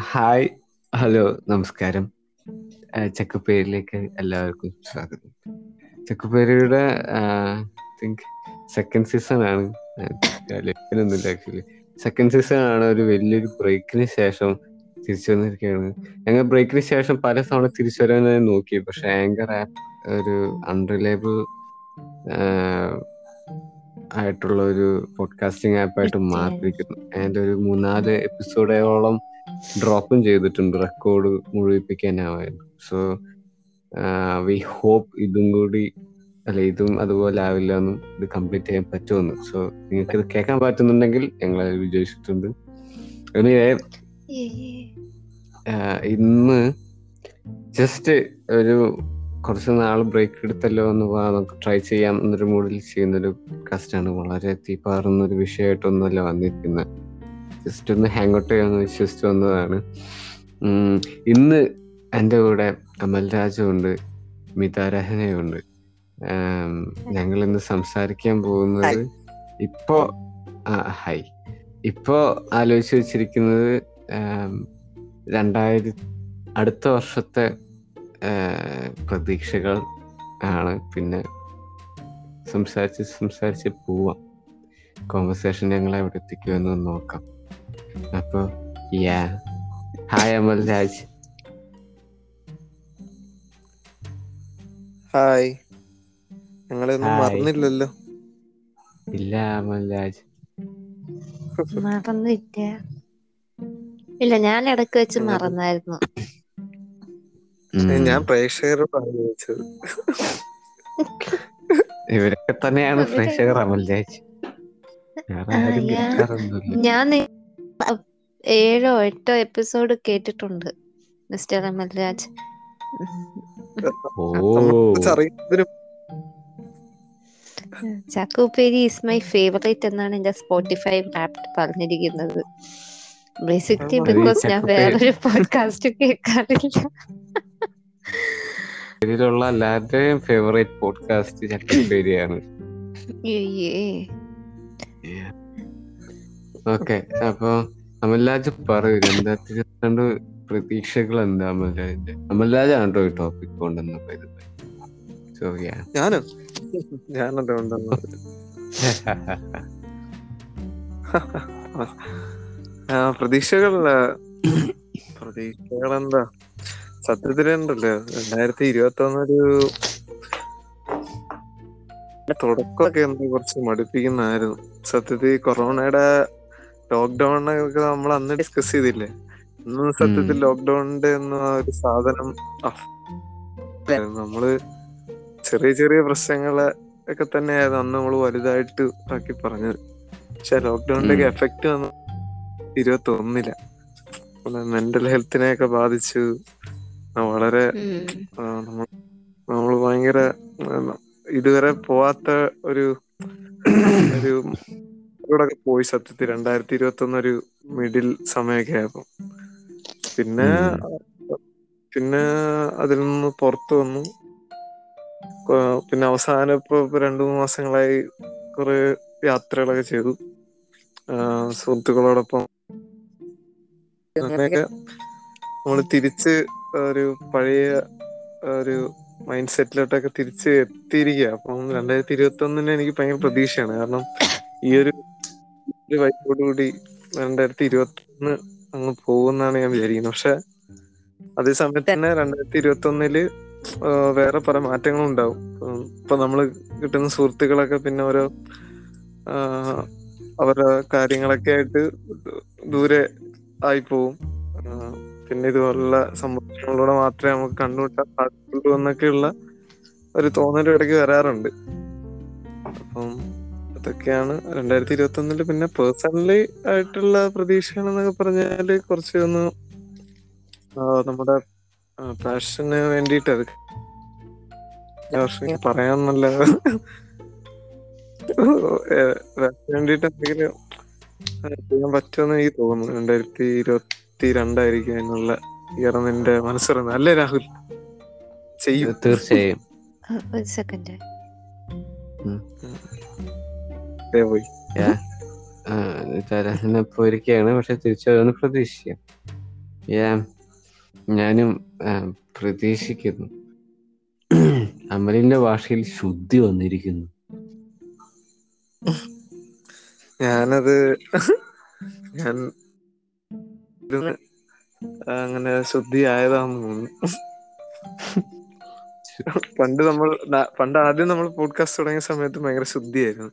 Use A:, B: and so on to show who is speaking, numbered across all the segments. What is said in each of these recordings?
A: Hi hello നമസ്കാരം. ചക്കുപ്പേരിലേക്ക് എല്ലാവർക്കും സ്വാഗതം. ചക്കുപ്പേരിയുടെ തിങ്ക് സെക്കൻഡ് സീസൺ ആണ്. ലേഖനൊന്നുമില്ല ആക്ച്വലി സെക്കൻഡ് സീസൺ ആണ് ഒരു വലിയൊരു ബ്രേക്കിന് ശേഷം തിരിച്ചു വന്നിരിക്കുകയാണ്. ഞങ്ങൾ ബ്രേക്കിന് ശേഷം പല തവണ തിരിച്ചു വരാൻ നോക്കി. പക്ഷെ ആങ്കർ ആപ്പ് ഒരു അൺറിലയബിൾ ആയിട്ടുള്ള ഒരു പോഡ്കാസ്റ്റിംഗ് ആപ്പായിട്ട് മാറിയിരിക്കുന്നു. അതിന്റെ ഒരു മൂന്നാൽ എപ്പിസോഡോളം ഡ്രോപ്പും ചെയ്തിട്ടുണ്ട്. റെക്കോർഡ് മുഴുവിപ്പിക്കാനാവായിരുന്നു സോ വി ഹോപ്പ് ഇതും കൂടി അല്ല ഇതും അതുപോലെ ആവില്ല എന്നും ഇത് കംപ്ലീറ്റ് ചെയ്യാൻ പറ്റുമെന്ന്. സോ നിങ്ങൾക്ക് ഇത് കേൾക്കാൻ പറ്റുന്നുണ്ടെങ്കിൽ ഞങ്ങൾ വിജയിച്ചിട്ടുണ്ട്. ഇന്ന് ജസ്റ്റ് ഒരു കുറച്ച് നാൾ ബ്രേക്ക് എടുത്തല്ലോ എന്ന് നമുക്ക് ട്രൈ ചെയ്യാം എന്നൊരു മൂഡിൽ ചെയ്യുന്നൊരു കസ്റ്റാണ് വളരെ തീപ്പാറുന്ന ഒരു വിഷയമായിട്ടൊന്നുമല്ല വന്നിരിക്കുന്നത്. ജസ്റ്റ് ഒന്ന് ഹാങ് ഔട്ട് ചെയ്യാമെന്ന് വിശ്വസിച്ച് വന്നതാണ്. ഇന്ന് എന്റെ കൂടെ അമൽരാജുണ്ട് മിതാരഹനയുണ്ട് ഞങ്ങൾ ഇന്ന് സംസാരിക്കാൻ പോകുന്നത് ഇപ്പോ ഹൈ ഇപ്പോ ആലോചിച്ച് വെച്ചിരിക്കുന്നത് രണ്ടായിരത്തി അടുത്ത വർഷത്തെ പ്രതീക്ഷകൾ ആണ്. പിന്നെ സംസാരിച്ച് സംസാരിച്ച് പോവാം. കോൺവെർസേഷൻ ഞങ്ങൾ എവിടെ എത്തിക്കുമെന്ന് നോക്കാം. അപ്പൊ യാ. ഹായ് അമൽ രാജ്
B: ഹായ് ഞങ്ങളൊന്നും മറന്നില്ലല്ലോ.
A: ഇല്ല അമൽ രാജ്
C: മറന്നില്ല. ഇല്ല ഞാൻ ഇടയ്ക്ക് വെച്ച് മറന്നായിരുന്നു.
B: ഞാൻ പ്രേക്ഷകരോടാണ് ചോദിച്ചത്.
A: ഇവരൊക്കെ തന്നെയാണ് പ്രേക്ഷകർ
C: ഞാൻ ഏഴോ എട്ടോ എപ്പിസോഡ് കേട്ടിട്ടുണ്ട് മിസ്റ്റർ അമൽരാജ് ചക്കുപ്പേരി ഇസ് മൈ ഫേവറേറ്റ് എന്നാണ് എന്റെ സ്പോട്ടിഫൈ ആപ്പ് പറഞ്ഞിരിക്കുന്നത്. ബേസിക്കലി ബിക്കോസ് ഞാൻ വേറൊരു പോഡ്കാസ്റ്റ് കേൾക്കാറില്ല.
A: ഇതിലുള്ള എല്ലാവരുടെയും ഫേവറേറ്റ് പോഡ്കാസ്റ്റ് ചക്കുപ്പേരിയാണ് ഓക്കെ അപ്പൊ അമൽരാജ് പറയൂ രണ്ടായിരത്തി പ്രതീക്ഷകൾ എന്താ അമൽരാജിന്റെ? അമൽരാജാണ് കേട്ടോ ഈ ടോപ്പിക് കൊണ്ടുവന്നത്
B: ഞാനോ? ഞാനല്ലോ കൊണ്ടുവന്നത്? പ്രതീക്ഷകൾ പ്രതീക്ഷകൾ എന്താ? സത്യത്തിലുണ്ടല്ലോ രണ്ടായിരത്തി ഇരുപത്തി ഒന്നൊരു തുടക്കമൊക്കെ എന്താ കുറച്ച് മടുപ്പിക്കുന്നായിരുന്നു സത്യത്തിൽ കൊറോണയുടെ ലോക്ക്ഡൌണിനൊക്കെ നമ്മൾ അന്ന് ഡിസ്കസ് ചെയ്തില്ലേ? ഇന്ന് സത്യത്തിൽ ലോക്ക്ഡൌണിന്റെ എന്ന ഒരു സാധനം നമ്മൾ ചെറിയ ചെറിയ പ്രശ്നങ്ങളെ ഒക്കെ തന്നെയായിരുന്നു അന്ന് നമ്മൾ വലുതായിട്ട് ആക്കി പറഞ്ഞത്. പക്ഷെ ലോക്ക്ഡൌണിന്റെ ഒക്കെ എഫക്ട് വന്നു ഇരുപത്തി ഒന്നില്ല മെന്റൽ ഹെൽത്തിനെയൊക്കെ ബാധിച്ചു. വളരെ നമ്മൾ ഭയങ്കര ഇതുവരെ പോവാത്ത ഒരു ഒരു പോയി സത്യത്തിൽ രണ്ടായിരത്തി ഇരുപത്തി ഒന്ന് ഒരു മിഡിൽ സമയമൊക്കെ ആയപ്പോ. പിന്നെ പിന്നെ അതിൽ നിന്ന് പുറത്തു വന്നു. പിന്നെ അവസാനം ഇപ്പൊ രണ്ടു മൂന്ന് മാസങ്ങളായി കുറെ യാത്രകളൊക്കെ ചെയ്തു. സുഹൃത്തുക്കളോടൊപ്പം. അങ്ങനെയൊക്കെ നമ്മൾ തിരിച്ച് ഒരു പഴയ ഒരു മൈൻഡ് സെറ്റിലോട്ടൊക്കെ തിരിച്ച് എത്തിയിരിക്കുക അപ്പം രണ്ടായിരത്തി ഇരുപത്തി ഒന്നിന് എനിക്ക് ഭയങ്കര പ്രതീക്ഷയാണ്. കാരണം ഈ ഒരു വൈബോടുകൂടി രണ്ടായിരത്തി ഇരുപത്തി ഒന്ന് അങ്ങ് പോകുന്നാണ് ഞാൻ വിചാരിക്കുന്നത്. പക്ഷെ അതേ സമയത്ത് തന്നെ രണ്ടായിരത്തി ഇരുപത്തി ഒന്നിൽ വേറെ പല മാറ്റങ്ങളും ഉണ്ടാവും. ഇപ്പൊ നമ്മൾ കിട്ടുന്ന സുഹൃത്തുക്കളൊക്കെ പിന്നെ ഓരോ അവരുടെ കാര്യങ്ങളൊക്കെ ആയിട്ട് ദൂരെ ആയി പോവും പിന്നെ ഇതുപോലുള്ള സംഭവങ്ങളിലൂടെ മാത്രമേ നമുക്ക് കണ്ടുമുട്ടാൻ സാധിക്കുള്ളൂ എന്നൊക്കെയുള്ള ഒരു തോന്നൽ ഇടയ്ക്ക് വരാറുണ്ട്. അപ്പം അതൊക്കെയാണ് രണ്ടായിരത്തി ഇരുപത്തി ഒന്നിൽ പിന്നെ പേഴ്സണലി ആയിട്ടുള്ള പ്രതീക്ഷകൾ എന്നൊക്കെ പറഞ്ഞാൽ കുറച്ച് ഒന്ന് നമ്മുടെ പാഷന് വേണ്ടിയിട്ട് അത് വർഷം പറയാൻ നല്ല വേണ്ടിയിട്ട് എന്തെങ്കിലും ചെയ്യാൻ പറ്റുമെന്ന് എനിക്ക് തോന്നുന്നു. രണ്ടായിരത്തി ഇരുപത്തി രണ്ടായിരിക്കും അതിനുള്ള ഇയർ നിന്റെ മനസ്സിറങ്ങുന്നത് അല്ലേ രാഹുൽ? ചെയ്യും.
A: തീർച്ചയായും.
C: ഒരു സെക്കൻഡ്
B: പോയി.
A: പോയിരിക്കുകയാണ് പക്ഷെ തിരിച്ചു വരുമെന്ന് പ്രതീക്ഷിക്കാം. Yeah. ഞാനും പ്രതീക്ഷിക്കുന്നു. അമലിന്റെ ഭാഷയിൽ ശുദ്ധി വന്നിരിക്കുന്നു.
B: ഞാനത് ഞാൻ ഇരുന്ന് അങ്ങനെ ശുദ്ധിയായതാന്ന് തോന്നുന്നു. പണ്ട് നമ്മൾ പണ്ട് ആദ്യം നമ്മൾ പോഡ്കാസ്റ്റ് തുടങ്ങിയ സമയത്ത് ഭയങ്കര ശുദ്ധിയായിരുന്നു.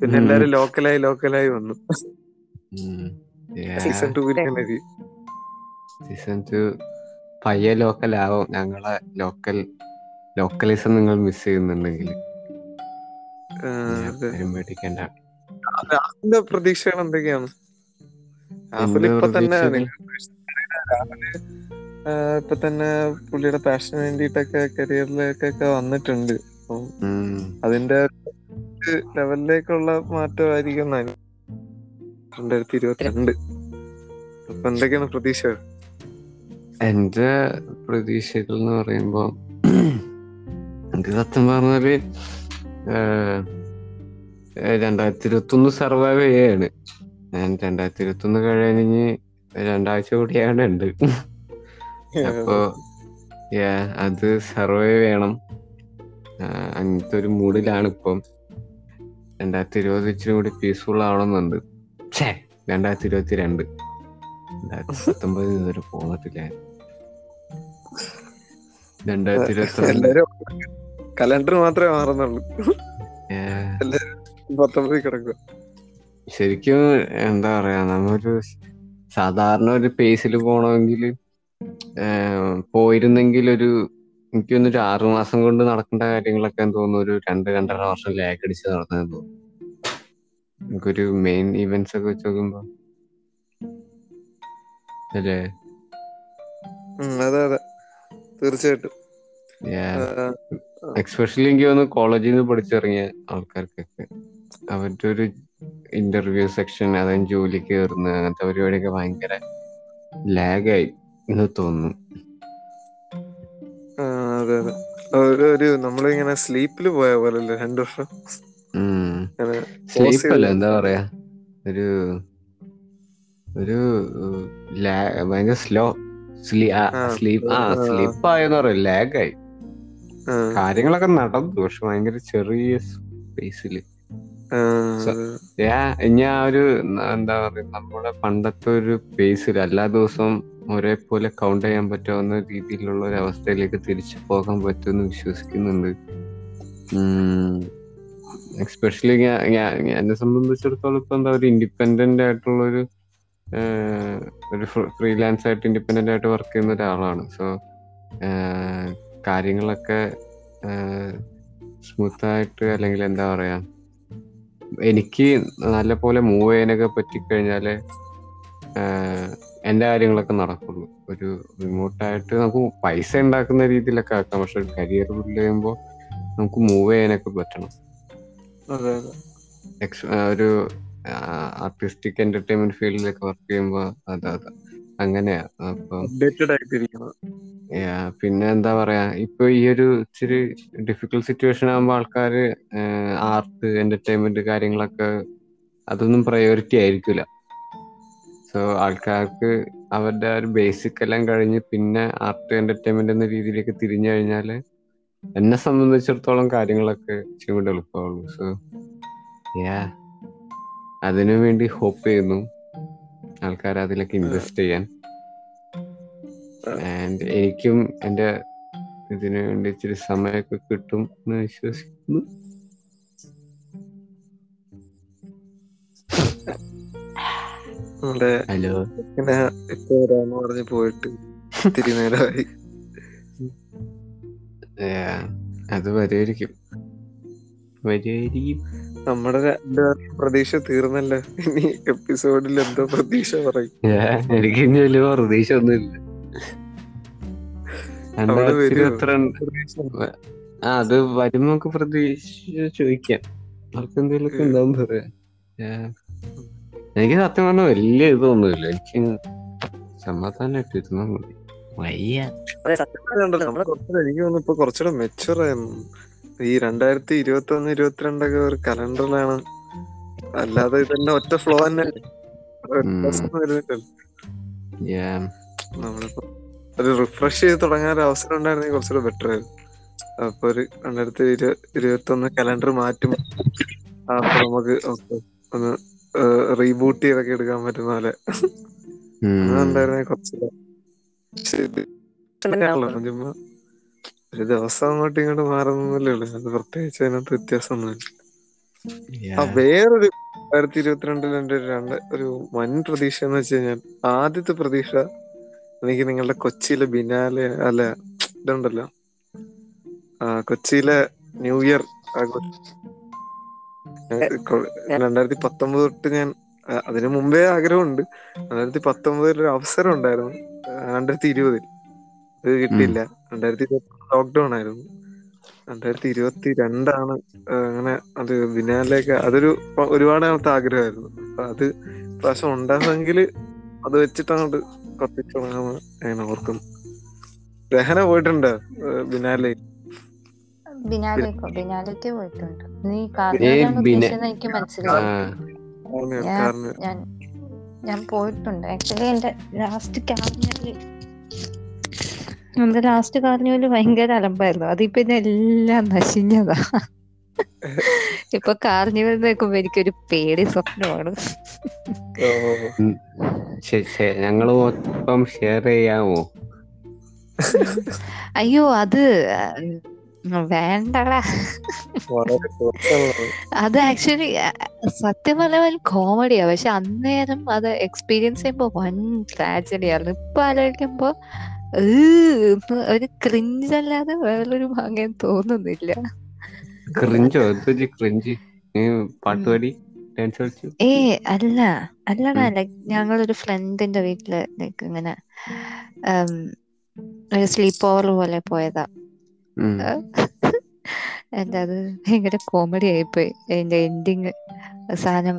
B: പിന്നെ. എല്ലാരും ലോക്കലായി ലോക്കലായി വന്നു. സീസൺ ടൂവിലേക്ക്
A: സീസൺ ടു പയ്യെ ലോക്കലാവും. ഞങ്ങളെ ലോക്കൽ ലോക്കലിസം നിങ്ങൾ മിസ് ചെയ്യുന്നുണ്ടെങ്കിൽ. പേടിക്കണ്ട.
B: പ്രതീക്ഷകൾ എന്തൊക്കെയാണ്? രാഹുൽ ഇപ്പൊ തന്നെ ഇപ്പൊ പുള്ളിയുടെ പാഷന് വേണ്ടിട്ടൊക്കെ കരിയറിലേക്കൊക്കെ വന്നിട്ടുണ്ട്. അപ്പം അതിന്റെ ലെവലിലേക്കുള്ള മാറ്റമായിരിക്കും രണ്ടായിരത്തി ഇരുപത്തിരണ്ട്. അപ്പൊ എന്തൊക്കെയാണ് പ്രതീക്ഷകൾ
A: എന്റെ പ്രതീക്ഷകൾ എന്ന് പറയുമ്പോ എനിക്ക് സത്യം പറഞ്ഞാൽ രണ്ടായിരത്തി ഇരുപത്തി ഒന്ന് സർവൈവ് ചെയ്യാണ്. ഞാൻ രണ്ടായിരത്തി ഇരുപത്തി ഒന്ന് കഴിഞ്ഞ് രണ്ടാഴ്ച കൂടിയാണ് ഉണ്ട്. അപ്പോ അത് സർവൈവ് വേണം. അങ്ങനത്തെ ഒരു മൂഡിലാണ് ഇപ്പം. രണ്ടായിരത്തി ഇരുപത് ഇച്ചിരി കൂടി പീസ്ഫുൾ ആവണമെന്നുണ്ട്. ഛേ രണ്ടായിരത്തി ഇരുപത്തി രണ്ട് രണ്ടായിരത്തി പത്തൊമ്പതിൽ ഇതുവരെ പോന്നിട്ടില്ല രണ്ടായിരത്തി ഇരുപത്തി
B: കലണ്ടർ മാത്രമേ മാറുന്നുള്ളൂ പത്തൊമ്പതിൽ കിടക്കുക.
A: ശരിക്കും എന്താ പറയാ നമ്മൊരു സാധാരണ ഒരു പേസിൽ പോണമെങ്കിൽ പോയിരുന്നെങ്കിൽ ഒരു എനിക്ക് തോന്നുന്നു ഒരു ആറു മാസം കൊണ്ട് നടക്കേണ്ട കാര്യങ്ങളൊക്കെ തോന്നുന്നു ഒരു രണ്ട് രണ്ടര വർഷം ലാഗ് അടിച്ച് നടന്നതെന്ന് തോന്നുന്നു. നമുക്കൊരു മെയിൻ ഇവന്റ്സ് ഒക്കെ വെച്ച് നോക്കുമ്പോ. അല്ലേ?
B: അതെ അതെ. തീർച്ചയായിട്ടും.
A: എക്സ്പെഷ്യലി എനിക്ക് തോന്നുന്നു കോളേജിൽ നിന്ന് പഠിച്ചിറങ്ങിയ ആൾക്കാർക്കൊക്കെ. അവരുടെ ഒരു ഇന്റർവ്യൂ സെക്ഷൻ അതായത് ജോലി കയറുന്ന അങ്ങനത്തെ പരിപാടിയൊക്കെ ഭയങ്കര ലാഗായി എന്ന് തോന്നുന്നു.
B: അതെ അതെ. ഒരു ഒരു നമ്മളിങ്ങനെ സ്ലീപ്പിൽ പോയ പോലെ അല്ലേ രണ്ടു വർഷം?
A: സ്ലീപ്പ് അല്ല എന്താ പറയാ? ഒരു ഒരു ഭയങ്കര സ്ലോ സ്ലീപ്പ് ആ. സ്ലീപ്പ് ആയെന്ന് പറയാം ലാഗായി. കാര്യങ്ങളൊക്കെ നടന്നു പക്ഷെ ഭയങ്കര ചെറിയ സ്പേസിൽ. ഇനി ഒരു എന്താ പറയാ നമ്മുടെ പണ്ടത്തെ ഒരു ബേസിൽ എല്ലാ ദിവസവും ഒരേപോലെ കൗണ്ട് ചെയ്യാൻ പറ്റാവുന്ന രീതിയിലുള്ള ഒരു അവസ്ഥയിലേക്ക് തിരിച്ചു പോകാൻ പറ്റുമെന്ന് വിശ്വസിക്കുന്നുണ്ട്. എക്സ്പെഷ്യലി എന്നെ സംബന്ധിച്ചിടത്തോളം ഇപ്പൊ എന്താ ഒരു ഇൻഡിപെൻഡന്റ് ആയിട്ടുള്ള ഒരു ഒരു ഫ്രീലാൻസ് ആയിട്ട് ഇൻഡിപെൻഡന്റ് ആയിട്ട് വർക്ക് ചെയ്യുന്ന ഒരാളാണ്. സോ കാര്യങ്ങളൊക്കെ സ്മൂത്ത് ആയിട്ട് അല്ലെങ്കിൽ എന്താ പറയാ എനിക്ക് നല്ല പോലെ മൂവ് ചെയ്യാനൊക്കെ പറ്റിക്കഴിഞ്ഞാൽ എന്റെ കാര്യങ്ങളൊക്കെ നടക്കുള്ളൂ. ഒരു റിമോട്ടായിട്ട് നമുക്ക് പൈസ ഉണ്ടാക്കുന്ന രീതിയിലൊക്കെ ആക്കാം. പക്ഷെ കരിയർ ബിൽഡ് ചെയ്യുമ്പോൾ നമുക്ക് മൂവ് ചെയ്യാനൊക്കെ പറ്റണം. ഒരു ആർട്ടിസ്റ്റിക് എന്റർടൈൻമെന്റ് ഫീൽഡിലൊക്കെ വർക്ക് ചെയ്യുമ്പോൾ അതാ അതെ. അങ്ങനെയാ. അപ്പം പിന്നെ എന്താ പറയാ ഇപ്പൊ ഈ ഒരു ഇച്ചിരി ഡിഫിക്കൽട്ട് സിറ്റുവേഷൻ ആകുമ്പോൾ ആൾക്കാര് ആർട്ട് എന്റർടൈൻമെന്റ് കാര്യങ്ങളൊക്കെ അതൊന്നും പ്രയോറിറ്റി ആയിരിക്കില്ല സോ ആൾക്കാർക്ക് അവരുടെ ആ ഒരു ബേസിക് എല്ലാം കഴിഞ്ഞ് പിന്നെ ആർട്ട് എന്റർടൈൻമെന്റ് എന്ന രീതിയിലേക്ക് തിരിഞ്ഞു കഴിഞ്ഞാൽ എന്നെ സംബന്ധിച്ചിടത്തോളം കാര്യങ്ങളൊക്കെ ഇച്ചിരി കൂടെ എളുപ്പമുള്ളൂ. സോ യാ അതിനു വേണ്ടി ഹോപ്പ് ചെയ്യുന്നു. ആൾക്കാർ അതിലൊക്കെ ഇൻവെസ്റ്റ് ചെയ്യാൻ. ആൻഡ് എനിക്കും എന്റെ ഇതിനു വേണ്ടി ഇച്ചിരി സമയമൊക്കെ കിട്ടും എന്ന് വിശ്വസിക്കുന്നു. ഹലോ.
B: ഇങ്ങനെ വരാന്ന് പറഞ്ഞ് പോയിട്ട് ഇത്തിരി നേരമായി.
A: അത് വരുമായിരിക്കും വരുമായിരിക്കും
B: നമ്മുടെ പ്രതീക്ഷ തീർന്നല്ലോ? ഇനി എപ്പിസോഡിൽ എന്തോ പ്രതീക്ഷ പറയും.
A: Yeah, എനിക്ക് ഇനി വലിയ പ്രതീക്ഷ ഒന്നുമില്ല. ആ അത് വരുമ്പോ നമുക്ക് പ്രതീക്ഷ ചോദിക്കാം. അവർക്ക് എന്തെങ്കിലുമൊക്കെ ഉണ്ടാവും പറയാ. Yeah. എനിക്ക് സത്യം പറഞ്ഞ വലിയ ഇതൊന്നുമില്ല. എനിക്ക് സമാധാനമായിട്ട് ഇരുന്നാ മതി. വയ്യ.
B: എനിക്ക് തോന്നുന്നു ഇപ്പൊ കുറച്ചുകൂടെ മെച്ചൂർ ആയിരുന്നു ഈ രണ്ടായിരത്തി ഇരുപത്തി ഒന്ന് ഇരുപത്തിരണ്ടൊക്കെ ഒരു കലണ്ടറിലാണ്. അല്ലാതെ ഇതന്നെ ഒറ്റ ഫ്ലോ തന്നെ. നമ്മളിപ്പോ ഒരു റിഫ്രഷ് ചെയ്ത് തുടങ്ങാൻ ഒരു അവസരം ഉണ്ടായിരുന്നെങ്കിൽ കുറച്ചുകൂടെ ബെറ്റർ ആയിരുന്നു. അപ്പൊ ഒരു രണ്ടായിരത്തി ഇരു ഇരുപത്തി ഒന്ന് കലണ്ടർ മാറ്റും അപ്പൊ നമുക്ക് ഒന്ന് റീബൂട്ട് ചെയ്തൊക്കെ എടുക്കാൻ പറ്റുന്ന പോലെ.
A: ഉം.
B: അതുണ്ടായിരുന്നെ കുറച്ചുകൂടെ. ശരി. ചുമ്മാ ഒരു ദിവസം അങ്ങോട്ടും ഇങ്ങോട്ടും മാറുന്നല്ലേ ഉള്ളൂ. അത് പ്രത്യേകിച്ച് അതിനകത്ത് വ്യത്യാസമൊന്നുമില്ല. ആ. വേറൊരു രണ്ടായിരത്തി ഇരുപത്തിരണ്ടിൽ എന്റെ ഒരു രണ്ട് ഒരു വൻ പ്രതീക്ഷ എന്ന് വെച്ച് കഴിഞ്ഞാൽ ആദ്യത്തെ പ്രതീക്ഷ എനിക്ക് നിങ്ങളുടെ കൊച്ചിയിലെ ബിനാലെ അല്ല ഇതുണ്ടല്ലോ. ആ കൊച്ചിയിലെ ന്യൂ ഇയർ രണ്ടായിരത്തി പത്തൊമ്പത് തൊട്ട് ഞാൻ അതിനു മുമ്പേ ആഗ്രഹമുണ്ട്. രണ്ടായിരത്തി പത്തൊമ്പതിൽ ഒരു അവസരം ഉണ്ടായിരുന്നു. രണ്ടായിരത്തി ഇരുപതിൽ അത് കിട്ടിയില്ല. രണ്ടായിരത്തി ഇരുപത്തി ലോക്ക്ഡൌൺ ആയിരുന്നു. രണ്ടായിരത്തി ഇരുപത്തി രണ്ടാണ് അങ്ങനെ അത് ബിനാലേക്ക് അതൊരു ഒരുപാട് നാളത്തെ ആഗ്രഹമായിരുന്നു. അപ്പൊ അത് പ്രാവശ്യം ഉണ്ടാകുമെങ്കിൽ അത് വെച്ചിട്ട് അങ്ങോട്ട് കത്തിച്ചു തുടങ്ങാമെന്ന് ഞാൻ ഓർക്കുന്നു. രഹന പോയിട്ടുണ്ട് ബിനാലെ
C: ബിനാലേക്കോ ബിനാലേക്ക് പോയിട്ടുണ്ട്. നീ
A: ഏ,
C: കാർണിവലാണ് എനിക്ക് മനസ്സിലായി. ഞാൻ പോയിട്ടുണ്ട്. ആക്ച്വലി എന്റെ ലാസ്റ്റ് കാർണിവൽ എന്റെ ലാസ്റ്റ് കാർണിവൽ ഭയങ്കര അലമ്പായിരുന്നു. അതിപ്പോ എല്ലാം നശിഞ്ഞതാ. ഇപ്പൊ കാർണിവൽ നോക്കുമ്പോ എനിക്കൊരു പേടി സ്വപ്നമാണ്.
A: ഞങ്ങൾ മൊത്തം ഷെയർ ചെയ്യാമോ?
C: അയ്യോ അത് വേണ്ടടാ. അത് ആക്ച്വലി സത്യം പറഞ്ഞാൽ കോമഡിയാ പക്ഷെ അന്നേരം അത് എക്സ്പീരിയൻസ് ചെയ്യുമ്പോ വൻ ട്രാജഡിയായിരുന്നു ഇപ്പൊ ആലോചിക്കുമ്പോ ഒരു ക്രിഞ്ച് അല്ലാതെ വേറൊരു ഭാഗ്യം തോന്നുന്നില്ല.
A: ക്രിഞ്ചോ ക്രിഞ്ച് നീ പാട്ട് ഡാൻസ് കളിച്ചു?
C: ഏ അല്ല. അല്ലടാ. ലൈക് ഞങ്ങളൊരു ഫ്രണ്ടിന്റെ വീട്ടിൽ ലൈക്ക് ഇങ്ങനെ സ്ലീപ്പ് ഓവർ പോലെ പോയതാ. എന്താ അത്? ഭയങ്കര കോമഡി ആയിപ്പോയി. അതിന്റെ എൻഡിങ് സാധനം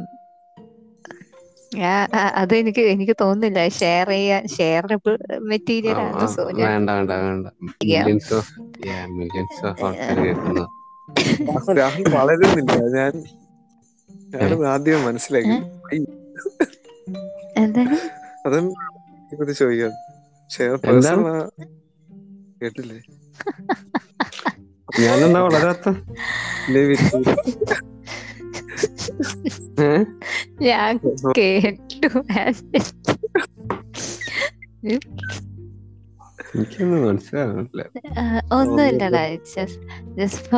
C: ആ- ആ- അത് എനിക്ക് എനിക്ക് തോന്നുന്നില്ല. ഷെയർ ചെയ്യാൻ ഷെയറബിൾ മെറ്റീരിയൽ ആണ് സോ ഞാൻ
A: വേണ്ട വേണ്ട. വേണ്ട മില്യൻസ് ഓഫ് മില്യൻസ് ഓഫ് ആൾക്കാർ കേൾക്കുന്നു.
B: രാഹുൽ വളരുന്നില്ല. ഞാൻ ഞാനും ആദ്യം മനസ്സിലാക്കി. അതും ചോദിക്കാം. ഷെയർ? പേഴ്സണൽ കേട്ടില്ലേ?
A: ഞാനെന്താ വളരാത്ത?
C: ഞാൻ കേട്ടു
A: എനിക്കൊന്നും മനസ്സിലാവുന്നില്ല
C: ഒന്നുമില്ലടാ ജസ്റ്റ്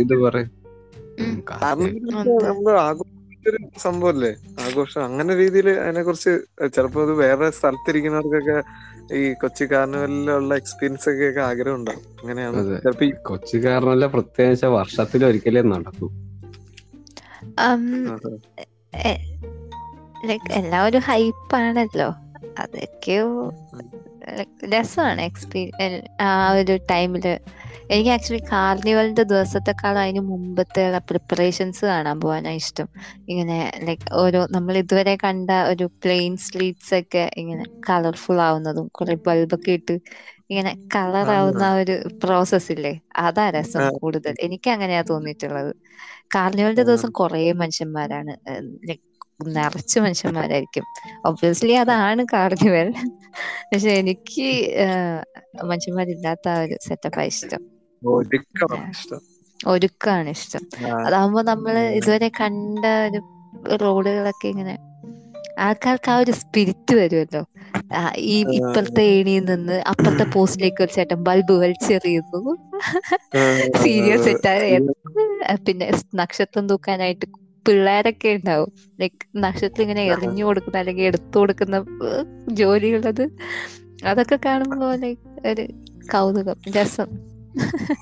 A: ഇത് പറയും
B: സംഭവല്ലേ ആഘോഷം അങ്ങനെ രീതിയിൽ അതിനെ കുറിച്ച് ചിലപ്പോ അത് വേറെ സ്ഥലത്തിരിക്കുന്നവർക്കൊക്കെ ഈ കൊച്ചി കാർണിവലിലുള്ള എക്സ്പീരിയൻസ് ഒക്കെ ആഗ്രഹം ഉണ്ടാവും അങ്ങനെയാണ്
A: കൊച്ചി
B: കാർണിവല ഈ
A: കൊച്ചു കാരണമല്ല പ്രത്യേകിച്ച് വർഷത്തിൽ ഒരിക്കലേ നടക്കൂ.
C: ലൈക്ക് എല്ലാം ഒരു ഹൈപ്പാണല്ലോ അതൊക്കെയോ? രസമാണ് എക്സ്പീരിയൻ ആ ഒരു ടൈമിൽ എനിക്ക് ആക്ച്വലി കാർണിവലിന്റെ ദിവസത്തെക്കാളും അതിന് മുമ്പത്തെ പ്രിപ്പറേഷൻസ് കാണാൻ പോകാനാ ഇഷ്ടം. ഇങ്ങനെ ലൈക്ക് ഓരോ നമ്മൾ ഇതുവരെ കണ്ട ഒരു പ്ലെയിൻ സ്ട്രീറ്റ്സ് ഒക്കെ ഇങ്ങനെ കളർഫുൾ ആവുന്നതും കുറെ ബൾബൊക്കെ ഇട്ട് ഇങ്ങനെ കളർ ആവുന്ന ഒരു പ്രോസസ് ഇല്ലേ? അതാ രസം. കൂടുതൽ. എനിക്ക് അങ്ങനെയാ തോന്നിയിട്ടുള്ളത് കാർണിവലിന്റെ ദിവസം കുറെ മനുഷ്യന്മാരാണ്. ലൈക് നിറച്ച് മനുഷ്യന്മാരായിരിക്കും. ഒബ്വിയസ്ലി അതാണ് കാർണിവൽ പക്ഷെ എനിക്ക് മനുഷ്യന്മാരില്ലാത്ത ആ ഒരു സെറ്റപ്പാ ഇഷ്ടം.
B: ഒരുക്കം ഇഷ്ടം.
C: ഒരുക്കാണ് ഇഷ്ടം. അതാവുമ്പോ
B: നമ്മൾ
C: ഇതുവരെ കണ്ട ഒരു റോഡുകളൊക്കെ ഇങ്ങനെ ആൾക്കാർക്ക് ആ ഒരു സ്പിരിറ്റ് വരുമല്ലോ ഈ. ഇപ്പുറത്തെ ഏണിയിൽ നിന്ന് അപ്പുറത്തെ പോസ്റ്റിലേക്ക് ഒരു ചേട്ടൻ ബൾബ് വലിച്ചെറിയുന്നു. സീരിയസ് സെറ്റ് പിന്നെ നക്ഷത്രം തൂക്കാനായിട്ട് പിള്ളേരൊക്കെ ഉണ്ടാവും. ലൈക്ക് നക്ഷത്രം ഇങ്ങനെ എറിഞ്ഞു കൊടുക്കുന്ന അല്ലെങ്കിൽ എടുത്തു കൊടുക്കുന്ന ജോലിയുള്ളത്. അതൊക്കെ കാണുമ്പോ ലൈക്ക് ഒരു കൗതുകം രസം.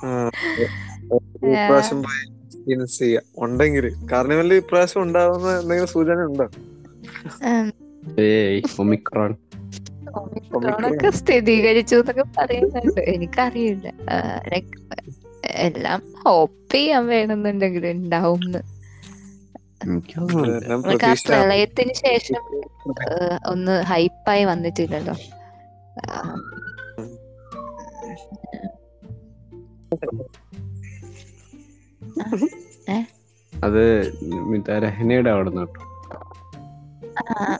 B: ആ, ഒരു പ്രാവശ്യം പോയി എക്സ്പീരിയൻസ് ചെയ്യാം. ഉണ്ടെങ്കിൽ കാർണിവലിൽ ഇപ്രാവശ്യം ഉണ്ടാവുന്ന എന്തെങ്കിലും സൂചന ഉണ്ടോ?
C: ഉം.
A: ഏയ് ഒമിക്രോൺ.
C: ഒമിക്രോണൊക്കെ സ്ഥിരീകരിച്ചു എന്നൊക്കെ പറയുന്നുണ്ട്. എനിക്കറിയില്ല. ലൈക്ക് എല്ലാം ഹോപ്പ് ചെയ്യാൻ വേണമെന്നുണ്ടെങ്കിൽ ഉണ്ടാവും നമുക്ക് ആ
B: പ്രതീക്ഷ
C: പ്രളയത്തിന് ശേഷം ഒന്ന് ഹൈപ്പായി വന്നിട്ടില്ലല്ലോ.
A: അത് മിത രഹനയുടെ അവിടെ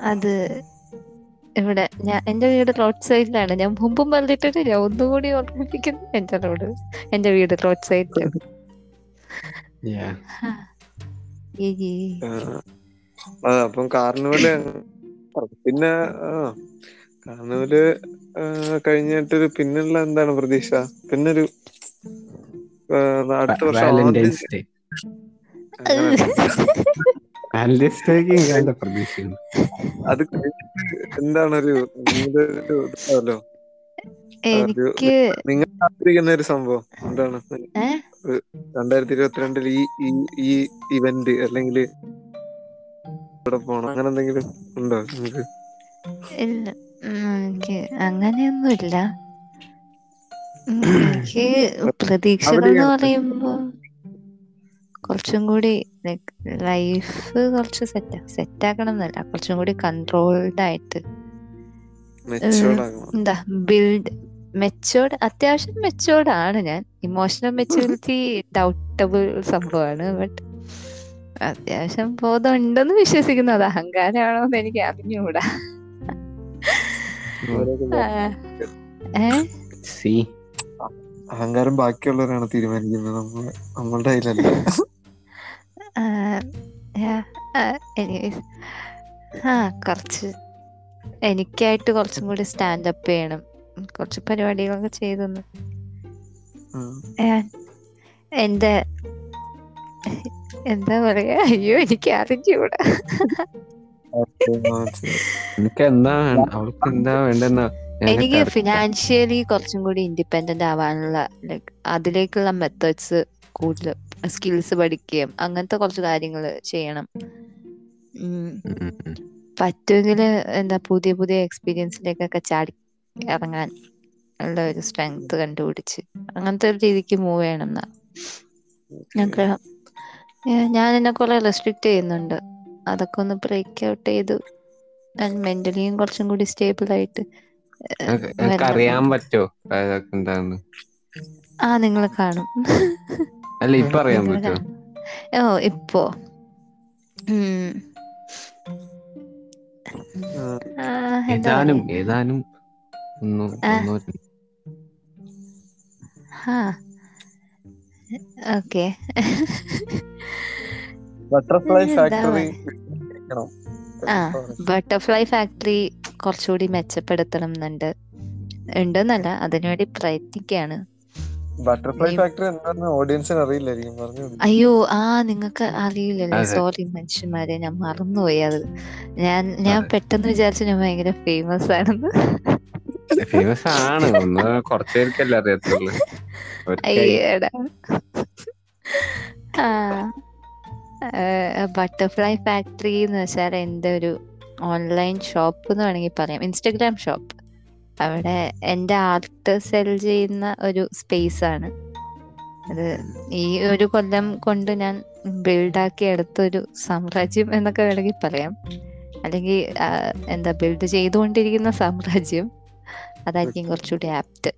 C: അത് ഇവിടെ ഞാൻ എന്റെ വീട് റോഡ് സൈഡിലാണ്. ഞാൻ മുമ്പും പറഞ്ഞിട്ടുണ്ട് ഞാൻ ഒന്നുകൂടി ഓർമ്മിപ്പിക്കുന്നു എന്റെ റോഡ് എന്റെ വീട് റോഡ് സൈഡിലാണ്.
B: അപ്പം കാർണിവൽ പിന്നെ ആ കാർണിവൽ കഴിഞ്ഞിട്ട് പിന്നുള്ള എന്താണ് പ്രതീക്ഷ? പിന്നൊരു അടുത്ത വർഷം അത് കഴിഞ്ഞിട്ട് എന്താണ് ഒരു
C: എനിക്ക്
B: നിങ്ങൾ കാത്തിരിക്കുന്ന ഒരു സംഭവം. എന്താണ്? രണ്ടായിരത്തി ഇരുപത്തിരണ്ടിൽ ഈ ഈ ഈ ഇവന്റ് അല്ലെങ്കിൽ ഇവിടെ പോണം. അങ്ങനെ എന്തെങ്കിലും ഉണ്ടോ നിങ്ങൾക്ക്?
C: ഇല്ല. എനിക്ക് അങ്ങനെയൊന്നുമില്ല. എനിക്ക് പ്രതീക്ഷകൾ എന്ന് പറയുമ്പോ കുറച്ചും കൂടി ലൈഫ് കുറച്ച് സെറ്റ് സെറ്റ് ആക്കണം എന്നല്ല. കുറച്ചും കൂടി കൺട്രോൾഡ് ആയിട്ട്. എന്താ ബിൽഡ് മെച്ചോർഡ് അത്യാവശ്യം മെച്ചോർഡ് ആണ് ഞാൻ. ഇമോഷണൽ മെച്ചൂരിറ്റി ഡൗട്ടബിൾ സംഭവമാണ് ബട്ട് അത്യാവശ്യം ബോധം ഉണ്ടെന്ന് വിശ്വസിക്കുന്നു. അത് അഹങ്കാരമാണോ എന്ന് എനിക്ക് അറിഞ്ഞുകൂടാ.
B: അഹങ്കാരം ബാക്കിയുള്ളവരാണ് തീരുമാനിക്കുന്നത്. നമ്മളുടെ കയ്യിലല്ല.
C: ആ, കുറച്ച് എനിക്കായിട്ട് കുറച്ചും കൂടി സ്റ്റാൻഡപ്പ് ചെയ്യണം. കുറച്ച് പരിപാടികളൊക്കെ ചെയ്തെന്ന്. ഞാൻ എന്റെ എന്താ പറയാ? അയ്യോ എനിക്ക് അറിഞ്ഞൂടാ.
A: എനിക്ക്
C: ഫിനാൻഷ്യലി കുറച്ചും കൂടി ഇൻഡിപെൻഡന്റ് ആവാനുള്ള ലൈക്ക് അതിലേക്കുള്ള മെത്തേഡ്സ് കൂടുതൽ സ്കിൽസ് പഠിക്കുകയും അങ്ങനത്തെ കുറച്ച് കാര്യങ്ങൾ ചെയ്യണം. പറ്റുമെങ്കിൽ എന്താ പുതിയ പുതിയ എക്സ്പീരിയൻസിലേക്കൊക്കെ ചാടി ഇറങ്ങാൻ ഉള്ള ഒരു സ്ട്രെങ്ത് കണ്ടുപിടിച്ച് അങ്ങനത്തെ ഒരു രീതിക്ക് മൂവ് ചെയ്യണം എന്നാ ആഗ്രഹം ഞാൻ എന്നെ കുറെ റെസ്ട്രിക്ട് ചെയ്യുന്നുണ്ട്. അതൊക്കെ ഒന്ന് ബ്രേക്ക് ഔട്ട് ചെയ്ത് ഞാൻ മെന്റലിയും കുറച്ചും കൂടി സ്റ്റേബിൾ ആയിട്ട്
A: അറിയാൻ പറ്റോ? എന്താന്ന്?
C: ആ നിങ്ങൾ കാണും.
A: അല്ല ഇപ്പൊ അറിയാൻ
C: നിങ്ങൾ
A: പറ്റോ?
C: കാണും. ഓ ഇപ്പോ.
A: ഏതാനും ഏതാനും
C: ഓക്കെ
B: ബട്ടർഫ്ലൈ ഫാക്ടറി
C: ആ ബട്ടർഫ്ലൈ ഫാക്ടറി കുറച്ചുകൂടി മെച്ചപ്പെടുത്തണം എന്നുണ്ട് ഉണ്ടെന്നല്ല അതിനുവേണ്ടി പ്രയത്നിക്കുകയാണ്
B: ബട്ടർഫ്ലൈ ഫാക്ടറി എന്താണെന്ന് ഓഡിയൻസിന് അറിയില്ലായിരിക്കും പറഞ്ഞു.
C: അയ്യോ ആ നിങ്ങൾക്ക് അറിയില്ലല്ലോ. സോറി മനുഷ്യന്മാരെ ഞാൻ മറന്നുപോയി അത്. ഞാൻ ഞാൻ. പെട്ടെന്ന് വിചാരിച്ചു ഞാൻ ഭയങ്കര ഫേമസ് ആണെന്ന്.
A: ഫേമസ് ആണ് ഒന്ന് കുറച്ചു പേർക്കല്ലേ അറിയത്തുള്ളൂ.
C: അയ്യടാ ബട്ടർഫ്ലൈ ഫാക്ടറി എന്ന് വെച്ചാൽ എന്റെ ഒരു ഓൺലൈൻ ഷോപ്പ് എന്ന് വേണമെങ്കിൽ പറയാം. ഇൻസ്റ്റഗ്രാം ഷോപ്പ് അവിടെ എന്റെ ആർട്ട് സെൽ ചെയ്യുന്ന ഒരു സ്പേസ് ആണ്. അത് ഈ ഒരു കൊല്ലം കൊണ്ട് ഞാൻ ബിൽഡാക്കി എടുത്തൊരു സാമ്രാജ്യം എന്നൊക്കെ വേണമെങ്കിൽ പറയാം. അല്ലെങ്കിൽ എന്താ ബിൽഡ് ചെയ്തുകൊണ്ടിരിക്കുന്ന സാമ്രാജ്യം. അതായിരിക്കും കുറച്ചുകൂടി ആപ്റ്റ്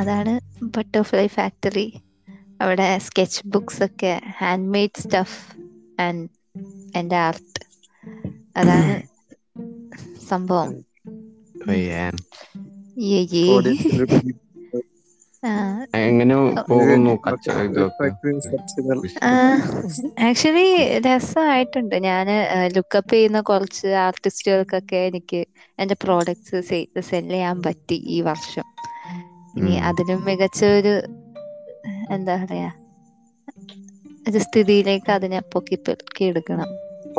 C: അതാണ് ബട്ടർഫ്ലൈ ഫാക്ടറി അവിടെ സ്കെച്ച് ബുക്സ് ഒക്കെ ഹാൻഡ് മെയ്ഡ് സ്റ്റഫ് ആൻഡ് എന്റെ ആർട്ട് അതാണ് സംഭവം. ആക്ച്വലി രസമായിട്ടുണ്ട്. ഞാൻ ലുക്കപ്പ് ചെയ്യുന്ന കുറച്ച് ആർട്ടിസ്റ്റുകൾക്കൊക്കെ എനിക്ക് എന്റെ പ്രോഡക്ട്സ് സെൽ ചെയ്യാൻ പറ്റി ഈ വർഷം. ഇനി. അതിലും മികച്ച ഒരു എന്താ പറയാ ഒരു സ്ഥിതിയിലേക്ക് അതിനെ പൊക്കി എടുക്കണം.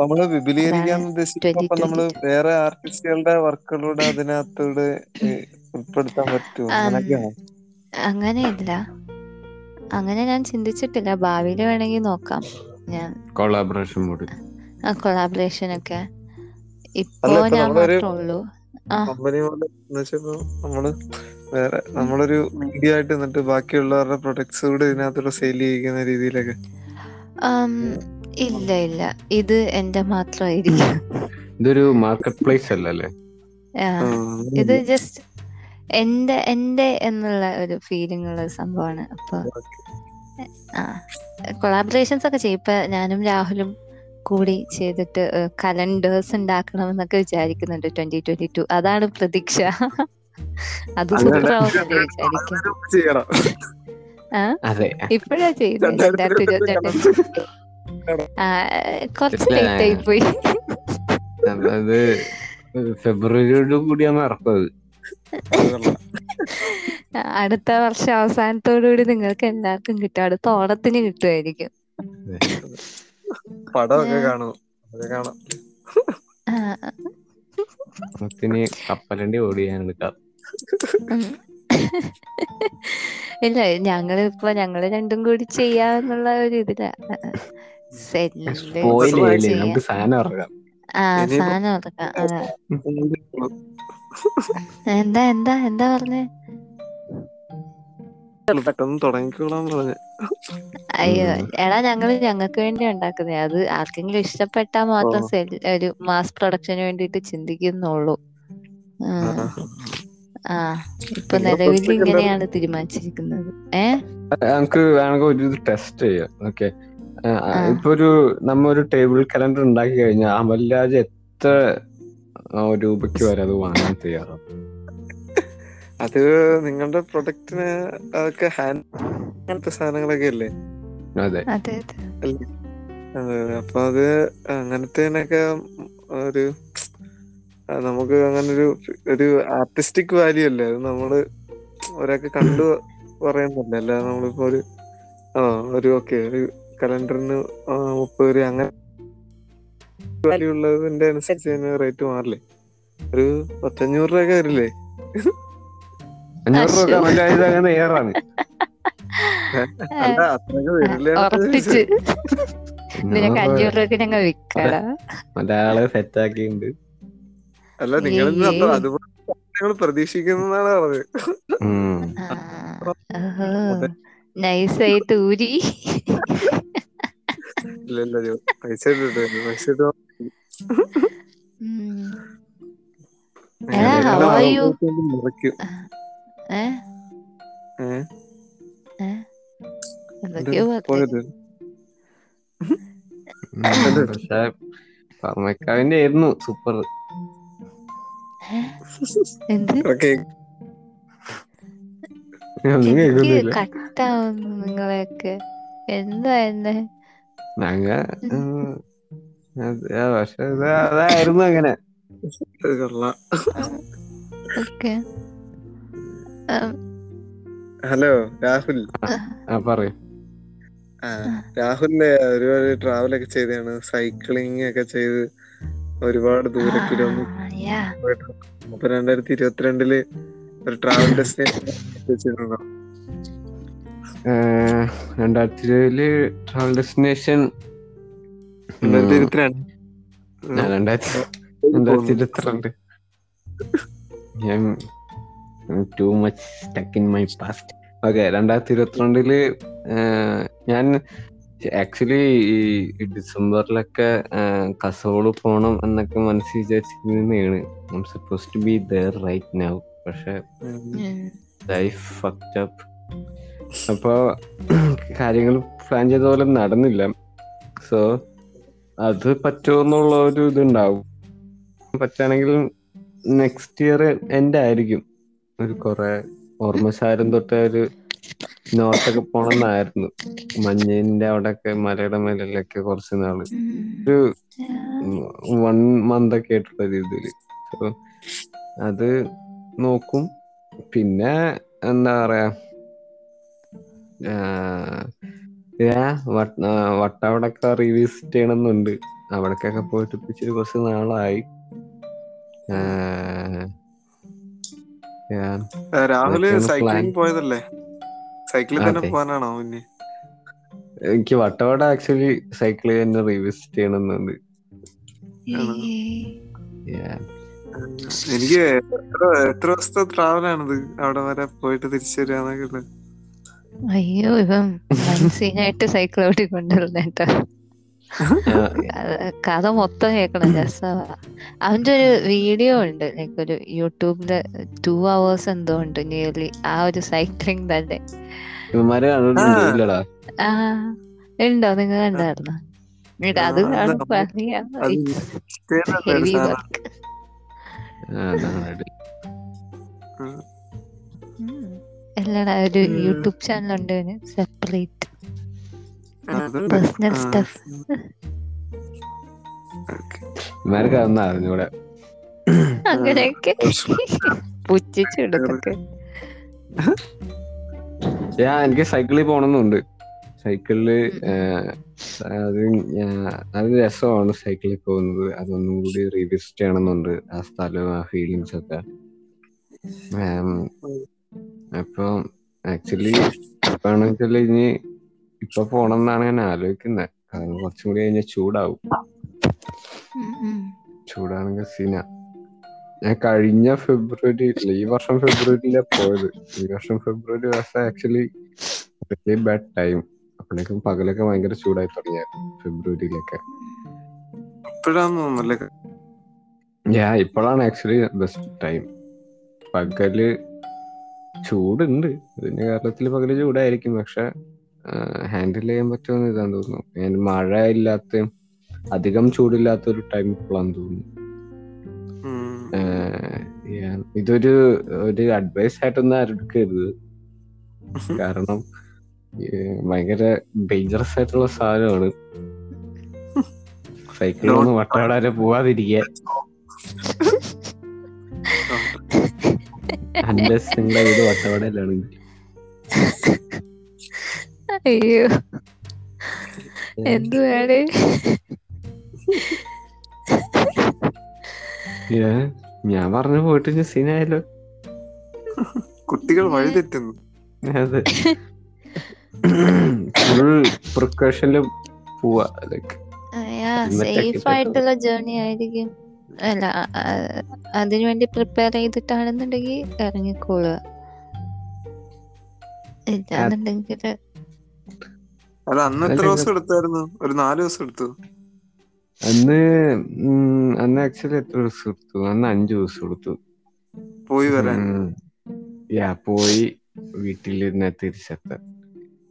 B: നമ്മൾ വിപുലീകരിക്കാൻ ഉദ്ദേശിക്കുമ്പോ
C: നമ്മൾ
B: വേറെ ആർട്ടിസ്റ്റുകളുടെ വർക്കുകളൂടെ അതിനകത്തോട് ഉൾപ്പെടുത്താൻ പറ്റുമോ? അങ്ങനെയൊക്കെയാണോ?
C: അങ്ങനെയില്ല. അങ്ങനെ ഞാൻ ചിന്തിച്ചിട്ടില്ല. ഭാവിയിൽ വേണമെങ്കിൽ നോക്കാം. ഞാൻ
A: കൊളാബറേഷൻ മോഡ്
C: ആ കൊളാബറേഷൻ ഒക്കെ. ഇപ്പോ ഞാൻ
B: നമ്മളൊരു-
C: മാത്രമേ ഉള്ളൂ. ആ.
B: കമ്പനി പോലെ എന്ന് വെച്ചപ്പോ നമ്മൾ വേറെ നമ്മളൊരു മീഡിയ ആയിട്ട് നിന്നിട്ട് ബാക്കിയുള്ളവരുടെ പ്രൊഡക്ട്സ് കൂടെ ഇതിനകത്തൂടെ സെയിൽ ചെയ്യിക്കുന്ന രീതിയിലൊക്കെ.
C: ഇല്ല ഇല്ല. ഇത് എന്റെ മാത്രമായിരിക്കും
A: ഇതൊരു മാർക്കറ്റ് പ്ലേസ് അല്ലല്ലേ
C: ഇത് ജസ്റ്റ് എന്റെ എന്റെ എന്നുള്ള ഒരു ഫീലിംഗ് ഉള്ള സംഭവമാണ്. അപ്പൊ ആ കൊളാബറേഷൻസ് ഒക്കെ ചെയ്യും. ഇപ്പൊ ഞാനും രാഹുലും കൂടി ചെയ്തിട്ട് കലണ്ടേഴ്സ് ഉണ്ടാക്കണം എന്നൊക്കെ വിചാരിക്കുന്നുണ്ട് ട്വന്റി ട്വന്റി ടു അതാണ് പ്രതീക്ഷ. അത് വിചാരിക്കും.
A: അതെ.
C: ഇപ്പോഴാ ചെയ്യുന്നത് രണ്ടായിരത്തി ആ കുറച്ച് ലേറ്റ് ആയി പോയി.
A: ഫെബ്രുവരിയോടും കൂടിയാണ്
B: കൊള്ളാം.
C: അടുത്ത വർഷം അവസാനത്തോടുകൂടി നിങ്ങൾക്ക് എല്ലാവർക്കും കിട്ടും. അടുത്ത ഓണത്തിന് കിട്ടുമായിരിക്കും.
B: പടമൊക്കെ കാണും.
A: ഓണത്തിന് കപ്പലണ്ടി ഓടിയാണ് എടുക്കാം
C: ഇല്ല ഞങ്ങൾ ഇപ്പൊ ഞങ്ങൾ രണ്ടും കൂടി ചെയ്യാന്നുള്ള ഒരു ഇതിലാ. സെല്ല്
A: സ്പോയിൽ ചെയ്യില്ലേ
C: ചെയ്യാം.
A: നമുക്ക് സാധനം ഇറങ്ങാം.
C: സാധനം അതെ. എന്താ എന്താ എന്താ പറഞ്ഞേ?
B: തുടങ്ങിക്കോളാം തുടങ്ങിക്കോളാൻ പറഞ്ഞ്.
C: അയ്യോ എടാ ഞങ്ങൾ ഞങ്ങൾക്ക് വേണ്ടി ഉണ്ടാക്കുന്നേ. അത് ആർക്കെങ്കിലും ഇഷ്ടപ്പെട്ടാ മാത്രം സെൽ ഒരു മാസ് പ്രൊഡക്ഷന് വേണ്ടിട്ട് ചിന്തിക്കുന്നുള്ളൂ. ആ, ഇപ്പൊ നിലവിൽ ഇങ്ങനെയാണ് തീരുമാനിച്ചിരിക്കുന്നത്. ഏഹ്
A: നമുക്ക് വേണമെങ്കിൽ ഒരു ടെസ്റ്റ് ചെയ്യാം. ഓക്കെ. ഇപ്പൊ ഒരു നമ്മ ഒരു ടേബിൾ കലണ്ടർ ഉണ്ടാക്കി കഴിഞ്ഞാൽ അമൽരാജ് എത്ര ആ, രൂപയ്ക്ക് വരെ അത് വാങ്ങാൻ തയ്യാറാണ്
B: അത് നിങ്ങളുടെ പ്രൊഡക്റ്റിന് അതൊക്കെ ഹാൻഡ് അങ്ങനത്തെ സാധനങ്ങളൊക്കെ അല്ലേ?
A: അതെ.
B: അപ്പൊ അത് അങ്ങനത്തേനൊക്കെ ഒരു നമുക്ക് അങ്ങനെ ഒരു ഒരു ആർട്ടിസ്റ്റിക് വാല്യൂ അല്ലേ? അത് നമ്മൾ ഒരാൾക്ക് കണ്ടു പറയുന്നില്ല അല്ലാതെ നമ്മളിപ്പോ ഒരു ആ ഒരു ഓക്കെ ഒരു കലണ്ടറിന് മുപ്പത് രൂപ അങ്ങനെ വാല്യൂ ഉള്ളതിന്റെ അനുസരിച്ച് റേറ്റ് മാറില്ലേ? ഒരു പത്തഞ്ഞൂറ് രൂപ വരില്ലേ?
A: അഞ്ഞൂറ് രൂപ അങ്ങനെ ഏറാണ് ഒരാളെ സെറ്റ് ആക്കിയിട്ടുണ്ട്
B: അല്ല നിങ്ങൾ അതുപോലെ പ്രതീക്ഷിക്കുന്നതാണ് പറഞ്ഞത്.
C: നൈസായിട്ട് ഊരി.
A: പക്ഷെ പറമക്കാവിന്റെ ആയിരുന്നു സൂപ്പർ.
C: എന്ത്? എനിക്ക്
A: കേൾക്കുന്നില്ല.
C: കട്ടാവുന്നു നിങ്ങളെയൊക്കെ എന്താ എന്നെ?
A: ഞങ്ങ പക്ഷെ അതായിരുന്നു അങ്ങനെ.
B: ഹലോ രാഹുൽ.
A: ആ. പറയൂ.
B: ആ രാഹുലിന്റെ ഒരുപാട് ട്രാവൽ ഒക്കെ ചെയ്താണ് സൈക്ലിംഗ് ഒക്കെ ചെയ്ത് ഒരുപാട് ദൂര കിലോമീറ്റർ അപ്പൊ രണ്ടായിരത്തി ഇരുപത്തിരണ്ടിൽ ഒരു ട്രാവൽ ഡെസ്റ്റിനേഷൻ
A: രണ്ടായിരത്തി ഇരുപതിൽ ട്രാവൽ ഡെസ്റ്റിനേഷൻ
B: രണ്ടായിരത്തി ഇരുപത്തിരണ്ട്
A: രണ്ടായിരത്തി രണ്ടായിരത്തി ഇരുപത്തിരണ്ട് ഞാൻ too much stuck in my past okay രണ്ടായിരത്തി ഇരുപത്തിരണ്ടിൽ ഞാൻ ആക്ച്വലി ഈ ഡിസംബറിലൊക്കെ കസോൾ പോണം എന്നൊക്കെ മനസ്സിൽ വിചാരിച്ചിരുന്നതാണ്. Suppose to be there right now പക്ഷെ ലൈഫ് ഫക്ട് അപ്പ് അപ്പോൾ കാര്യങ്ങൾ പ്ലാൻ ചെയ്ത പോലെ നടന്നില്ല. സോ അത് പറ്റുമെന്നുള്ള ഒരു ഇതുണ്ടാവും. പറ്റുകയാണെങ്കിൽ നെക്സ്റ്റ് ഇയർ എൻഡ് ആയിരിക്കും. ഒരു കുറെ ഓർമ്മശാരം തൊട്ട് ഒരു നോർത്തൊക്കെ പോണെന്നായിരുന്നു. മഞ്ഞിന്റെ അവിടെയൊക്കെ മലയുടെ മേലൊക്കെ കുറച്ച് നാൾ. ഒരു വൺ മന്ത് ഒക്കെ ആയിട്ടുള്ള രീതിയിൽ സോ അത് നോക്കും. പിന്നെ എന്താ പറയാ വട്ടവടൊക്കെ റീവിസിറ്റ് ചെയ്യണമെന്നുണ്ട്. അവിടേക്കൊക്കെ പോയിട്ട് ഇപ്പിച്ചിരി കുറച്ച് നാളായി. രാഹുൽ
B: സൈക്ലിംഗ് പോയതല്ലേ? സൈക്കിളിൽ തന്നെ പോകാനാണോ പിന്നെ
A: എനിക്ക് വട്ടവട ആക്ച്വലി സൈക്കിൾ തന്നെ റീവിസിറ്റ് ചെയ്യണമെന്നുണ്ട്. Yeah.
B: എനിക്ക് എത്ര ദിവസത്തെ ട്രാവൽ ആണിത് അവിടെ വരെ പോയിട്ട് തിരിച്ചു വരിക
C: അയ്യോ ഇവൻ മനസ്സിനായിട്ട് സൈക്കിൾ ഓടിക്കൊണ്ടിരുന്നേട്ടോ
A: ആ,
C: കഥ- മൊത്തം കേൾക്കണം രസമാ അവന്റെ ഒരു വീഡിയോ ഉണ്ട് ലൈക്ക് ഒരു യൂട്യൂബിൽ ടു അവേഴ്സ് എന്തോ ഉണ്ട് നിയർലി ആ ഒരു സൈക്ലിംഗ് തന്നെ. ഉണ്ടോ? നിങ്ങൾ കണ്ടായിരുന്നോ? എന്നിട്ട് അത് കാണുമ്പോ അറിയാം. Heavy work. അല്ലടാ ഒരു യൂട്യൂബ് ചാനൽ ഉണ്ട് സെപ്പറേറ്റ്. Personal stuff.
B: Okay.
A: ഇവന്മാർക്ക് അതൊന്നും അറിഞ്ഞൂടെ.
C: അങ്ങനെയൊക്കെ. പുച്ഛിച്ചിടത്തൊക്കെ
A: ഞാൻ എനിക്ക് സൈക്കിളിൽ പോണമെന്നുണ്ട് സൈക്കിളിൽ അത് നല്ല അത് രസമാണ് സൈക്കിളിൽ പോകുന്നത്. അതൊന്നും കൂടി റീവിസിറ്റ് ചെയ്യണമെന്നുണ്ട് ആ സ്ഥലവും ആ ഫീലിങ്സ് ഒക്കെ. അപ്പൊ ആക്ച്വലി ഇപ്പാണെങ്കിൽ ഇനി ഇപ്പൊ പോണം എന്നാണ് ഞാൻ ആലോചിക്കുന്നത് കാരണം കുറച്ചും കൂടി കഴിഞ്ഞാൽ ചൂടാവും. ചൂടാണെങ്കിൽ സീന. ഞാൻ കഴിഞ്ഞ ഫെബ്രുവരി ഈ വർഷം ഫെബ്രുവരിയിലാണ് പോയത്. ഈ വർഷം ഫെബ്രുവരി മാസം ആക്ച്വലി വെരി ബാഡ് ടൈം അപ്പോഴേക്കും പകലൊക്കെ ഭയങ്കര ചൂടായി തുടങ്ങിയായിരുന്നു ഫെബ്രുവരിയിലൊക്കെ. ഞാൻ ഇപ്പോഴാണ് ആക്ച്വലി ബെസ്റ്റ് ടൈം പകൽ ചൂടുണ്ട്. ഇതിന്റെ കേരളത്തിൽ പകൽ ചൂടായിരിക്കും. പക്ഷെ ഹാൻഡിൽ ചെയ്യാൻ പറ്റുമെന്ന് ഇതാന്ന് തോന്നുന്നു. ഞാൻ മഴ ഇല്ലാത്ത അധികം ചൂടില്ലാത്ത ഒരു ടൈം ഇപ്പോഴാന്ന് തോന്നുന്നു. ഇതൊരു ഒരു അഡ്വൈസ് ആയിട്ടൊന്നും ആരും എടുക്കരുത്. കാരണം ഭയങ്കര ഡേഞ്ചറസ് ആയിട്ടുള്ള സാധനമാണ്. സൈക്കിൾ വട്ടവട വരെ പോവാതിരിക്കുക അൻഡസ് നിങ്ങളുടെ വീട് വട്ടവടയിലാണ്
C: അയ്യോ. എന്തുവാണ്.
A: ഞാൻ പറഞ്ഞു പോയിട്ട് സീനായാലോ
B: കുട്ടികൾ വഴി തെറ്റുന്നു.
A: അതെ. ഫുൾ പ്രിക്കോഷനിൽ പോവാ ലൈക്ക്
C: സേഫ് ആയിട്ടുള്ള ജേർണി ആയിരിക്കും. അല്ല അതിനു വേണ്ടി അതിനുവേണ്ടി പ്രിപ്പയർ ചെയ്തിട്ടാണെന്നുണ്ടെങ്കിൽ ഇറങ്ങിക്കോളുക. ഇല്ലാന്നുണ്ടെങ്കിൽ
B: അല്ല അന്ന് എത്ര ദിവസം എടുത്തായിരുന്നു? ഒരു നാല് ദിവസം എടുത്തു?
A: അന്ന് അന്ന് ആക്ച്വലി എത്ര ദിവസം എടുത്തു? അന്ന് അഞ്ചു ദിവസം എടുത്തു.
B: പോയി വരാൻ?
A: യാ പോയി വീട്ടിലിരുന്ന് തിരിച്ചെത്താൻ.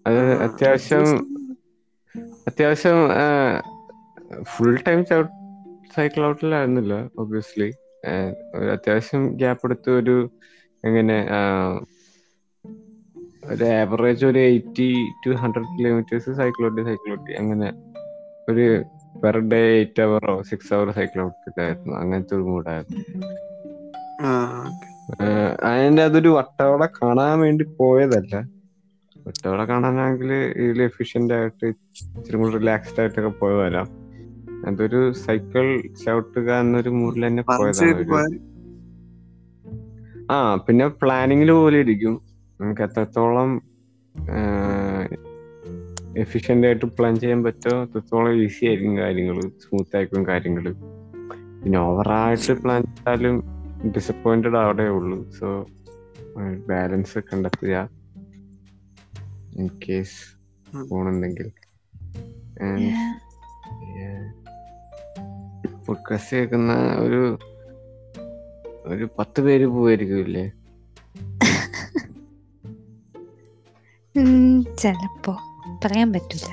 A: അത് അത്യാവശ്യം അത്യാവശ്യം. ഫുൾ ടൈം സൈക്കിൾ ഔട്ടിലായിരുന്നില്ല ഒബ്വിയസ്ലി അത്യാവശ്യം ഗ്യാപ്പ് എടുത്ത് ഒരു എങ്ങനെ ഒരു ആവറേജ് ഒരു eighty to hundred kilometres cycle odd cycle ഓട്ടി. അങ്ങനെ ഒരു പെർ ഡേ എയ്റ്റ് അവറോ സിക്സ് അവർ സൈക്കിൾ ഓട്ടിട്ടായിരുന്നു അങ്ങനത്തെ ഒരു മൂഡായിരുന്നു അതിന്റെ അതൊരു വട്ടവട കാണാൻ വേണ്ടി പോയതല്ല. വട്ടവട കാണാനാണെങ്കിൽ ഇതിൽ എഫിഷ്യന്റ് ആയിട്ട് ഇച്ചിരി കൂടി റിലാക്സ്ഡ് ആയിട്ടൊക്കെ പോയി വരാം അതൊരു സൈക്കിൾ ചവിട്ടുക എന്നൊരു മൂഡിൽ തന്നെ പോയതാണ് ആ പിന്നെ പ്ലാനിങ്ങിൽ പോലെ ഇരിക്കും. നമുക്ക് എത്രത്തോളം എഫിഷ്യന്റ് ആയിട്ട് പ്ലാൻ ചെയ്യാൻ പറ്റുമോ അത്രത്തോളം ഈസി ആയിരിക്കും കാര്യങ്ങൾ സ്മൂത്ത് ആയിരിക്കും കാര്യങ്ങൾ പിന്നെ ഓവറായിട്ട് പ്ലാൻ ചെയ്താലും ഡിസപ്പോയിന്റഡ് അവിടെ ഉള്ളൂ. സോ ബാലൻസ് കണ്ടെത്തുക. ഇൻ കേസ്
B: ഉം.
A: പോണെന്നെങ്കിൽ പോഡ്കാസ്റ്റ് കേൾക്കുന്ന ഒരു ഒരു പത്ത് പേര് പോയിരിക്കില്ലേ
C: ചെലപ്പോ. പറയാൻ പറ്റൂല.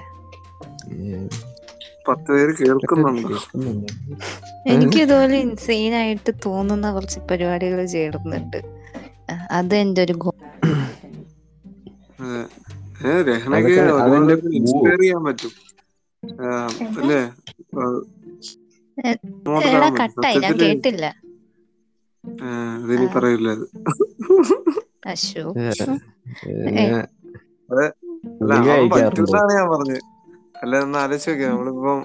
B: പത്ത് പേര് കേൾക്കുന്നുണ്ടോ?
C: എനിക്ക് ഇതുപോലെ ഇൻസെയിൻ ആയിട്ട് തോന്നുന്ന കുറച്ച് പരിപാടികൾ ചേർന്നുണ്ട് അത് എന്റെ ഒരു ഗോ
B: അതെ. ഏ, രഹനക്ക് ഇൻസ്പയർ ചെയ്യാൻ പറ്റും. അല്ലേ?
C: ഞാൻ കേട്ടില്ല.
B: പറയില്ല അല്ല ഞാൻ പറഞ്ഞത് ഒന്ന് ആലോചിച്ച് നോക്കിയ നമ്മളിപ്പം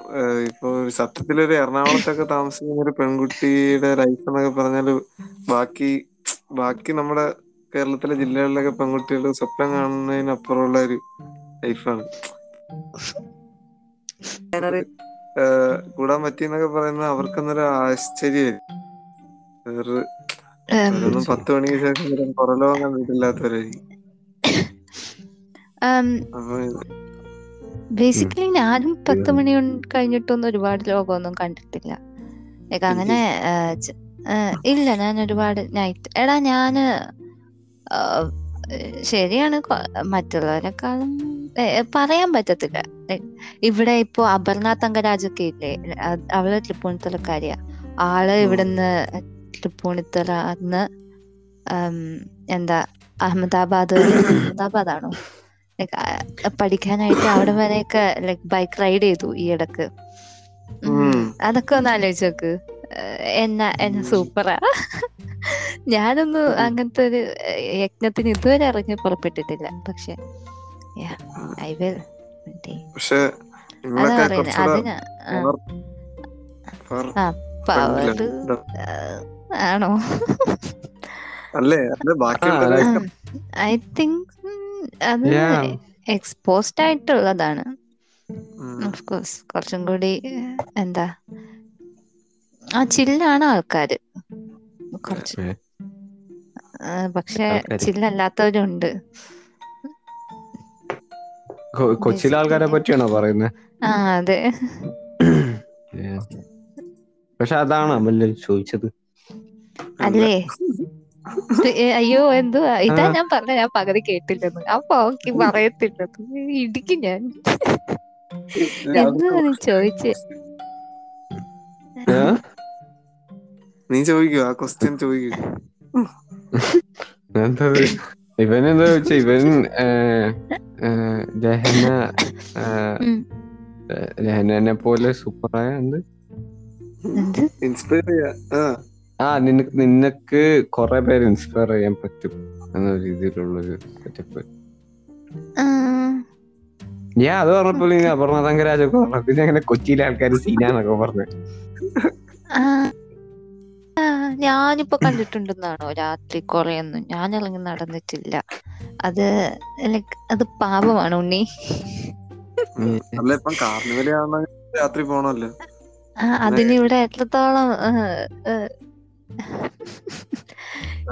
B: ഇപ്പൊ സത്യത്തിലൊരു എറണാകുളത്തൊക്കെ താമസിക്കുന്ന ഒരു പെൺകുട്ടിയുടെ ലൈഫ് എന്നൊക്കെ പറഞ്ഞാൽ ബാക്കി ബാക്കി നമ്മുടെ കേരളത്തിലെ ജില്ലകളിലൊക്കെ പെൺകുട്ടികൾ സ്വപ്നം കാണുന്നതിനപ്പുറമുള്ള ഒരു ലൈഫാണ് കൂടാൻ പറ്റിയെന്നൊക്കെ പറയുന്നത് അവർക്കെന്നൊരു ആശ്ചര്യമായിരുന്നു പത്ത് മണിക്ക് ശേഷം പുറലോ പുറലോകം കണ്ടിട്ടില്ലാത്തവരായിരിക്കും
C: ബേസിക്കലി ഞാനും പത്ത് മണി കഴിഞ്ഞിട്ടൊന്നും ഒരുപാട് ലോകമൊന്നും കണ്ടിട്ടില്ല. അങ്ങനെ ഇല്ല ഞാൻ ഒരുപാട് നൈറ്റ് എടാ ഞാൻ ശരിയാണ്. മറ്റുള്ളവരെക്കാളും പറയാൻ പറ്റത്തില്ല. ഇവിടെ ഇപ്പൊ അപർണ തങ്കരാജൊക്കെ ഇല്ലേ? അവൾ തൃപ്പൂണിത്തലക്കാരിയാ
B: ആൾ.
C: ഇവിടുന്ന് തൃപ്പൂണിത്തല അന്ന് എന്താ അഹമ്മദാബാദ് അഹമ്മദാബാദ് അഹമ്മദാബാദാണോ പഠിക്കാനായിട്ട് അവിടെ വരെയൊക്കെ ലൈക് ബൈക്ക് റൈഡ് ചെയ്തു ഈ
B: ഇടയ്ക്ക്.
C: അതൊക്കെ ഒന്ന് ആലോചിച്ച് നോക്ക്. എന്നാ എന്നാ സൂപ്പറാ. ഞാനൊന്നും അങ്ങനത്തെ ഒരു യജ്ഞത്തിന് ഇതുവരെ ഇറങ്ങി പുറപ്പെട്ടിട്ടില്ല. പക്ഷെ ഐ വിൽ.
B: പക്ഷെ.
C: ആണോ?
B: അല്ലേ?
C: ഐ തിങ്ക് അത്. എക്സ്പോസ്ഡ് ആയിട്ടുള്ളതാണ്. ഓഫ് കോഴ്സ് കുറച്ചും കൂടി എന്താ ആ ചില്ലാണ് ആൾക്കാര്. കുറച്ച്. പക്ഷെ. ചില്ലല്ലാത്തവരുണ്ട്.
A: കൊച്ചിയിലെ ആൾക്കാരെ പറ്റിയാണോ പറയുന്നത്
C: ആ അതെ.
A: പക്ഷെ അതാണ് ചോദിച്ചത്.
C: അല്ലേ? അയ്യോ എന്തുവാ? ഇതാ ഞാൻ പറഞ്ഞ ഞാൻ പകുതി കേട്ടില്ലെന്ന്. അപ്പൊ ഓക്കെ പറയത്തില്ലെന്ന്. ഇടിക്കും ഞാൻ. എന്തുവാ ചോദിച്ചേ?
B: നീ ചോദിക്കൂ ആ ക്വസ്റ്റ്യൻ ചോദിക്കൂ.
A: ഇവൻ എന്താ വെച്ച ഇവൻ രഹന. രഹനനെ പോലെ സൂപ്പറായ എന്ത്?
B: ഇൻസ്പയർ ആ.
A: ആ നിനക്ക് നിനക്ക് കൊറേ പേര് ഇൻസ്പയർ ചെയ്യാൻ പറ്റും എന്ന രീതിയിലുള്ളൊരു സെറ്റപ്പ്
C: ആ,
A: ഞാൻ അത് പറഞ്ഞപ്പോൾ അപർണ തങ്കരാജൊക്കെ പറഞ്ഞു. പിന്നെ അങ്ങനെ കൊച്ചിയിലെ ആൾക്കാർ സീനാന്നൊക്കെ പറഞ്ഞു.
C: ഞാനിപ്പോ കണ്ടിട്ടുണ്ടെന്നാണോ രാത്രി കൊറേയൊന്നും? ഞാൻ ഇറങ്ങി നടന്നിട്ടില്ല. അത് ലൈക്ക് അത് പാപമാണ് ഉണ്ണി.
B: രാത്രി പോണല്ലോ.
C: അതിനിവിടെ എത്രത്തോളം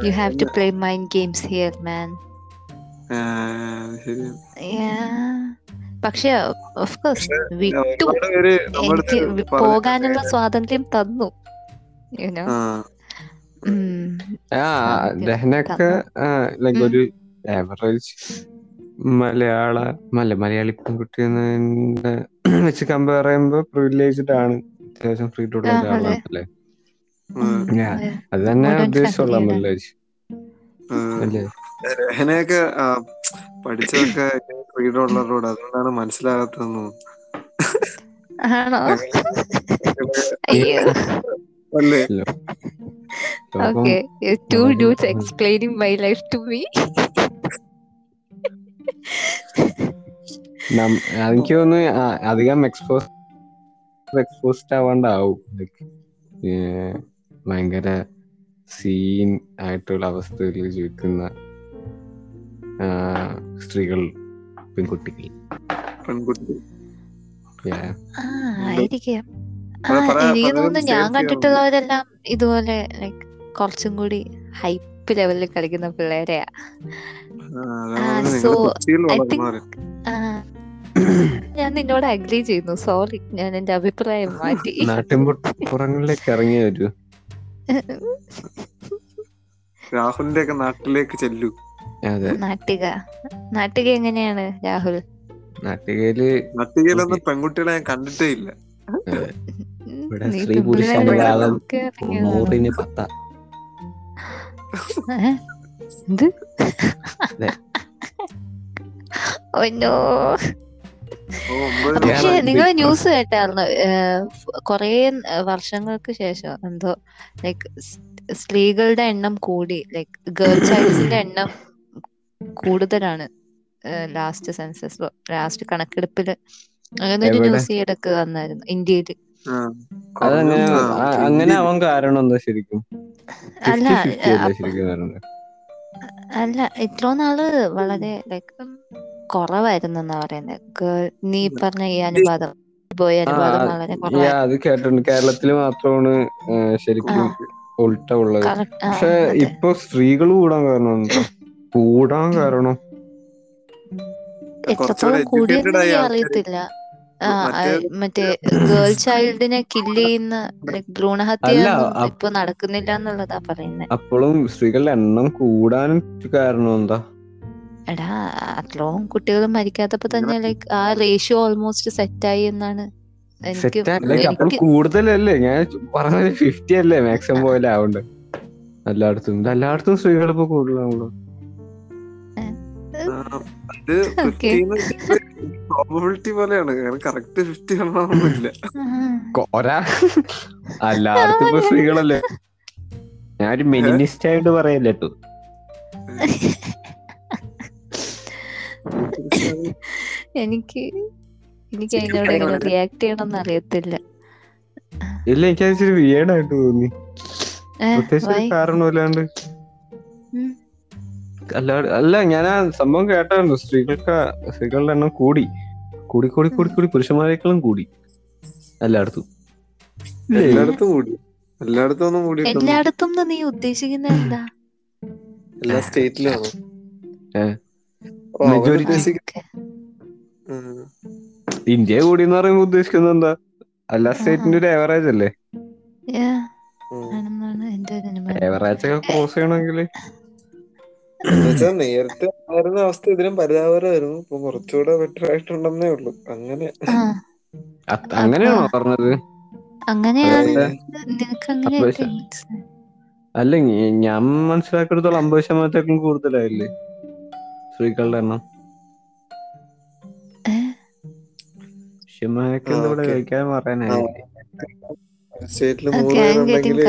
C: you have to play mind games here man പക്ഷെ ഓഫ് കോഴ്സ് വിട്ടു എനിക്ക് പോകാനുള്ള സ്വാതന്ത്ര്യം തന്നു.
A: രഹനൊക്കെ ലൈക്ക്. ഒരു ആവറേജ് മലയാള മല മലയാളി പെൺകുട്ടി വെച്ച് കമ്പയർ ചെയ്യുമ്പോ പ്രിവിലേജ്ഡ് ആണ്. അത്യാവശ്യം ഫ്രീ
C: ടു
A: ഒരാളാണല്ലേ. അത്. തന്നെ
C: ഉദ്ദേശിച്ചോളാം
A: മല്ലേജ് അല്ലേ?
B: രഹനയൊക്കെ പഠിച്ചതൊക്കെ ഫ്രീഡം ഉള്ളവരോട് അതുകൊണ്ടാണ് മനസ്സിലാകാത്തതെന്ന്. തോന്നുന്നു.
C: ആണോ
B: അല്ലേ?
A: ലോകം
C: ഓക്കെ ടു
A: വളരെ-
C: does explaining my life to me
A: നം- എനിക്ക് തോന്നുന്നു അധികം എക്സ്പോസ് എക്സ്പോസ്ഡ് ആവാണ്ടാവും. ഭയങ്കര സീൻ ആയിട്ടുള്ള അവസ്ഥയിൽ ജീവിക്കുന്ന സ്ത്രീകൾ പെൺകുട്ടികൾ.
B: പെൺകുട്ടി
A: Yeah.
C: ആ ആയിരിക്കാം. എനിക്ക് തോന്നുന്നു ഞാൻ കണ്ടിട്ടുള്ളവരെല്ലാം ഇതുപോലെ ലൈക്ക് കുറച്ചും കൂടി ഹൈപ്പ് ലെവലിൽ കളിക്കുന്ന പിള്ളേരെയാ. സോ
B: ഐ
C: ആ, ഞാൻ നിന്നോട് അഗ്രി ചെയ്യുന്നു. സോറി ഞാൻ എന്റെ അഭിപ്രായം മാറ്റി.
A: നാട്ടിൻപുറങ്ങളിലേക്ക് ഇറങ്ങി വരൂ.
B: രാഹുലിന്റെ ഒക്കെ നാട്ടിലേക്ക് ചെല്ലൂ.
A: അതെ.
C: നാട്ടിക. നാട്ടിക എങ്ങനെയാണ് രാഹുൽ?
A: നാട്ടികയിൽ
B: നാട്ടികയിലൊന്നും പെൺകുട്ടികളെ ഞാൻ കണ്ടിട്ടേ ഇല്ല.
A: ഇവിടെ സ്ത്രീ പുരുഷ അനുപാതം? നൂറിന് പത്ത?
C: എന്ത്? പക്ഷെ നിങ്ങൾ ന്യൂസ് കേട്ടായിരുന്നു? കൊറേ വർഷങ്ങൾക്ക് ശേഷം എന്തോ ലൈക് സ്ത്രീകളുടെ എണ്ണം കൂടി ലൈക് ഗേൾ ചൈൽഡ്സിന്റെ എണ്ണം കൂടുതലാണ്. ലാസ്റ്റ് സെൻസസ് ലാസ്റ്റ് കണക്കെടുപ്പിൽ. അങ്ങനെ ഒരു? ന്യൂസ് ഈ ഇടയ്ക്ക് വന്നായിരുന്നു
B: ഇന്ത്യയിൽ.
A: അതങ്ങനെ. അങ്ങനെ അവൻ കാരണം എന്താ ശരിക്കും.
C: അല്ല
A: അല്ലേ
C: ഇത്രോ നാൾ വളരെ ലൈക്ക് കുറവായിരുന്നു എന്നാ പറയുന്നത് നീ പറഞ്ഞ ഈ അനുപാതം ബോയ് അനുപാതം
A: ആ,
C: വളരെ
A: അത് കേട്ടിട്ടുണ്ട്. കേരളത്തിൽ മാത്രമാണ് ശരിക്കും ഉൾട്ട ഉള്ളത്. പക്ഷെ. ഇപ്പൊ സ്ത്രീകൾ കൂടാൻ കാരണം എന്താ? കൂടാൻ കാരണം.
C: എത്രത്തോളം കൂടിയെന്ന് അറിയത്തില്ല.
B: മറ്റേ
C: ഗേൾ ചൈൽഡിനെ കില്ല് ചെയ്യുന്ന ഭ്രൂണഹത്യ ഇപ്പൊ നടക്കുന്നില്ല എന്നുള്ളതാ പറയുന്നത്
A: അപ്പോഴും സ്ത്രീകളുടെ എണ്ണം കൂടാനും കാരണം എന്താ?
C: എടാ അത്രയും കുട്ടികൾ മരിക്കാത്തപ്പോ തന്നെ ലൈക് ആ റേഷ്യോ ഓൾമോസ്റ്റ് സെറ്റായി എന്നാണ്
A: കൂടുതലല്ലേ? ഞാൻ പറഞ്ഞത് ഫിഫ്റ്റി അല്ലേ? മാക്സിമം പോലെ ആവണ്ട് എല്ലായിടത്തും സ്ത്രീകൾ ഇപ്പൊ കൂടുതലാണല്ലോ.
B: പ്രോബിലിറ്റി പോലെയാണ്. കറക്റ്റ് ഫിഫ്റ്റി ആണോന്നില്ല
A: ഇപ്പൊ സ്ത്രീകളല്ലേ? ഞാനൊരു മെനിനിസ്റ്റ് ആയിട്ട് പറയല്ലേ കേട്ടോ
C: എനിക്ക് എനിക്ക് അതിനോട് എങ്ങനെ റിയാക്ട് ചെയ്യണമെന്ന് അറിയത്തില്ല.
A: ഇല്ല എനിക്ക് വിയേഡായിട്ട് തോന്നി. പ്രത്യേകിച്ച്? കാരണമില്ലാണ്ട്. അല്ല അല്ല ഞാൻ ആ സംഭവം കേട്ടായിരുന്നു സ്ത്രീകൾക്ക് സ്ത്രീകളുടെ എണ്ണം കൂടി. കൂടി കൂടി കൂടി കൂടി പുരുഷന്മാരെക്കാളും കൂടി. എല്ലായിടത്തും. ഇല്ലേ?
B: എല്ലായിടത്തും കൂടി. എല്ലായിടത്തും ഒന്നും കൂടി
C: എല്ലായിടത്തും നീ ഉദ്ദേശിക്കുന്നത് എന്താ
B: എല്ലാ സ്റ്റേറ്റിലാണോ.
A: ഇന്ത്യ കൂടി എന്ന് പറയുമ്പോ ഉദ്ദേശിക്കുന്നത് എന്താ എല്ലാ സ്റ്റേറ്റിന്റെ ഒരു ആവറേജ് അല്ലേ? ആവറേജ് ഒക്കെ ക്രോസ് ചെയ്യണമെങ്കിൽ
B: എന്നുവെച്ചാ നേരത്തെ ആയിരുന്ന അവസ്ഥ ഇതിലും പരിതാപകരമായിരുന്നു ഇപ്പൊ കുറച്ചുകൂടെ ബെറ്റർ ആയിട്ടുണ്ടെന്നേ ഉള്ളൂ. അങ്ങനെ.
A: അങ്ങനെയാണോ പറഞ്ഞത്? അല്ല ഞാൻ മനസ്സിലാക്കിയെടുത്തോളം അമ്പത് ശതമാനത്തേക്കും കൂടുതലായില്ലേ? സ്ത്രീകളുടെ എണ്ണം. ഇവിടെ. കഴിക്കാൻ
B: മൂന്ന് പേരുണ്ടെങ്കിൽ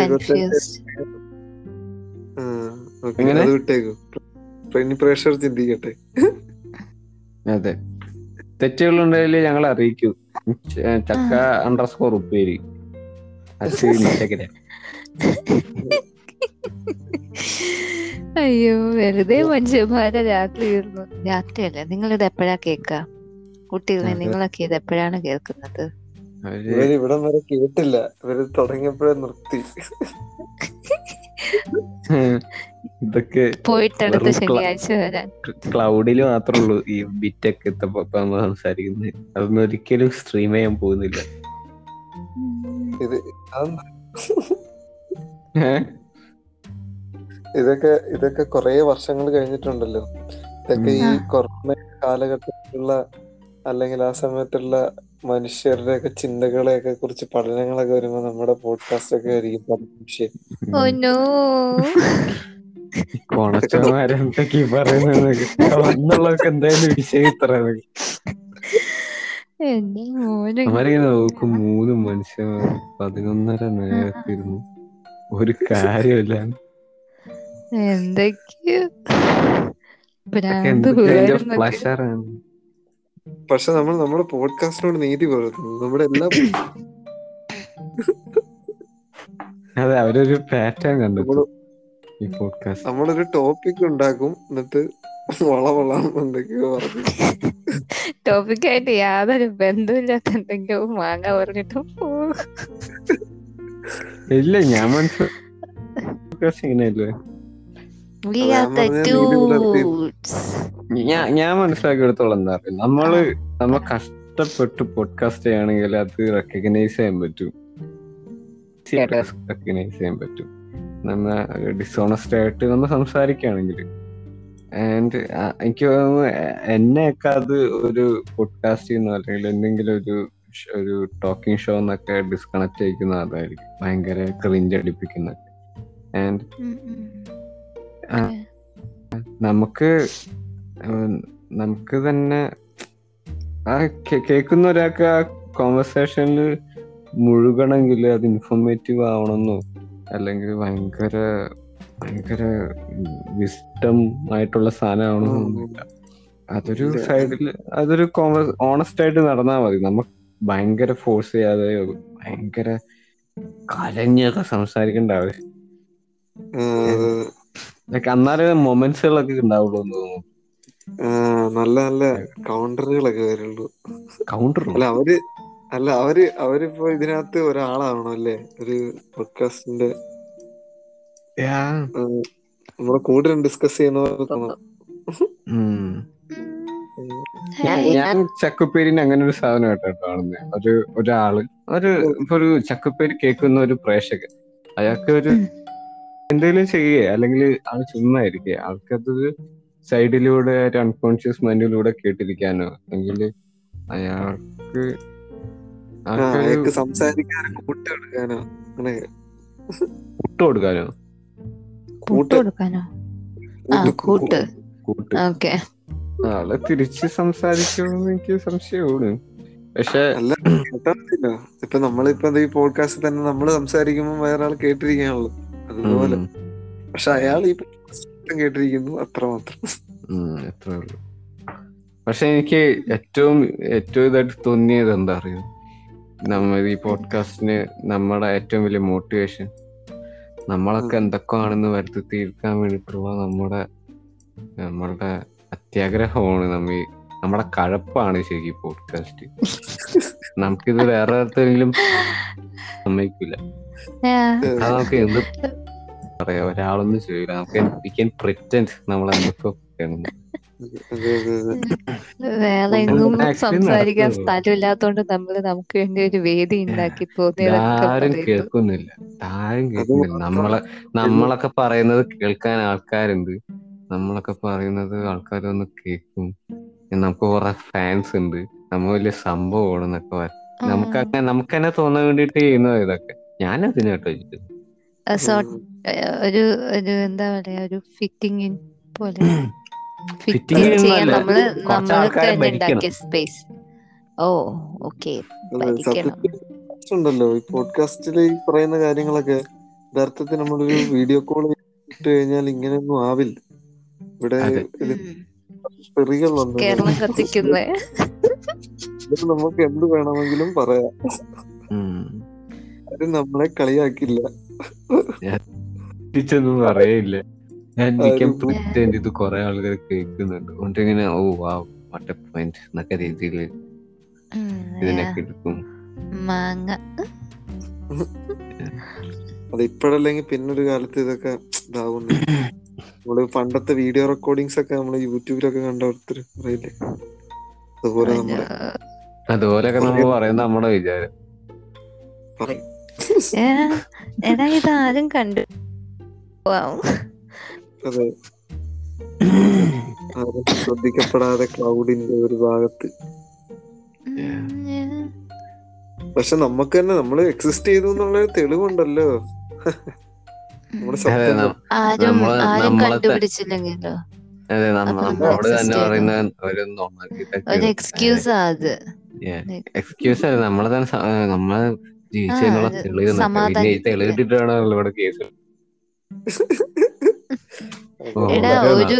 B: അത് വിട്ടേക്കു. ഇനി പ്രേക്ഷകർ ചിന്തിക്കട്ടെ.
A: അതെ. തെറ്റുകളുണ്ടെങ്കിൽ ഞങ്ങൾ അറിയിക്കൂ. ചക്ക അണ്ടർ സ്കോർ ഉപ്പേരി.
C: അയ്യോ വെറുതെ മനുഷ്യന്മാരെ രാത്രി ഇരുന്നു. നിങ്ങൾ ഇത് എപ്പോഴാ കേക്ക? കുട്ടികളെ. നിങ്ങളൊക്കെ ഇത് എപ്പോഴാണ് കേൾക്കുന്നത്?
B: ഇവിടം വരെ കേട്ടില്ല. ഇവർ തുടങ്ങിയപ്പോഴേ നിർത്തി.
A: ഇതൊക്കെ
C: പോയിട്ടടുത്ത ശനിയാഴ്ച വരാൻ.
A: ക്ലൗഡിൽ മാത്രമേ ഉള്ളൂ ഈ ബിറ്റൊക്കെ എത്തപ്പോ ഇപ്പൊ നമ്മൾ സംസാരിക്കുന്നത് അതൊന്നും ഒരിക്കലും സ്ട്രീം ചെയ്യാൻ പോകുന്നില്ല?
B: ഇതൊക്കെ ഇതൊക്കെ കൊറേ വർഷങ്ങൾ കഴിഞ്ഞിട്ടുണ്ടല്ലോ. ഇതൊക്കെ ഈ. കൊറോണ കാലഘട്ടത്തിലുള്ള അല്ലെങ്കിൽ ആ സമയത്തുള്ള മനുഷ്യരുടെ ഒക്കെ ചിന്തകളെയൊക്കെ കുറിച്ച് പഠനങ്ങളൊക്കെ വരുമ്പോ നമ്മുടെ പോഡ്കാസ്റ്റ് ഒക്കെ ആയിരിക്കും
A: പറയുന്നത് വന്നുള്ളവർക്ക് എന്തായാലും വിഷയം ഇത്ര അവരിങ്ങനെ നോക്കും മൂന്ന് മനുഷ്യന്മാർ പതിനൊന്നര നേരത്തിരുന്നു. ഒരു കാര്യമില്ല.
B: പക്ഷെ നമ്മൾ നമ്മുടെ പോഡ്കാസ്റ്റിനോട് നീതി പുലർത്തുന്നു. നമ്മുടെ എല്ലാ
A: അതെ അവരൊരു പാറ്റേൺ
B: നമ്മൾ
A: ഈ പോഡ്കാസ്റ്റ്
B: നമ്മളൊരു ടോപ്പിക് ഉണ്ടാക്കും എന്നിട്ട്
C: ടോപ്പിക്കായിട്ട് യാതൊരു ബന്ധമില്ലാത്ത എന്തെങ്കിലും മാങ്ങ പറഞ്ഞിട്ട്
A: ഇല്ല ഞാൻ മനസ്സിലാക്കി ഇങ്ങനെയല്ലേ?
C: We
B: അതാ
C: are
B: ഞാൻ
C: the
B: പറഞ്ഞത് നീതി പുലർത്തി.
C: dudes.
A: ഞാൻ ഞാൻ മനസ്സിലാക്കിയെടുത്തോളം എന്താ പറയുക നമ്മൾ നമ്മ കഷ്ടപ്പെട്ട് പോഡ്കാസ്റ്റ് ചെയ്യുകയാണെങ്കിൽ അത് റെക്കഗ്നൈസ് ചെയ്യാൻ പറ്റും. റെക്കഗ്നൈസ് ചെയ്യാൻ പറ്റും. നമ്മ ഡിസോണസ്റ്റ് ആയിട്ട് നമ്മൾ സംസാരിക്കുകയാണെങ്കിൽ ആൻഡ് എനിക്ക് തോന്നുന്നു എന്നെയൊക്കെ അത് ഒരു പോഡ്കാസ്റ്റ് ചെയ്യുന്ന അല്ലെങ്കിൽ എന്തെങ്കിലും ഒരു ഒരു ടോക്കിംഗ് ഷോ എന്നൊക്കെ ഡിസ്കണക്ട് ചെയ്യിക്കുന്ന അതായിരിക്കും ഭയങ്കര ക്രിഞ്ച് അടിപ്പിക്കുന്ന ആൻഡ്. നമുക്ക് നമുക്ക് തന്നെ ആ കേൾക്കുന്ന ഒരാൾക്ക് ആ കോൺവെർസേഷനിൽ മുഴുകണമെങ്കിൽ അത് ഇൻഫോർമേറ്റീവ് ആവണമെന്നോ? അല്ലെങ്കിൽ ഭയങ്കര ഭയങ്കര വിസ്റ്റം ആയിട്ടുള്ള സാധനമാണ് അതൊരു സൈഡിൽ അതൊരു ഓണസ്റ്റ് ആയിട്ട് നടന്നാൽ മതി. നമുക്ക് ഭയങ്കര ഫോഴ്സ് ചെയ്യാതെ ഭയങ്കര കലഞ്ഞൊക്കെ സംസാരിക്കേണ്ട ആവശ്യം. അന്നാലേ മൊമെന്റ്സുകളൊക്കെ ഉണ്ടാവുള്ളൂ എന്ന് തോന്നുന്നു.
B: നല്ല നല്ല കൗണ്ടറുകളൊക്കെ വരുള്ളൂ.
A: കൗണ്ടർ
B: അല്ല അവർ അല്ല അവർ അവരിപ്പോ ഇതിനകത്ത് ഒരാളാണോ അല്ലേ ഒരു പോഡ്കാസ്റ്റിന്റെ നമ്മളെ കൂടുതലും ഡിസ്കസ്
C: ചെയ്യുന്ന.
A: ഞാൻ ചക്കുപ്പേരിന് അങ്ങനെ ഒരു സാധനം കേട്ടോ കാണുന്നത് ഒരു ഒരാൾ ഒരു ഇപ്പൊ ഒരു ചക്കുപ്പേരി കേൾക്കുന്ന ഒരു പ്രേക്ഷകൻ. അയാൾക്ക് ഒരു എന്തെങ്കിലും ചെയ്യേ അല്ലെങ്കിൽ ആൾ ചുമ്മായിരിക്കേ ഇരിക്കുക ആൾക്കത് സൈഡിലൂടെ ഒരു അൺകോൺഷ്യസ് മൈൻഡിലൂടെ കേട്ടിരിക്കാനോ അല്ലെങ്കിൽ അയാൾക്ക്
B: അയാൾക്ക് സംസാരിക്കാൻ കൂട്ട് കൊടുക്കാനോ? അങ്ങനെ.
A: കൂട്ട് കൊടുക്കാനോ?
C: കൂട്ട് കൊടുക്കാനോ? ആ കൂട്ട്.
A: കൂട്ട്.
C: ഓക്കെ.
A: ആളെ തിരിച്ച് സംസാരിക്കുമെന്ന് എനിക്ക് സംശയമാണ്. പക്ഷെ
B: അല്ല ഇപ്പൊ നമ്മളിപ്പോ ഈ പോഡ്കാസ്റ്റ് തന്നെ നമ്മൾ സംസാരിക്കുമ്പോൾ വേറെ ആൾ കേട്ടിരിക്കാനുള്ളൂ അതുപോലെ പക്ഷെ അയാൾ ഈ കേട്ടിരിക്കുന്നു അത്രമാത്രം
A: അത്രേ ഉള്ളൂ. പക്ഷെ എനിക്ക് ഏറ്റവും ഏറ്റവും ഇതായിട്ട് തോന്നിയത് എന്താ അറിയോ? നമ്മൾ ഈ പോഡ്കാസ്റ്റിന് നമ്മുടെ ഏറ്റവും വലിയ മോട്ടിവേഷൻ നമ്മളൊക്കെ എന്തൊക്കെയാണെന്ന് വരുത്തി തീർക്കാൻ വേണ്ടിയിട്ടുള്ള നമ്മുടെ നമ്മളുടെ അത്യാഗ്രഹമാണ് നമ്മ നമ്മുടെ കഴപ്പാണ് ശരിക്കും പോഡ്കാസ്റ്റ് നമുക്കിത് വേറെ ആർക്കെങ്കിലും സമ്മതിക്കില്ല നമുക്ക് എന്ത് പറയാ ഒരാളൊന്നും ചെയ്യില്ല നമുക്ക് വി ക്യാൻ പ്രിറ്റൻഡ് നമ്മൾ എന്തൊക്കെ
C: വേറെ എങ്ങും സംസാരിക്കാൻ. സ്ഥലമില്ലാത്തോണ്ട് നമ്മൾ നമുക്ക് വേണ്ടി ഒരു വേദി ഉണ്ടാക്കി
A: ആരും കേൾക്കുന്നില്ല. ആരും കേൾക്കുന്നില്ല. നമ്മളെ നമ്മളൊക്കെ പറയുന്നത് കേൾക്കാൻ ആൾക്കാരുണ്ട്. നമ്മളൊക്കെ പറയുന്നത് ആൾക്കാർ ഒന്ന് കേൾക്കും. നമുക്ക് കുറെ ഫാൻസ് ഉണ്ട്. നമ്മ വലിയ സംഭവമാണ് എന്നൊക്കെ പറ- നമുക്ക് അങ്ങനെ നമുക്ക് തന്നെ തോന്നാൻ വേണ്ടിട്ട് ചെയ്യുന്നത് ഇതൊക്കെ. ഞാൻ അതിന് കേട്ടോ
C: ഒരു ഒരു എന്താ പറയാ ഒരു ഫിറ്റിംഗ് ഇൻ പോലെ. ഫിറ്റിംഗ്
A: in
C: ചെയ്യാൻ
A: എന്നല്ല, നമ്മൾ
C: നമ്മൾക്ക് തന്നെ ഉണ്ടാക്കിയ സ്പേസ് ഓ ഓക്കെ
B: ഉണ്ടല്ലോ. ഈ പോഡ്കാസ്റ്റിൽ ഈ പറയുന്ന കാര്യങ്ങളൊക്കെ യഥാർത്ഥത്തിൽ നമ്മളൊരു വീഡിയോ കോൾ ഇട്ട് കഴിഞ്ഞാൽ ഇങ്ങനെയൊന്നും ആവില്ല. ഇവിടെ
C: കേരളം കത്തിക്കുന്നേ
B: നമുക്ക് എന്ത് വേണമെങ്കിലും പറയാം. നമ്മളെ കളിയാക്കില്ല.
A: പറയില്ല ഞാൻ
B: ആരും-
A: പ്രിറ്റൻഡ് ഇത് കുറെ ആളുകൾ കേൾക്കുന്നുണ്ട്. അതുകൊണ്ട് ഇങ്ങനെ ഓ വാ വട്ട പോയിന്റ് എന്നൊക്കെ രീതിയിൽ ഇതിനൊക്കെ എടുക്കും.
C: മാങ്ങ.
B: അത് ഇപ്പോഴല്ലെങ്കിൽ പിന്നൊരു കാലത്ത് ഇതൊക്കെ ഇതാവുന്നു. നമ്മൾ പണ്ടത്തെ വീഡിയോ റെക്കോർഡിങ്സ് ഒക്കെ നമ്മൾ യൂട്യൂബിലൊക്കെ കണ്ട ഒരുത്തർ പറയില്ലേ? അതുപോലെ നമ്മുടെ
A: അതുപോലെയൊക്കെ നമ്മൾ പറയുന്ന നമ്മുടെ വിചാരം.
C: എടാ ഇത് ആരും കണ്ടു വാവ്.
B: അതെ. ആരും ശ്രദ്ധിക്കപ്പെടാതെ ക്ലൗഡിന്റെ ഒരു ഭാഗത്ത്. പക്ഷെ നമുക്ക് തന്നെ നമ്മൾ എക്സിസ്റ്റ് ചെയ്തു എന്നുള്ള തെളിവുണ്ടല്ലോ.
C: എക്സ്ക്യൂസ് അത്
A: എക്സ്ക്യൂസ് അല്ല നമ്മളെ തന്നെ നമ്മളെ ജീവിച്ചതിനുള്ള തെളിവ്. തെളിവിട്ടിട്ടാണ് ഇവിടെ കേസ്
C: എടാ ഒരു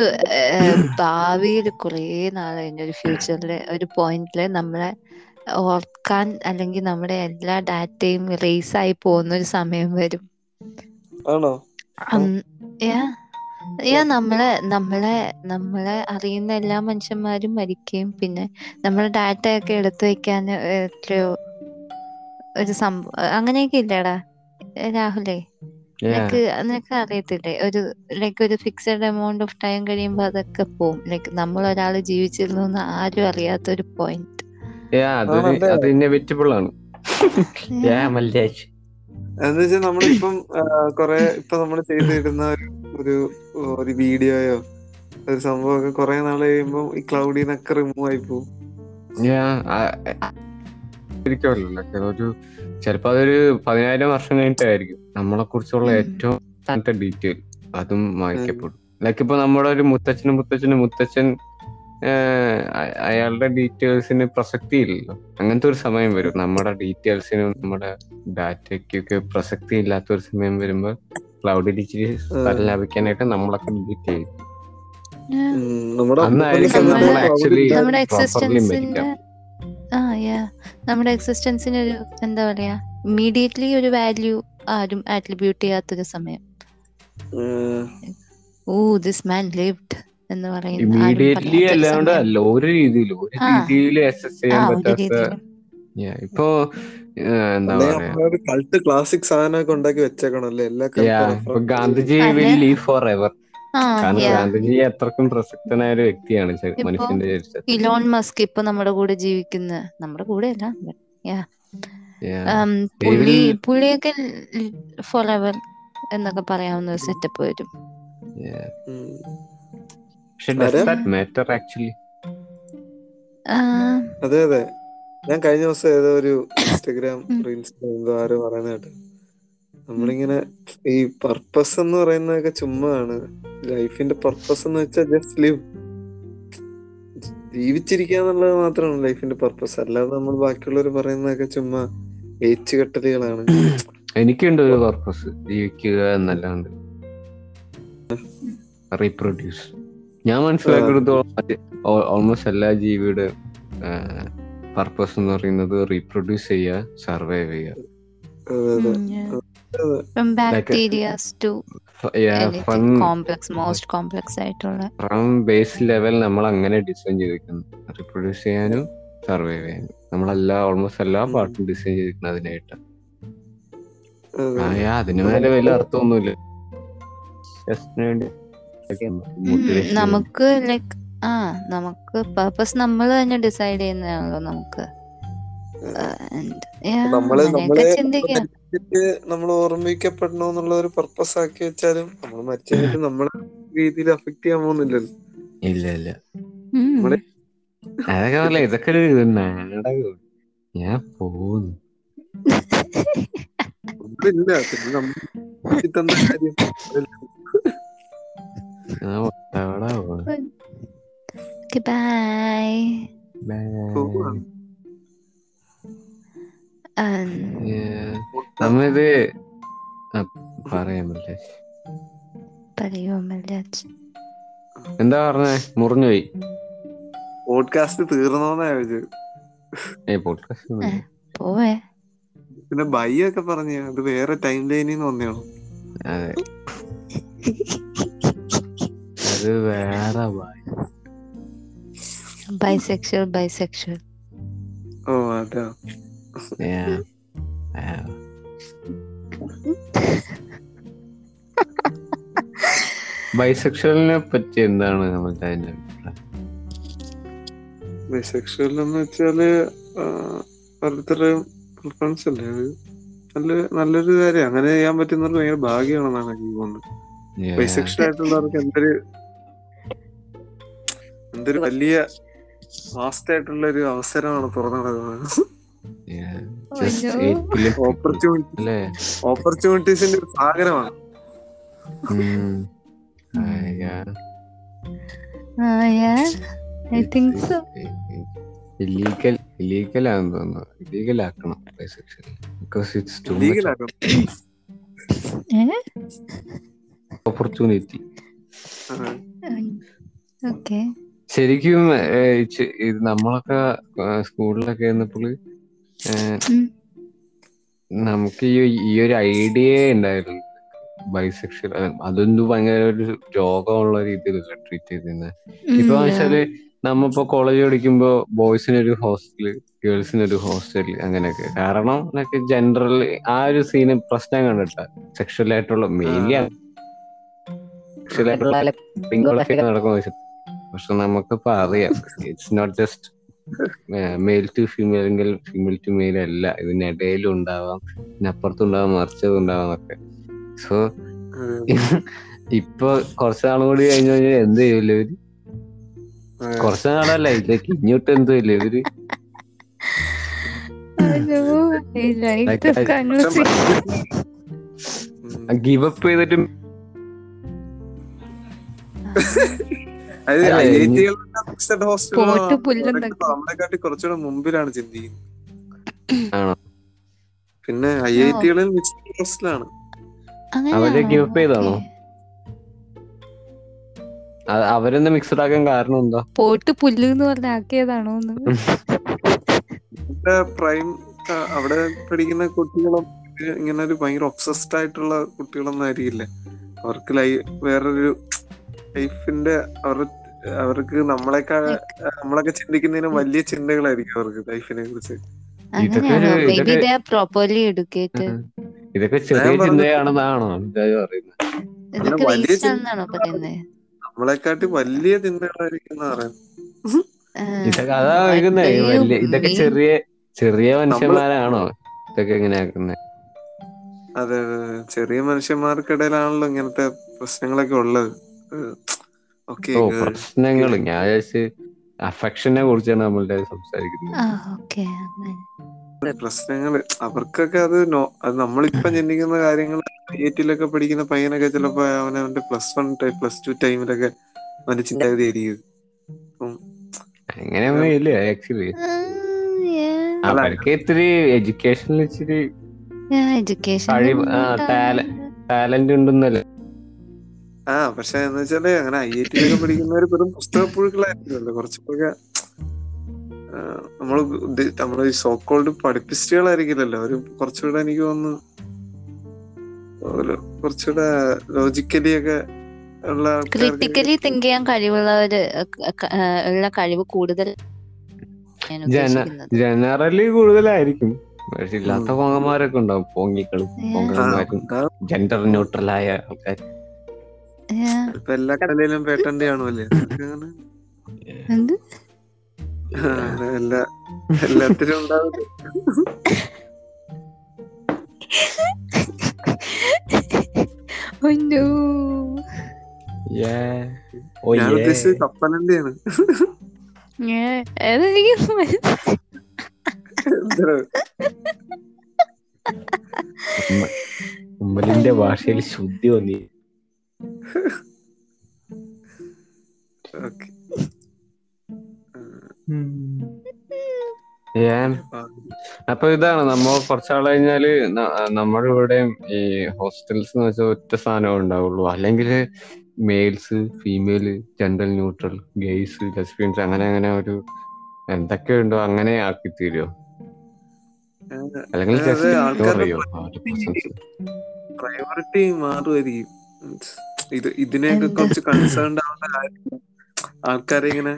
C: ഭാവിയിൽ കുറേ നാൾ കഴിഞ്ഞ ഒരു ഫ്യൂച്ചറിൽ ഒരു പോയിന്റിൽ നമ്മളെ ഓർക്കാൻ അല്ലെങ്കിൽ നമ്മുടെ എല്ലാ ഡാറ്റയും റേസ് ആയി പോകുന്ന ഒരു സമയം വരും.
B: ആണോ.
C: Yeah, നമ്മളെ നമ്മളെ നമ്മളെ അറിയുന്ന എല്ലാ മനുഷ്യന്മാരും മരിക്കുകയും പിന്നെ നമ്മളെ ഡാറ്റ ഒക്കെ എടുത്തു വെക്കാൻ എത്രയോ ഒരു സംഭവം അങ്ങനെയൊക്കെ ഇല്ലേടാ രാഹുലേ? നിനക്ക് നിനക്ക് അറിയത്തില്ലേ? ഒരു ലൈക്ക് ഒരു ഫിക്സഡ് എമൗണ്ട് ഓഫ് ടൈം കഴിയുമ്പോൾ അതൊക്കെ പോവും. ലൈക്ക് നമ്മൾ ഒരാൾ ജീവിച്ചിരുന്നു എന്ന് ആരും അറിയാത്ത ഒരു പോയിന്റ്
A: അതൊരു അത്. ഇന്നെവിറ്റബിൾ ആണ്. Yeah, മല്ലേഷ്.
B: എന്ന് വെച്ചാൽ നമ്മളിപ്പം കൊറേ ഇപ്പൊ നമ്മൾ ചെയ്തിരുന്ന ഒരു- ഒരു ഒരു വീഡിയോയോ ഒരു സംഭവമൊക്കെ കൊറേ നാൾ കഴിയുമ്പോ ഈ ക്ലൗഡിന്നൊക്കെ റിമൂവ് ആയി പോകും
A: ഒരു ചിലപ്പോ അതൊരു പതിനായിരം വർഷം കഴിഞ്ഞിട്ടായിരിക്കും. നമ്മളെ കുറിച്ചുള്ള. ഏറ്റവും ഡീറ്റെയിൽ. അതും വായിക്കപ്പെടും. ലൈക്ക് ഇപ്പൊ നമ്മുടെ ഒരു മുത്തച്ഛനും മുത്തച്ഛനും മുത്തച്ഛൻ അയാളുടെ ഡീറ്റെയിൽസിന് പ്രസക്തി ഇല്ലല്ലോ. അങ്ങനത്തെ ഒരു സമയം വരും. നമ്മുടെ ഡീറ്റെയിൽസിനും നമ്മുടെ ഡാറ്റയ്ക്കൊക്കെ പ്രസക്തി ഇല്ലാത്ത ഒരു സമയം വരുമ്പോ ക്ലൗഡിൽ ഇച്ചിരി സ്ഥലം ലാഭിക്കാനായിട്ട് നമ്മളൊക്കെ ഡിലീറ്റ് ചെയ്യും.
B: നമ്മുടെ
A: അന്നായിരിക്കും
C: നമ്മൾ
B: ആക്ച്വലി പ്രോപ്പർലി
A: actually-
B: cloud
C: നമ്മുടെ എക്സിസ്റ്റൻസിന് ഒരു എന്താ പറയാ? ഇമ്മീഡിയറ്റ്ലി ഒരു വാല്യൂ ആരും ആട്രിബ്യൂട്ട് ചെയ്യാത്തൊരു സമയം. ഓ ദിസ് മാൻ ലിവ്ഡ് എന്ന് പറയുന്നത് ആരും
A: ഇമ്മീഡിയറ്റ്ലി അല്ലാണ്ട് അല്ല ഒരു രീതിയിൽ ഒരു രീതിയിൽ അസസ് ചെയ്യാൻ പറ്റാത്ത ഇപ്പോ
B: ക്ലാസിക് സാധനമൊക്കെ ഉണ്ടാക്കി വെച്ചേക്കണല്ലേ എല്ലാ
A: Yeah, ഇപ്പൊ Gandhiji will leave for ever കാരണം ഗാന്ധിജി അത്രക്കും പ്രസക്തനായ ഒരു വ്യക്തിയാണ് മനുഷ്യന്റെ ചരിത്രത്തിൽ.
C: ഇലോൺ മസ്ക് ഇപ്പൊ നമ്മുടെ കൂടെ ജീവിക്കുന്ന. നമ്മുടെ കൂടെ അല്ല പുള്ളി പുള്ളിയൊക്കെ ഫോർ എവർ എന്നൊക്കെ പറയാവുന്ന ഒരു സെറ്റപ്പ് വരും.
B: അതെ അതെ. ഞാൻ കഴിഞ്ഞ ദിവസം ഏതോ ഒരു ഇൻസ്റ്റഗ്രാം റീൽസ് എന്തോ ആരോ പറയുന്ന കേട്ട്. നമ്മളിങ്ങനെ ഈ പർപ്പസ് എന്ന് പറയുന്നതൊക്കെ ചുമ്മാ ആണ് ലൈഫിന്റെ പർപ്പസ് എന്ന് വെച്ചാൽ ജസ്റ്റ് ലിവ് ജീവിച്ചിരിക്കുക എന്നുള്ളത് മാത്രമാണ് ലൈഫിന്റെ പർപ്പസ് അല്ലാതെ നമ്മൾ ബാക്കിയുള്ളവർ പറയുന്നതൊക്കെ ചുമ്മാ ഏച്ചുകെട്ടലുകളാണ്
A: എനിക്കുണ്ട് ഒരു പർപ്പസ് ജീവിക്കുക എന്നല്ലാണ്ട്. റീപ്രൊഡ്യൂസ് ഞാൻ മനസ്സിലാക്കിയെടുത്തോളം ഓൾമോസ്റ്റ് എല്ലാ ജീവിയുടെ പർപ്പസ് എന്ന് പറയുന്നത് റീപ്രൊഡ്യൂസ് ചെയ്യുക സർവൈവ് ചെയ്യുക.
B: അതെ അതെ
C: ടു complex, most complex ആയിട്ടുള്ള
A: ഫ്രം ബേസ് ലെവൽ നമ്മൾ അങ്ങനെ ഡിസൈൻ ചെയ്തിരിക്കുന്നു. റിപ്രൊഡ്യൂസ് ചെയ്യാനും സർവൈവ് ചെയ്യാനും. നമ്മളെല്ലാ ഓൾമോസ്റ്റ് എല്ലാ. പാർട്ടും ഡിസൈൻ ചെയ്തിരിക്കുന്നത് അതിനായിട്ട്. അതിന് മേലെ വലിയ അർത്ഥമൊന്നുമില്ല.
C: നമുക്ക് ലൈക്ക് ആ നമുക്ക് പർപ്പസ് നമ്മൾ തന്നെ ഡിസൈഡ് ചെയ്യുന്നതാണല്ലോ നമുക്ക്.
B: നമ്മൾ
C: അങ്ങനെയൊക്കെ
B: നമ്മളെ
C: ചിന്തിക്കാം.
B: നമ്മൾ ഓർമ്മിക്കപ്പെടണോ എന്നുള്ള ഒരു പർപ്പസ് ആക്കി വെച്ചാലും നമ്മൾ മരിച്ചു നമ്മളെ രീതിയിൽ അഫക്ട് ചെയ്യാൻ പോകുന്നില്ലല്ലോ.
A: ഇല്ല ഇല്ല. അതൊക്കെ ഇതൊക്കെ ഒരു നാടകം. ഞാൻ പോകുന്നു.
B: ഒന്നുമില്ല ബൈ തന്ന
A: പറ്റില്ല.
C: പറയാമല്ലേ മല്ലാച്ച്
A: എന്താ പറഞ്ഞേ? മുറിഞ്ഞുപോയി
B: പോഡ്കാസ്റ്റ് തീർന്നോന്നാ ചോദിച്ചത്.
A: ഏ പോഡ്കാസ്റ്റ്
C: പോവേ.
B: പിന്നെ ബൈ ഒക്കെ പറഞ്ഞു അത് വേറെ ടൈം ലൈനിൽ നിന്ന് വന്നതാണോ
A: അതെ. അത് വേറെ വായി.
C: ബൈസെക്ഷൽ ബൈസെക്ഷൽ
B: ഓ അതാ.
A: Yeah. Yeah. ബൈസെക്ഷലിനെ പറ്റി എന്താണ് നമ്മളുടെ അതിന്റെ അഭിപ്രായം
B: ബൈസെക്ഷൽ എന്ന് വെച്ചാൽ പലതരം ഓരോരുത്തരുടെയും പ്രിഫറൻസ് അല്ലേ അത് നല്ല നല്ലൊരു കാര്യം അങ്ങനെ ചെയ്യാൻ പറ്റുന്നവർക്ക് ഭയങ്കര ഭാഗ്യമാണെന്നാണ് എനിക്ക് തോന്നുന്നത്. ബൈസെക്ഷൽ ആയിട്ടുള്ളവർക്ക് എന്തൊരു എന്തൊരു വലിയ ഫാസ്റ്റ് ആയിട്ടുള്ള ഒരു അവസരമാണ് തുറന്നു നടക്കുന്നത്
C: Oh,
B: ഓപ്പർച്യൂണിറ്റീസിന്റെ ഒരു സാഗരമാണ്.
A: ഉം. ആ, yeah.
C: I think so
A: illegal illegal ആണെന്ന് തോന്നുന്നു. ഇല്ലീഗൽ ആക്കണം ബൈസെക്ഷൽ ബിക്കോസ് ഇറ്റ്സ് ടു
B: ലീഗലാക്കും
A: ഓപ്പർച്യൂണിറ്റി ശരിക്കും ഇത് നമ്മളൊക്കെ സ്കൂളിലൊക്കെ ആയിരുന്നപ്പോൾ നമുക്ക് ഈ ഈ ഒരു ഐഡിയ ഉണ്ടായിരുന്നു. ബൈസെക്ഷൽ അതൊന്നും ഭയങ്കര ഒരു രോഗമുള്ള രീതിയിലല്ല ട്രീറ്റ് ചെയ്തിരുന്നത് ഇപ്പൊ വെച്ചാൽ നമ്മിപ്പോ കോളേജ് പഠിക്കുമ്പോ ബോയ്സിനൊരു ഹോസ്റ്റൽ ഗേൾസിനൊരു ഹോസ്റ്റൽ ഹോസ്റ്റൽ അങ്ങനെയൊക്കെ. കാരണം എന്നൊക്കെ ജനറൽ ആ ഒരു സീന് പ്രശ്നം കണ്ടിട്ട സെക്ഷൽ ആയിട്ടുള്ള മെയിൻലി സെക്ഷൽ ആയിട്ടുള്ള നടക്കുന്ന പക്ഷെ നമുക്കിപ്പോ അറിയാം. It's not just male to female അല്ലെങ്കിൽ ഫീമെയിൽ ടു മെയിൽ അല്ല. ഇതിനിടയിലും ഉണ്ടാവാം. ഇതിനപ്പുറത്തുണ്ടാവാം മറിച്ചതും ഉണ്ടാവാം ഒക്കെ സോ ഇപ്പൊ കുറച്ച് നാളും കൂടി കഴിഞ്ഞു കഴിഞ്ഞാൽ എന്ത് ചെയ്യൂല ഇവർ? കൊറച്ചു നാളല്ല ഇതിലേക്ക് ഇങ്ങോട്ട് എന്ത് ചെയ്യില്ല ഇവർ? ഗിവ് അപ്പ് ചെയ്തിട്ട്
B: നമ്മളെക്കാട്ടി കുറച്ചുകൂടെ മുമ്പിലാണ് ചിന്തിക്കുന്നത്. പിന്നെ ഐ ഐ ടികളിൽ മിക്സഡ് ഹോസ്റ്റലാണ്
A: അവരെ ഗിവപ്പ് ചെയ്താണോ? അവരെന്നെ മിക്സഡ് ആക്കാൻ കാരണം എന്താ?
C: പോട്ട് പുല്ല് എന്ന് പറഞ്ഞ ആക്കിയതാണോ
B: പ്രൈം അവിടെ പഠിക്കുന്ന കുട്ടികളും ഇങ്ങനെ ഒരു ഭയങ്കര ഒബ്സസ്ഡ് ആയിട്ടുള്ള കുട്ടികളൊന്നും ആയിരിക്കില്ല. അവർക്ക് ലൈ വേറൊരു ലൈഫിന്റെ അവർ അവർക്ക് നമ്മളെക്കാൾ നമ്മളൊക്കെ ചിന്തിക്കുന്നതിനും വലിയ ചിന്തകളായിരിക്കും അവർക്ക് ലൈഫിനെ കുറിച്ച്.
A: ഇതൊക്കെ ചെറിയ
B: ഞാൻ
A: ചിന്തയാണെന്നാണോ പറയുന്നത്?
B: നമ്മളെക്കാട്ടി വലിയ ചിന്തകളായിരിക്കും
A: ഇതൊക്കെ അതാ വരുന്നേ ഇതൊക്കെ ചെറിയ ചെറിയ മനുഷ്യന്മാരാണോ ഇതൊക്കെ ഇങ്ങനെ ആക്കുന്നത്
B: അതെ അതെ. ചെറിയ മനുഷ്യന്മാർക്കിടയിലാണല്ലോ ഇങ്ങനത്തെ പ്രശ്നങ്ങളൊക്കെ ഉള്ളത്.
A: ഓ പ്രശ്നങ്ങൾ ഞാൻ വിചാരിച്ച് അഫക്ഷനെ കുറിച്ചാണ് നമ്മളുടെ സംസാരിക്കുന്നത്.
B: പ്രശ്നങ്ങൾ അവർക്കൊക്കെ അത് നോ അത് നമ്മളിപ്പോ ചിന്തിക്കുന്ന കാര്യങ്ങൾ എയ്റ്റിലൊക്കെ പഠിക്കുന്ന പയ്യനൊക്കെ ചിലപ്പോ അവൻ അവന്റെ പ്ലസ് വൺ പ്ലസ് ടു ടൈമിലൊക്കെ അവന്റെ ചിന്താഗതി ആയിരിക്കും
A: അങ്ങനെയൊന്നും ഇല്ല ആക്ച്വലി അവർക്ക് ഇത്തിരി എഡ്യൂക്കേഷനിൽ ഇച്ചിരി
C: എഡ്യൂക്കേഷൻ
A: ടാലന്റ് ഉണ്ടെന്നല്ലേ.
B: ആ പക്ഷെ എന്ന് വെച്ചാൽ അങ്ങനെ ഐ ഐ ടിയിലൊക്കെ പഠിക്കുന്നവര് വെറും പുസ്തക പുഴുക്കളായിരുന്നല്ലോ നമ്മൾ നമ്മൾ ഈ സോക്കോൾഡ് പഠിപ്പിസ്റ്റുകളായിരിക്കില്ലല്ലോ. അവർ കുറച്ചുകൂടെ എനിക്ക് തോന്നുന്നു കുറച്ചുകൂടെ ലോജിക്കലി ഒക്കെ ഉള്ള
C: ക്രിട്ടിക്കലി തിങ്ക് ചെയ്യാൻ കഴിവുള്ളവര് ഉള്ള കഴിവ് കൂടുതൽ
A: ജനറലി കൂടുതലായിരിക്കും. പക്ഷെ ഇല്ലാത്ത പോങ്ങന്മാരൊക്കെ ഉണ്ടാവും. പോങ്ങിക്കളും ജെൻഡർ ന്യൂട്രൽ ആയ
C: ആൾക്കാർ.
B: ഇപ്പൊ എല്ലാ കലയിലും പേട്ടന്റെ കാണുമല്ലേ
C: എന്ത്?
B: എല്ലാ എല്ലാത്തിലും ഉണ്ടാവും
C: Oh
B: ഞാൻ ഉദ്ദേശിച്ചത്. എന്താ?
A: ഉമ്മലിന്റെ ഭാഷയിൽ ശുദ്ധി വന്നി
B: ഓക്കെ
A: അപ്പൊ ഇതാണ് നമ്മ കുറച്ചാൾ കഴിഞ്ഞാൽ നമ്മുടെ ഇവിടെയും ഈ ഹോസ്റ്റൽസ് എന്ന് വെച്ചാൽ ഒറ്റ സാധനം ഉണ്ടാവുള്ളൂ. അല്ലെങ്കിൽ males female gender neutral gays lesbians അങ്ങനെ അങ്ങനെ ഒരു എന്തൊക്കെ ഉണ്ടോ അങ്ങനെ ആക്കി തീരുമോ അല്ലെങ്കിൽ?
B: പ്രയോറിറ്റി മാറുമായിരിക്കും. ഇത് ഇതിനെയൊക്കെ കുറച്ച് കൺസേൺഡ് ആവുന്ന കാര്യം ആൾക്കാരെ ഇങ്ങനെ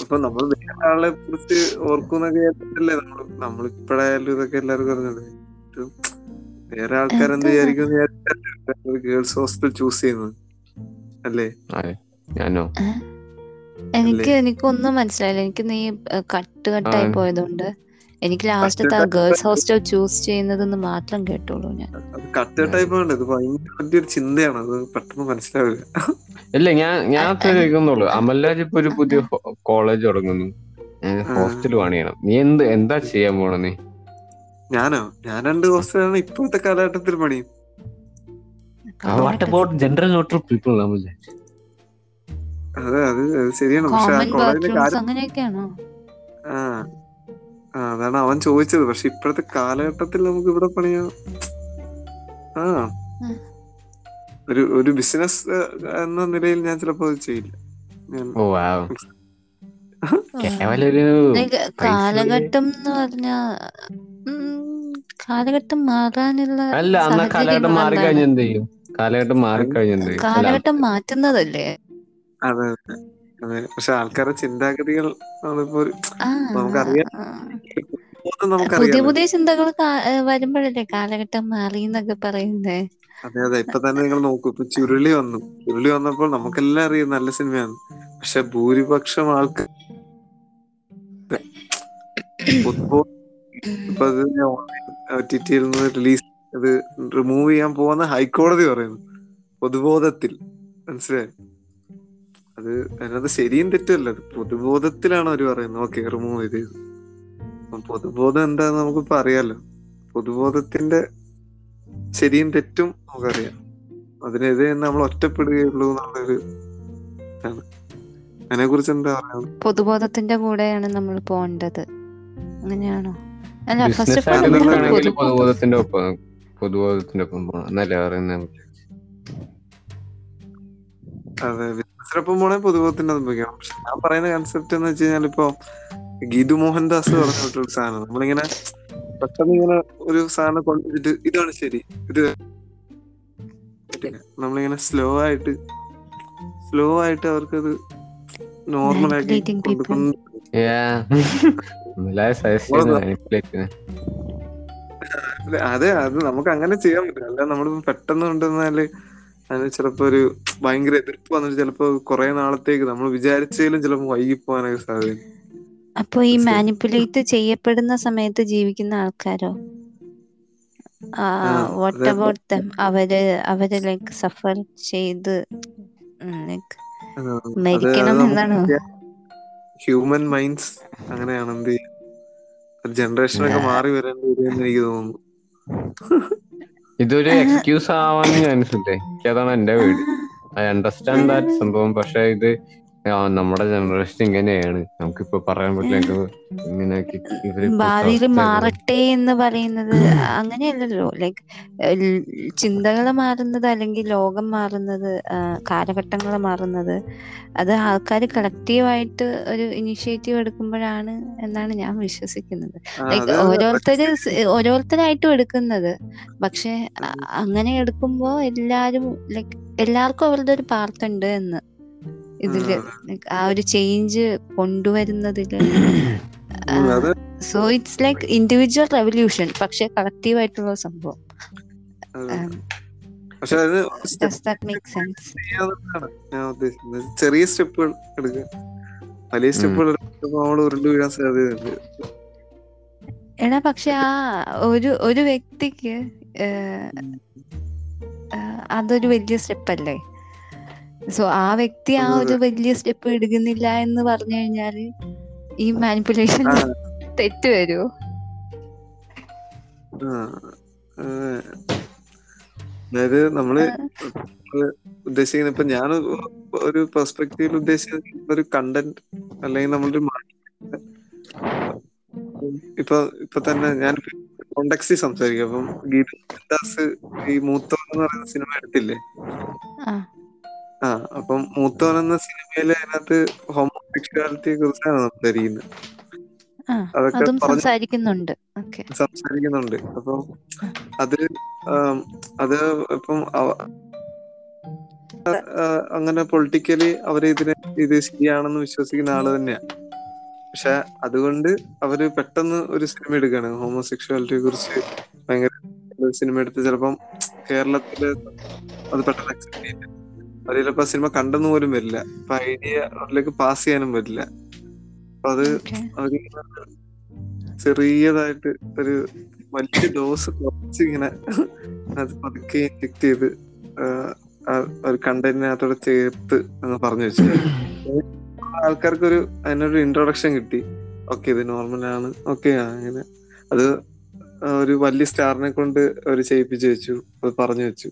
B: ഇപ്പൊ നമ്മൾ വേറെ ആളെ കുറിച്ച് ഓർക്കുന്ന കേട്ടിട്ടല്ലേ നമ്മൾ നമ്മളിപ്പോഴായാലും ഇതൊക്കെ എല്ലാവർക്കും അറിഞ്ഞത് വേറെ ആൾക്കാരെന്ത് വിചാരിക്കും ഗേൾസ് ഹോസ്റ്റൽ ചൂസ് ചെയ്യുന്നത്? അല്ലേ?
A: ഞാനോ?
C: എനിക്ക് എനിക്കൊന്നും മനസ്സിലായില്ല. എനിക്ക് നീ കട്ട് കട്ടായി പോയതുകൊണ്ട്. എനിക്ക് ലാസ്റ്റത്തെ ആ ഗേൾസ് ഹോസ്റ്റൽ ചൂസ് ചെയ്യുന്നതെന്ന് മാത്രം കേട്ടോളൂ ഞാൻ.
B: കട്ട് ടൈപ്പ് ആണ് ഇത് ഭയങ്കര വലിയൊരു ചിന്തയാണ് അത് പെട്ടെന്ന് മനസ്സിലാവില്ല.
A: ഇല്ല ഞാൻ ഞാൻ ചോദിക്കുന്നുള്ളൂ അമൽരാജ് ഇപ്പൊ ഒരു പുതിയ കോളേജ് തുടങ്ങുന്നു. ഹോസ്റ്റൽ പണിയണം നീ എന്ത് എന്താ ചെയ്യാൻ പോണ നീ?
B: ഞാനോ? ഞാൻ രണ്ട് ഹോസ്റ്റലാണ് ഇപ്പോഴത്തെ കാലഘട്ടത്തിൽ പണിയും
A: what about general neutral people Amalraj
B: അതെ അത് ശരിയാണ്. പക്ഷെ ആ കാര്യം അതാണ് അവൻ ചോദിച്ചത്. പക്ഷെ ഇപ്പോഴത്തെ കാലഘട്ടത്തിൽ നമുക്ക് ഇവിടെ പണിയാ. ആ. ഒരു ഒരു ബിസിനസ് എന്ന നിലയിൽ ഞാൻ ചിലപ്പോ ചെയ്യില്ല.
A: ഓ വാവ് കേവലം ഒരു
C: കാലഘട്ടം എന്ന് പറഞ്ഞ കാലഘട്ടം മാറാനുള്ള
A: അല്ല കാലഘട്ടം മാറി
C: എന്താണ്?
A: കഴിഞ്ഞ എന്ത് ചെയ്യും? കാലഘട്ടം മാറിക്കഴിഞ്ഞ എന്ത് ചെയ്യും?
C: കാലഘട്ടം മാറ്റുന്നതല്ലേ?
B: അതെ. അതെ പക്ഷെ ആൾക്കാരുടെ ചിന്താഗതികൾ നമ്മളിപ്പോ നമുക്കറിയാം.
C: പുതിയ പുതിയ ചിന്തകൾ വരുമ്പോഴല്ലേ കാലഘട്ടം മാറി എന്നൊക്കെ പറയുന്നേ.
B: അതെ അതെ. ഇപ്പൊ തന്നെ നിങ്ങൾ നോക്കൂ. ഇപ്പൊ ചുരുളി വന്നു. ചുരുളി വന്നപ്പോൾ നമുക്കെല്ലാം അറിയാം. നല്ല സിനിമയാണ്. പക്ഷെ ഭൂരിപക്ഷം ആൾക്ക് ഫുട്ബോൾ ഇപ്പൊ അത് നിന്ന് റിലീസ് റിമൂവ് ചെയ്യാൻ പോകുന്ന ഹൈക്കോടതി പറയുന്നു. പൊതുബോധത്തിൽ. മനസ്സിലായി? അത് അതിനകത്ത് ശരിയും തെറ്റല്ല അത് പൊതുബോധത്തിലാണ് അവർ പറയുന്നത്. ഓക്കെ റിമൂവ് ചെയ്ത് പൊതുബോധം എന്താന്ന് നമുക്കിപ്പോ അറിയാലോ പൊതുബോധത്തിന്റെ ശരിയും തെറ്റും നമുക്കറിയാം. അതിനെതിരെ നമ്മൾ ഒറ്റപ്പെടുകയുള്ളൂ എന്നുള്ളൊരു ഇതാണ്. അതിനെ കുറിച്ച് എന്താ പറയാ?
C: പൊതുബോധത്തിന്റെ കൂടെയാണ് നമ്മൾ പോണ്ടത് അങ്ങനെയാണോ? അല്ല ഫസ്റ്റ്
A: പൊതുബോധത്തിന്റെ ഒപ്പം പൊതുബോധത്തിന്റെ ഒപ്പം പോകണം എന്നല്ലേ പറയുന്നത്
B: അതെ ബിസിനസ്സിനൊപ്പം പോണേ പൊതുബോധത്തിന്റെ സംഭവിക്കണം പക്ഷെ ഞാൻ പറയുന്ന കൺസെപ്റ്റ് എന്ന് വെച്ച് കഴിഞ്ഞാൽ ഇപ്പൊ ഗീതു മോഹൻദാസ് പറഞ്ഞിട്ടൊരു സാധനം നമ്മളിങ്ങനെ പെട്ടെന്ന് ഇങ്ങനെ ഒരു സാധനം കൊണ്ടുവച്ചിട്ട് ഇതാണ് ശരി ഇത്. നമ്മളിങ്ങനെ സ്ലോ ആയിട്ട് സ്ലോ ആയിട്ട് അവർക്കത് നോർമൽ ആക്കി. കൊടുക്കുന്നു അതെ. അതെ അത് നമുക്ക് അങ്ങനെ ചെയ്യാൻ പറ്റില്ല അല്ല നമ്മൾ പെട്ടെന്ന് കൊണ്ടുവന്നാൽ അതിന് ചിലപ്പോ ഒരു ഭയങ്കര എതിർപ്പ് വന്നിട്ട് ചിലപ്പോ കുറെ നാളത്തേക്ക് നമ്മൾ വിചാരിച്ചാലും ചിലപ്പോ വൈകി പോകാനൊക്കെ സാധ്യത.
C: അപ്പൊ ഈ മാനിപ്പുലേറ്റ് ചെയ്യപ്പെടുന്ന സമയത്ത് ജീവിക്കുന്ന ആൾക്കാരോ? വാട്ട്. അബൌട്ട് ദം അവർ അവർ ലൈക്ക് സഫർ ചെയ്ത് ലൈക്ക് മരിക്കണം എന്നാണ്?
B: ഹ്യൂമൻ മൈൻഡ്സ് അങ്ങനെയാണ് എന്ത് ജനറേഷൻ ഒക്കെ മാറി വരേണ്ടി വരുമെന്ന് എനിക്ക് തോന്നുന്നു.
A: ഇതൊരു എക്സ്ക്യൂസ് ആവാന്ന് ഞാൻ എനിക്ക് അതാണ് എന്റെ വീട് ഐ അണ്ടർസ്റ്റാൻഡ് ദാറ്റ് സംഭവം. പക്ഷെ ഇത് ആ, നമ്മുടെ ജനറേഷൻ ഇങ്ങനെയാണ്. നമുക്കിപ്പോ പറയാൻ പറ്റില്ല ഇങ്ങനെ
C: ഭാവിയിൽ മാറട്ടെ എന്ന് പറയുന്നത് അങ്ങനെയല്ലല്ലോ. ലൈക്ക് ചിന്തകൾ മാറുന്നത് അല്ലെങ്കിൽ ലോകം മാറുന്നത് കാലഘട്ടങ്ങൾ മാറുന്നത് അത് ആൾക്കാർ കളക്റ്റീവായിട്ട് ഒരു ഇനിഷ്യേറ്റീവ് എടുക്കുമ്പോഴാണ് എന്നാണ് ഞാൻ വിശ്വസിക്കുന്നത്.
B: ലൈക്
C: ലൈക്ക് ഓരോരുത്തര് ഓരോരുത്തരായിട്ടും എടുക്കുന്നത്. പക്ഷെ അങ്ങനെ എടുക്കുമ്പോ എല്ലാരും ലൈക്ക് എല്ലാവർക്കും അവരുടെ ഒരു പാർട്ട് ഉണ്ട് എന്ന്. ഇതിൽ ആ ഒരു change
B: കൊണ്ടുവരുന്നതിൽ
C: so it's like individual revolution പക്ഷെ കളക്റ്റീവ് ആയിട്ടുള്ള സംഭവം
B: പക്ഷെ അത് ചെറിയ സ്റ്റെപ്പുകൾ എടുക്കുക. വലിയ സ്റ്റെപ്പുകൾ നമ്മൾ ഉരുണ്ടു വീഴാൻ സാധ്യതയുണ്ട്.
C: എടാ പക്ഷെ ആ ഒരു ഒരു വ്യക്തിക്ക് അതൊരു വലിയ സ്റ്റെപ്പ് അല്ലേ സോ ആ വ്യക്തി ആ ഒരു വലിയ സ്റ്റെപ്പ് എടുക്കുന്നില്ല എന്ന് പറഞ്ഞു കഴിഞ്ഞാൽ ഈ മാനിപ്പുലേഷൻ. തെറ്റ് വരുമോ.
B: അതായത് നമ്മൾ ഉദ്ദേശിക്കുന്ന ഇപ്പൊ ഞാൻ ഒരു പെർസ്പെക്റ്റീവിൽ ഉദ്ദേശിക്കുന്ന ഒരു കണ്ടന്റ് അല്ലെങ്കിൽ നമ്മളൊരു ഇപ്പൊ ഇപ്പൊ തന്നെ ഞാൻ കോണ്ടക്സി സംസാരിക്കും. അപ്പം ഗീതാസ് ഈ മൂത്തോൻ എന്ന് പറയുന്ന സിനിമ എടുത്തില്ലേ?
C: ആ
B: അപ്പം മൂത്തോൻ എന്ന സിനിമയിൽ അതിനകത്ത് ഹോമോസെക്ഷുവാലിറ്റിയെ കുറിച്ചാണ് സംസാരിക്കുന്നത് അതൊക്കെ
C: സംസാരിക്കുന്നുണ്ട്. അപ്പൊ
B: സംസാരിക്കുന്നുണ്ട്. അപ്പം അത് അത് ഇപ്പം അങ്ങനെ പൊളിറ്റിക്കലി അവർ ഇതിനെ ഇത് ശരിയാണെന്ന് വിശ്വസിക്കുന്ന ആൾ തന്നെയാ. പക്ഷെ അതുകൊണ്ട് അവർ പെട്ടെന്ന് ഒരു സിനിമ എടുക്കാണ്. ഹോമോസെക്ഷുവാലിറ്റിയെ കുറിച്ച് ഭയങ്കര സിനിമ എടുത്ത് ചിലപ്പം കേരളത്തിൽ അത് പെട്ടെന്ന് അക്സെപ്റ്റ് ചെയ്യില്ല അത് ചിലപ്പോ സിനിമ കണ്ടെന്ന് പോലും വരില്ല. അപ്പൊ ഐഡിയ അവരിലേക്ക് പാസ് ചെയ്യാനും പറ്റില്ല അപ്പൊ അത് അവർ ചെറിയതായിട്ട് ഒരു വലിയ ഡോസ് കുറച്ച് ഇങ്ങനെ അത് പതുക്കെ ഇൻജെക്ട് ചെയ്ത് ഒരു കണ്ടന്റിനകത്തോടെ ചേർത്ത് അങ്ങ് പറഞ്ഞു വെച്ചു. ആൾക്കാർക്ക് ഒരു അതിനൊരു ഇൻട്രൊഡക്ഷൻ കിട്ടി. ഓക്കെ ഇത് നോർമൽ ആണ്. ഓക്കെ അങ്ങനെ അത് ഒരു വലിയ സ്റ്റാറിനെ കൊണ്ട് അവർ ചെയ്യിപ്പിച്ചു വെച്ചു. അത് പറഞ്ഞു വെച്ചു.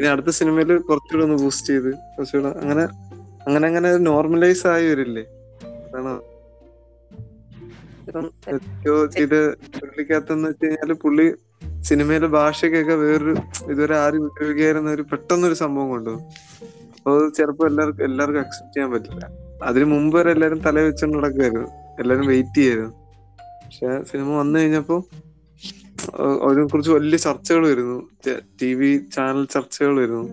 B: പിന്നെ അടുത്ത സിനിമയിൽ കുറച്ചുകൂടെ ഒന്ന് ബൂസ്റ്റ് ചെയ്ത് കുറച്ചുകൂടെ അങ്ങനെ അങ്ങനെ അങ്ങനെ നോർമലൈസ് ആയി വരില്ലേ അതാണ് ചെയ്ത് പുള്ളിക്കകത്തെന്ന് വെച്ച് കഴിഞ്ഞാൽ പുള്ളി സിനിമയിലെ ഭാഷയ്ക്കൊക്കെ വേറൊരു ഇതുവരെ ആരും ഉപയോഗിക്കായിരുന്ന ഒരു പെട്ടെന്നൊരു സംഭവം കൊണ്ടുപോകും അപ്പൊ ചെറുപ്പം ചിലപ്പോ എല്ലാവർക്കും എല്ലാവർക്കും അക്സെപ്റ്റ് ചെയ്യാൻ പറ്റില്ല. അതിന് മുമ്പ് വരെ എല്ലാരും തല വെച്ചോണ്ട് നടക്കുമായിരുന്നു എല്ലാരും വെയിറ്റ് ചെയ്യായിരുന്നു പക്ഷെ സിനിമ വന്നു കഴിഞ്ഞപ്പോ അഹ് അതിനെ കുറിച്ച് വലിയ ചർച്ചകൾ വരുന്നു. ടി വി ചാനൽ ചർച്ചകൾ വരുന്നു.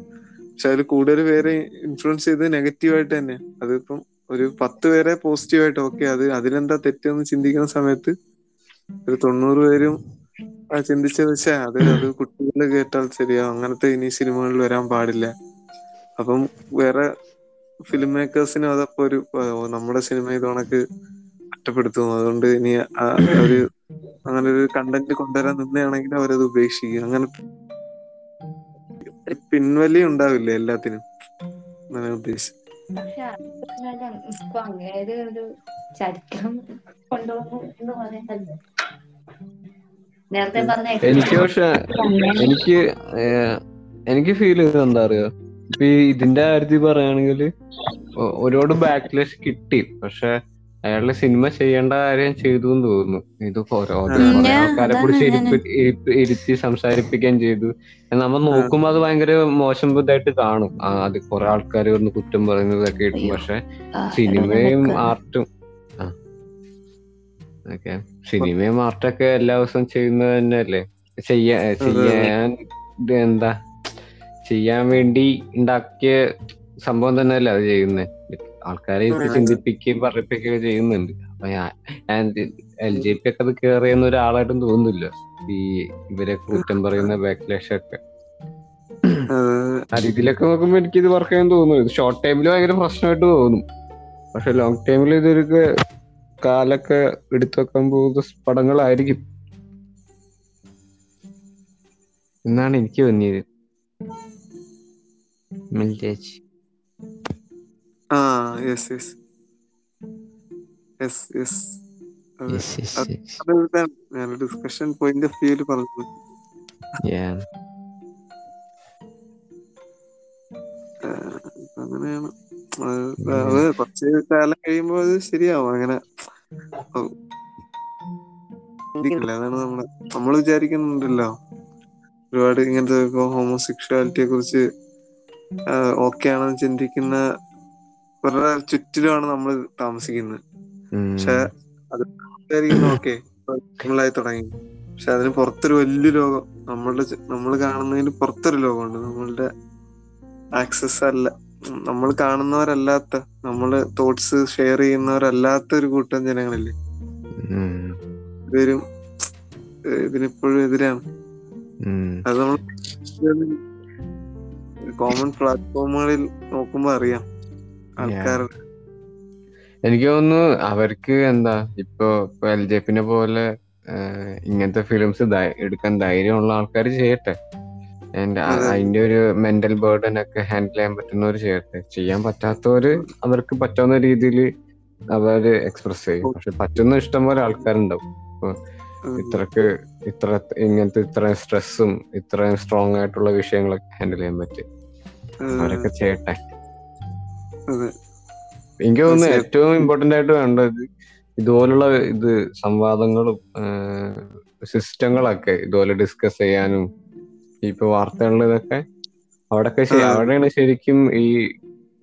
B: പക്ഷെ അതിൽ കൂടുതൽ പേരെ ഇൻഫ്ലുവൻസ് ചെയ്ത് നെഗറ്റീവായിട്ട് തന്നെ. അതിപ്പം ഒരു പത്ത് പേരെ പോസിറ്റീവായിട്ട് ഓക്കെ അത് അതിലെന്താ തെറ്റെന്ന് ചിന്തിക്കുന്ന സമയത്ത് ഒരു തൊണ്ണൂറ് പേരും ആ ചിന്തിച്ചത് വെച്ചാ അത് അത് കുട്ടികൾ കേട്ടാൽ ശരിയാ അങ്ങനത്തെ ഇനി സിനിമകളിൽ വരാൻ പാടില്ല. അപ്പം വേറെ ഫിലിം മേക്കേഴ്സിനും അതപ്പോ ഒരു നമ്മുടെ സിനിമ ഇത് കണക്ക് അതുകൊണ്ട് ഇനി ഒരു അങ്ങനെ ഒരു കണ്ടന്റ് കൊണ്ടുവരാൻ നിന്നെയാണെങ്കിൽ അവരത് ഉപേക്ഷിക്കും. അങ്ങനെ പിൻവലി ഉണ്ടാവില്ല എല്ലാത്തിനും? അങ്ങനെ ഉദ്ദേശിച്ചു.
C: പക്ഷെ ഇപ്പൊ അങ്ങേര് ഒരു ചരിത്രം കൊണ്ടുവന്നു എന്ന് നേരത്തെ പറഞ്ഞ
A: എനിക്ക് പക്ഷെ എനിക്ക് എനിക്ക് ഫീൽ ചെയ്തത് എന്താ അറിയോ? ഇപ്പൊ ഇതിന്റെ കാര്യത്തിൽ പറയുകയാണെങ്കിൽ ഒരുപാട് ബാക്ക്ലേഷ് കിട്ടി. പക്ഷെ അയാളുടെ സിനിമ ചെയ്യേണ്ട കാര്യം ചെയ്തു എന്ന് തോന്നുന്നു. ഇത് ആൾക്കാരെ കുറിച്ച് ഇരുത്തി സംസാരിപ്പിക്കുകയും ചെയ്തു. നമ്മൾ നോക്കുമ്പോ അത് ഭയങ്കര മോശം ഇതായിട്ട് കാണും. ആ, അത് കുറെ ആൾക്കാർ വന്ന് കുറ്റം പറയുന്നതൊക്കെ
C: കിട്ടും.
A: പക്ഷെ സിനിമയും ആർട്ടും. ആ. ഓക്കെ. സിനിമയും ആർട്ടൊക്കെ എല്ലാ ദിവസവും ചെയ്യുന്നത് തന്നെയല്ലേ? ചെയ്യാ ചെയ്യാൻ എന്താ? ചെയ്യാൻ വേണ്ടി ഉണ്ടാക്കിയ സംഭവം തന്നെയല്ലേ അത് ചെയ്യുന്നത് ആൾക്കാരെ. ചിന്തിപ്പിക്കുകയും പറയിപ്പിക്കുകയും ചെയ്യുന്നുണ്ട്. അപ്പൊ ഞാൻ എൽ ജെ പി ഒക്കെ അത് കേറിയെന്ന ഒരാളായിട്ടും തോന്നുന്നില്ല. ഈ ഇവരെ കുറ്റം പറയുന്ന ബാക്ക്ലേഷ് ഒക്കെ ആ രീതിയിലൊക്കെ നോക്കുമ്പോ എനിക്ക് ഇത് വർക്ക് ചെയ്യാൻ തോന്നുന്നു. ഇത് ഷോർട്ട് ടൈമിൽ ഭയങ്കര പ്രശ്നമായിട്ട് തോന്നും. പക്ഷെ ലോങ് ടൈമിൽ ഇതൊരു കാലൊക്കെ എടുത്തു വെക്കാൻ പോകുന്ന പടങ്ങളായിരിക്കും. എന്നാണ് എനിക്ക് തോന്നിയത്. മിൽറ്റേജ്
B: ആ യെസ് യെസ് യെസ് യെസ് അതെ
A: Yes, yes, yes.
B: ഞാൻ ഡിസ്കഷൻ പോയിന്റ് ഓഫ് വ്യൂൽ പറഞ്ഞത്
A: Yeah.
B: ഏഹ്, അങ്ങനെയാണ് അത് അത് കുറച്ച് കാലം കഴിയുമ്പോ അത് ശരിയാവും അങ്ങനെ ചിന്തിക്കില്ല അതാണ് നമ്മൾ നമ്മൾ വിചാരിക്കുന്നുണ്ടല്ലോ ഒരുപാട് ഇങ്ങനത്തെ ഹോമോസെക്ഷുവാലിറ്റിയെ കുറിച്ച് ഓക്കെ ആണെന്ന് ചിന്തിക്കുന്ന അവരുടെ ചുറ്റിലുമാണ് നമ്മൾ താമസിക്കുന്നത്. പക്ഷെ അത് ഓക്കെ നമ്മളായി തുടങ്ങി. പക്ഷെ അതിന് പുറത്തൊരു വലിയ ലോകം നമ്മളുടെ നമ്മൾ കാണുന്നതിന് പുറത്തൊരു ലോകമുണ്ട്. നമ്മളുടെ ആക്സസ് അല്ല. നമ്മൾ കാണുന്നവരല്ലാത്ത നമ്മൾ തോട്ട്സ് ഷെയർ ചെയ്യുന്നവരല്ലാത്ത ഒരു കൂട്ടം ജനങ്ങളില്ലേ. ഇവരും ഇതിനെപ്പോഴും എതിരാണ്. അത് നമ്മൾ കോമൺ പ്ലാറ്റ്ഫോമുകളിൽ നോക്കുമ്പോ അറിയാം. ആൾക്കാരുടെ
A: എനിക്ക് തോന്നുന്നു അവർക്ക് എന്താ ഇപ്പൊ എൽ ജെ പിന്നെ പോലെ ഇങ്ങനത്തെ ഫിലിംസ് എടുക്കാൻ ധൈര്യമുള്ള ആൾക്കാർ ചെയ്യട്ടെ. And അതിന്റെ ഒരു മെന്റൽ ബേർഡൻ ഒക്കെ ഹാൻഡിൽ ചെയ്യാൻ പറ്റുന്നവർ ചെയ്യട്ടെ. ചെയ്യാൻ പറ്റാത്തവര് അവർക്ക് പറ്റാവുന്ന രീതിയിൽ അവർ എക്സ്പ്രസ് ചെയ്യും. പക്ഷെ പറ്റുന്ന ഇഷ്ടംപോലെ ആൾക്കാരുണ്ടാവും. ഇത്രക്ക് ഇത്ര ഇങ്ങനത്തെ ഇത്രയും സ്ട്രെസ്സും ഇത്രയും സ്ട്രോങ് ആയിട്ടുള്ള വിഷയങ്ങളൊക്കെ ഹാൻഡിൽ ചെയ്യാൻ പറ്റും. അവരൊക്കെ ചെയ്യട്ടെ. എനിക്ക് തോന്നുന്നു ഏറ്റവും ഇമ്പോർട്ടന്റ് ആയിട്ട് വേണ്ടത് ഇതുപോലുള്ള ഇത് സംവാദങ്ങളും സിസ്റ്റങ്ങളൊക്കെ ഇതുപോലെ ഡിസ്കസ് ചെയ്യാനും ഇപ്പൊ വാർത്തകളിൽ ഇതൊക്കെ അവിടെയൊക്കെ അവിടെയാണ് ശരിക്കും ഈ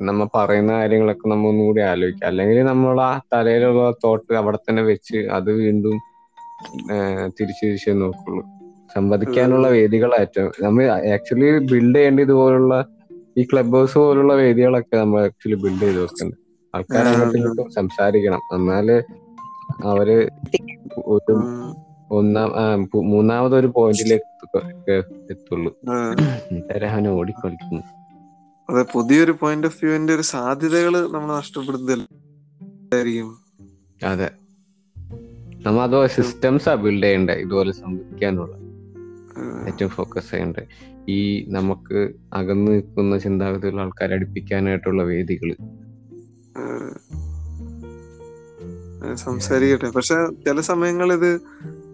A: നമ്മ പറയുന്ന കാര്യങ്ങളൊക്കെ നമ്മ ഒന്നുകൂടി ആലോചിക്കുക. അല്ലെങ്കിൽ നമ്മൾ ആ തലയിലുള്ള തോട്ട് അവിടെ തന്നെ വെച്ച് അത് വീണ്ടും തിരിച്ചു തിരിച്ച് തിരിച്ച് നോക്കുള്ളൂ. സംവദിക്കാനുള്ള വേദികളായിട്ടും. നമ്മൾ ആക്ച്വലി ബിൽഡ് ചെയ്യേണ്ട ഇതുപോലുള്ള ഈ ക്ലബ് ഹൗസ് പോലുള്ള വേദികളൊക്കെ നമ്മൾ ആക്ച്വലി ബിൽഡ് ചെയ്ത് വെക്കുന്നുണ്ട്. ആൾക്കാർ അങ്ങോട്ടും സംസാരിക്കണം. എന്നാൽ അവർ ഒരു ഒന്നാം മൂന്നാമതൊരു പോയിന്റിലേക്ക് എത്തുള്ളൂ. അവൻ ഓടിക്കൊളിക്കുന്നു.
B: അതെ പുതിയൊരു പോയിന്റ് ഓഫ് വ്യൂവിന്റെ ഒരു സാധ്യതകൾ നമ്മൾ നഷ്ടപ്പെടുന്നതായിരിക്കും
A: അതെ. നമ്മ അതോ സിസ്റ്റംസാ ബിൽഡ് ചെയ്യണ്ടേ? ഇതുപോലെ സംഭവിക്കാനുള്ള ഏറ്റവും ഫോക്കസ് ചെയ്യണ്ടേ? ഈ നമുക്ക് അകന്നു നിൽക്കുന്ന ചിന്താഗതിയുള്ള ആൾക്കാരെ അടുപ്പിക്കാനായിട്ടുള്ള വേദികൾ.
B: സംസാരിക്കട്ടെ. പക്ഷെ ചില സമയങ്ങളിൽ ഇത്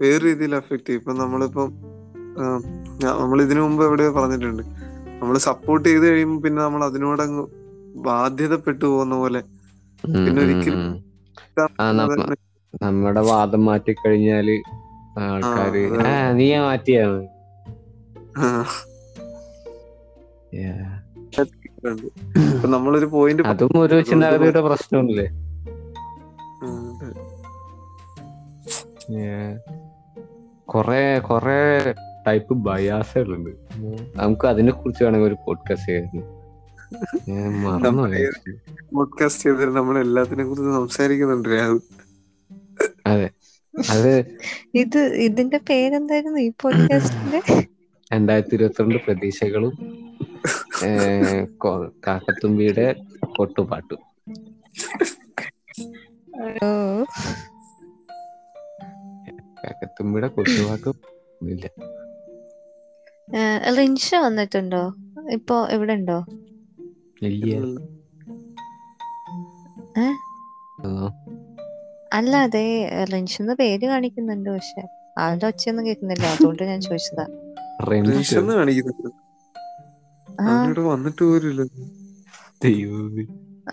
B: വേറെ രീതിയിൽ അഫക്ട് ചെയ്യും. ഇപ്പൊ നമ്മളിപ്പം നമ്മൾ ഇതിനു മുമ്പ് എവിടെയോ പറഞ്ഞിട്ടുണ്ട്. നമ്മൾ സപ്പോർട്ട് ചെയ്ത് കഴിയുമ്പോൾ പിന്നെ നമ്മൾ അതിനോട് അതിനോടങ്ങ് ബാധ്യതപ്പെട്ടു പോകുന്ന പോലെ. പിന്നെ ഒരിക്കലും
A: നമ്മുടെ വാദം മാറ്റിക്കഴിഞ്ഞാൽ ആൾക്കാര്
B: ആ, അതെ.
A: ആ നീ മാറ്റിയാണ്.
B: ഇപ്പൊ നമ്മളൊരു പോയിന്റ്
A: അതും ഒരു ചിന്താഗതിയുടെ പ്രശ്നമല്ലേ? കൊറേ കൊറേ ടൈപ്പ് ബയാസുകളുണ്ട് നമുക്ക് അതിനെ കുറിച്ച് വേണമെങ്കിൽ ഒരു പോഡ്കാസ്റ്റ് ചെയ്യായിരുന്നു.
B: പോഡ്കാസ്റ്റ് ചെയ്തിട്ട് നമ്മൾ എല്ലാത്തിനെ കുറിച്ച് സംസാരിക്കുന്നുണ്ട് അതെ.
A: അത്
C: ഇത് ഇതിന്റെ പേരെന്തായിരുന്നു ഈ പോഡ്കാസ്റ്റിന്റെ
A: രണ്ടായിരത്തി ഇരുപത്തിരണ്ട് പ്രതീക്ഷകളും കാക്കത്തുമ്പിയുടെ കൊട്ടുപാട്ട്. കാക്കത്തുമ്പിയുടെ കൊട്ടുപാട്ടും ഇല്ല
C: റിൻഷ വന്നിട്ടുണ്ടോ? ഇപ്പൊ എവിടെ ഉണ്ടോ
A: അല്ല
C: അതെ റിൻഷെന്ന് പേര് കാണിക്കുന്നുണ്ട് പക്ഷെ ആളുടെ ഒച്ചയൊന്നും കേൾക്കുന്നില്ല. അതുകൊണ്ട് ഞാൻ ചോദിച്ചതാ.
A: റെൻഷ്.
B: കാണിക്കുന്നുണ്ട്.
C: ആ
B: വന്നിട്ട് പോരില്ല
A: ദൈവമേ.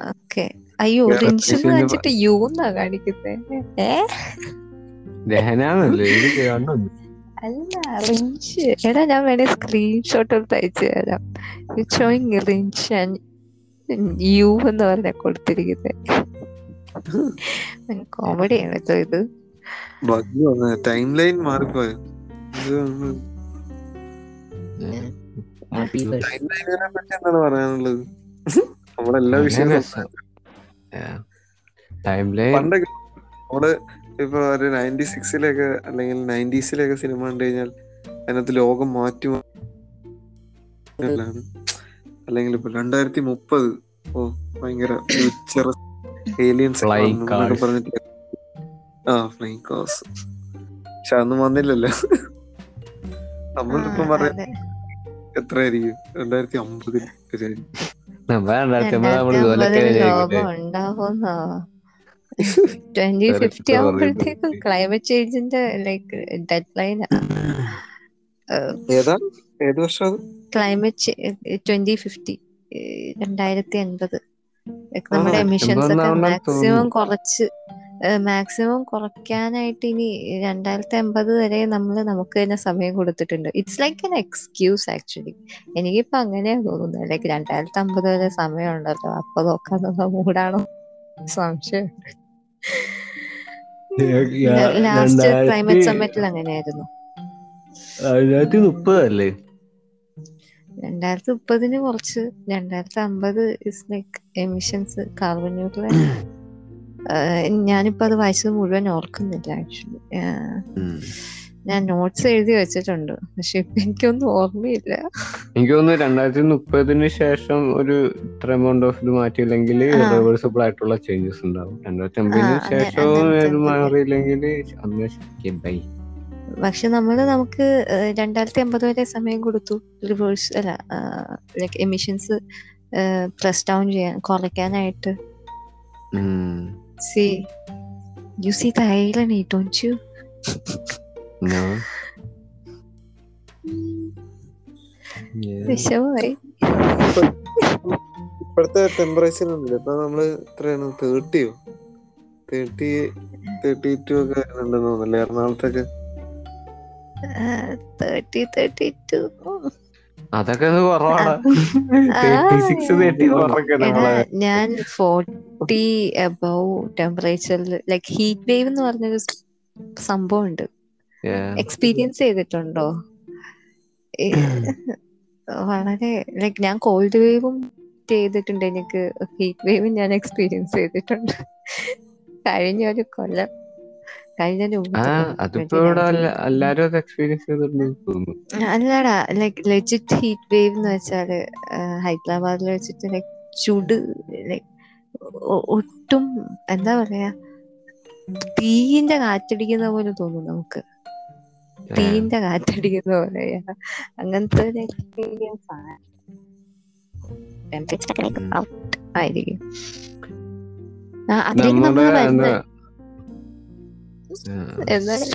C: ഓക്കെ. അയ്യോ റിൻഷെന്ന് കാണിച്ചിട്ട് യു എന്നാ കാണിക്കുന്നത് ഏ? അല്ല റിൻഷ് എടാ ഞാൻ വേണേ സ്ക്രീൻഷോട്ട് എടുത്ത് അയച്ചു തരാം. ഷോയിങ് റിൻഷ് യു എന്ന് പറഞ്ഞ കൊടുത്തിരിക്കുന്നത് കോമഡിയാണ് കേട്ടോ ഇത്.
B: ടൈം ലൈൻ മാറിപ്പോയോ? എന്താണ് പറയാനുള്ളത്? നമ്മളെല്ലാ വിഷയവും
A: ടൈം ലൈൻ
B: പണ്ടൊക്കെ നമ്മൾ ഇപ്പൊ ഒരു നയന്റി സിക്സിലൊക്കെ അല്ലെങ്കിൽ നയന്റീസിലൊക്കെ സിനിമ കണ്ടു കഴിഞ്ഞാൽ അതിനകത്ത് ലോകം മാറ്റി അല്ലെങ്കിൽ ഇപ്പൊ രണ്ടായിരത്തി മുപ്പത് ഓ ഭയങ്കര ഫ്യൂച്ചർ ഏലിയൻസ്. പറഞ്ഞിട്ട് ആ ഫ്ലൈങ് കാസ് പക്ഷെ അതൊന്നും വന്നില്ലല്ലോ. നമ്മളിപ്പം പറയാ. എത്രയായിരിക്കും? രണ്ടായിരത്തി അമ്പതിൽ
C: ട്വന്റി ഫിഫ്റ്റി
A: എത്ര
C: ക്ലൈമറ്റ് ചേഞ്ചിന്റെ ലൈക്ക് ഡെഡ് ലൈൻ
B: ഏതാ? ഏത് വർഷം
C: ക്ലൈമറ്റ് ട്വന്റി ഫിഫ്റ്റി രണ്ടായിരത്തി എൺപത് നമ്മുടെ എമിഷൻസ് ഒക്കെ മാക്സിമം കുറച്ച് മാക്സിമം കുറയ്ക്കാനായിട്ട് ഇനി രണ്ടായിരത്തി അമ്പത് വരെ നമ്മൾ നമുക്ക് തന്നെ സമയം കൊടുത്തിട്ടുണ്ട്. It's like an excuse actually എനിക്കിപ്പോ അങ്ങനെയാ തോന്നുന്നത്. ലൈക്ക് രണ്ടായിരത്തി അമ്പത് വരെ സമയം ഉണ്ടല്ലോ. അപ്പൊ നോക്കാന്നുള്ള മൂടാണോ സംശയം. ലാസ്റ്റ് ക്ലൈമറ്റ് സമ്മിറ്റിൽ അങ്ങനെയായിരുന്നു.
A: രണ്ടായിരത്തി മുപ്പതല്ലേ
C: രണ്ടായിരത്തി മുപ്പതിന് കുറച്ച്. രണ്ടായിരത്തി അമ്പത് is like emissions carbon neutral ഞാനിപ്പോ അത് വായിച്ചത് മുഴുവൻ ഓർക്കുന്നില്ല ആക്ച്വലി ഞാൻ നോട്ട്സ് എഴുതി വെച്ചിട്ടുണ്ട് പക്ഷെ ഇപ്പൊ എനിക്കൊന്നും ഓർമ്മയില്ല.
A: എനിക്ക് തോന്നുന്നു രണ്ടായിരത്തി മുപ്പതിന് ശേഷം ഒരു ഇത്ര എമൗണ്ട് ഓഫ് ഇത് മാറ്റിയില്ലെങ്കിൽ റിവേഴ്സിബിൾ ആയിട്ടുള്ള ചേഞ്ചസ് ഉണ്ടാവും. രണ്ടായിരത്തി അമ്പതിന്
C: ശേഷം.
A: മാറിയില്ലെങ്കിൽ
C: പക്ഷെ നമ്മൾ നമുക്ക് രണ്ടായിരത്തി അമ്പത് വരെ സമയം കൊടുത്തു. റിവേഴ്സ് അല്ല ലൈക്ക് എമിഷൻസ് പ്രസ് ഡൗൺ ചെയ്യാൻ കുറയ്ക്കാനായിട്ട്. See see the irony, don't you? no. വിഷമായി
B: ഇപ്പോഴത്തെ ടെമ്പറേച്ചർ ഒന്നുമില്ല ഇപ്പൊ നമ്മൾ എത്രയാണ് തേർട്ടിയോ തേർട്ടി തേർട്ടി ടു ഒക്കെ ഉണ്ടെന്ന് തോന്നുന്നല്ലേ എറണാകുളത്തൊക്കെ
C: തേർട്ടി തേർട്ടി ടു
A: അതൊക്കെ
C: ഞാൻ ഫോർട്ടി അബവ് ടെമ്പറേച്ചറിൽ ലൈക് ഹീറ്റ് വേവ് എന്ന് പറഞ്ഞൊരു സംഭവം ഉണ്ട് എക്സ്പീരിയൻസ് ചെയ്തിട്ടുണ്ടോ? വളരെ ലൈക് ഞാൻ കോൾഡ് വേവും ചെയ്തിട്ടുണ്ട്. എനിക്ക് ഹീറ്റ് വേവും ഞാൻ എക്സ്പീരിയൻസ് ചെയ്തിട്ടുണ്ട്. കഴിഞ്ഞ ഒരു കൊല്ലം അല്ലടാ ലൈക് ലെജിറ്റ് ഹീറ്റ് വേവ് എന്ന് വെച്ചാൽ ഹൈദരാബാദിൽ വെച്ചിട്ട് ലൈക് ചുട് ലൈക് ഒട്ടും എന്താ പറയാ തീയിന്റെ കാറ്റടിക്കുന്ന പോലെ തോന്നും നമുക്ക്. തീയിന്റെ കാറ്റടിക്കുന്ന പോലെ അങ്ങനത്തെ ഒരു എക്സ്പീരിയൻസ് ആണ്. ടെമ്പറേച്ചർ ആയിരിക്കും. അതിലേക്ക് നമ്മൾ നമ്മൾ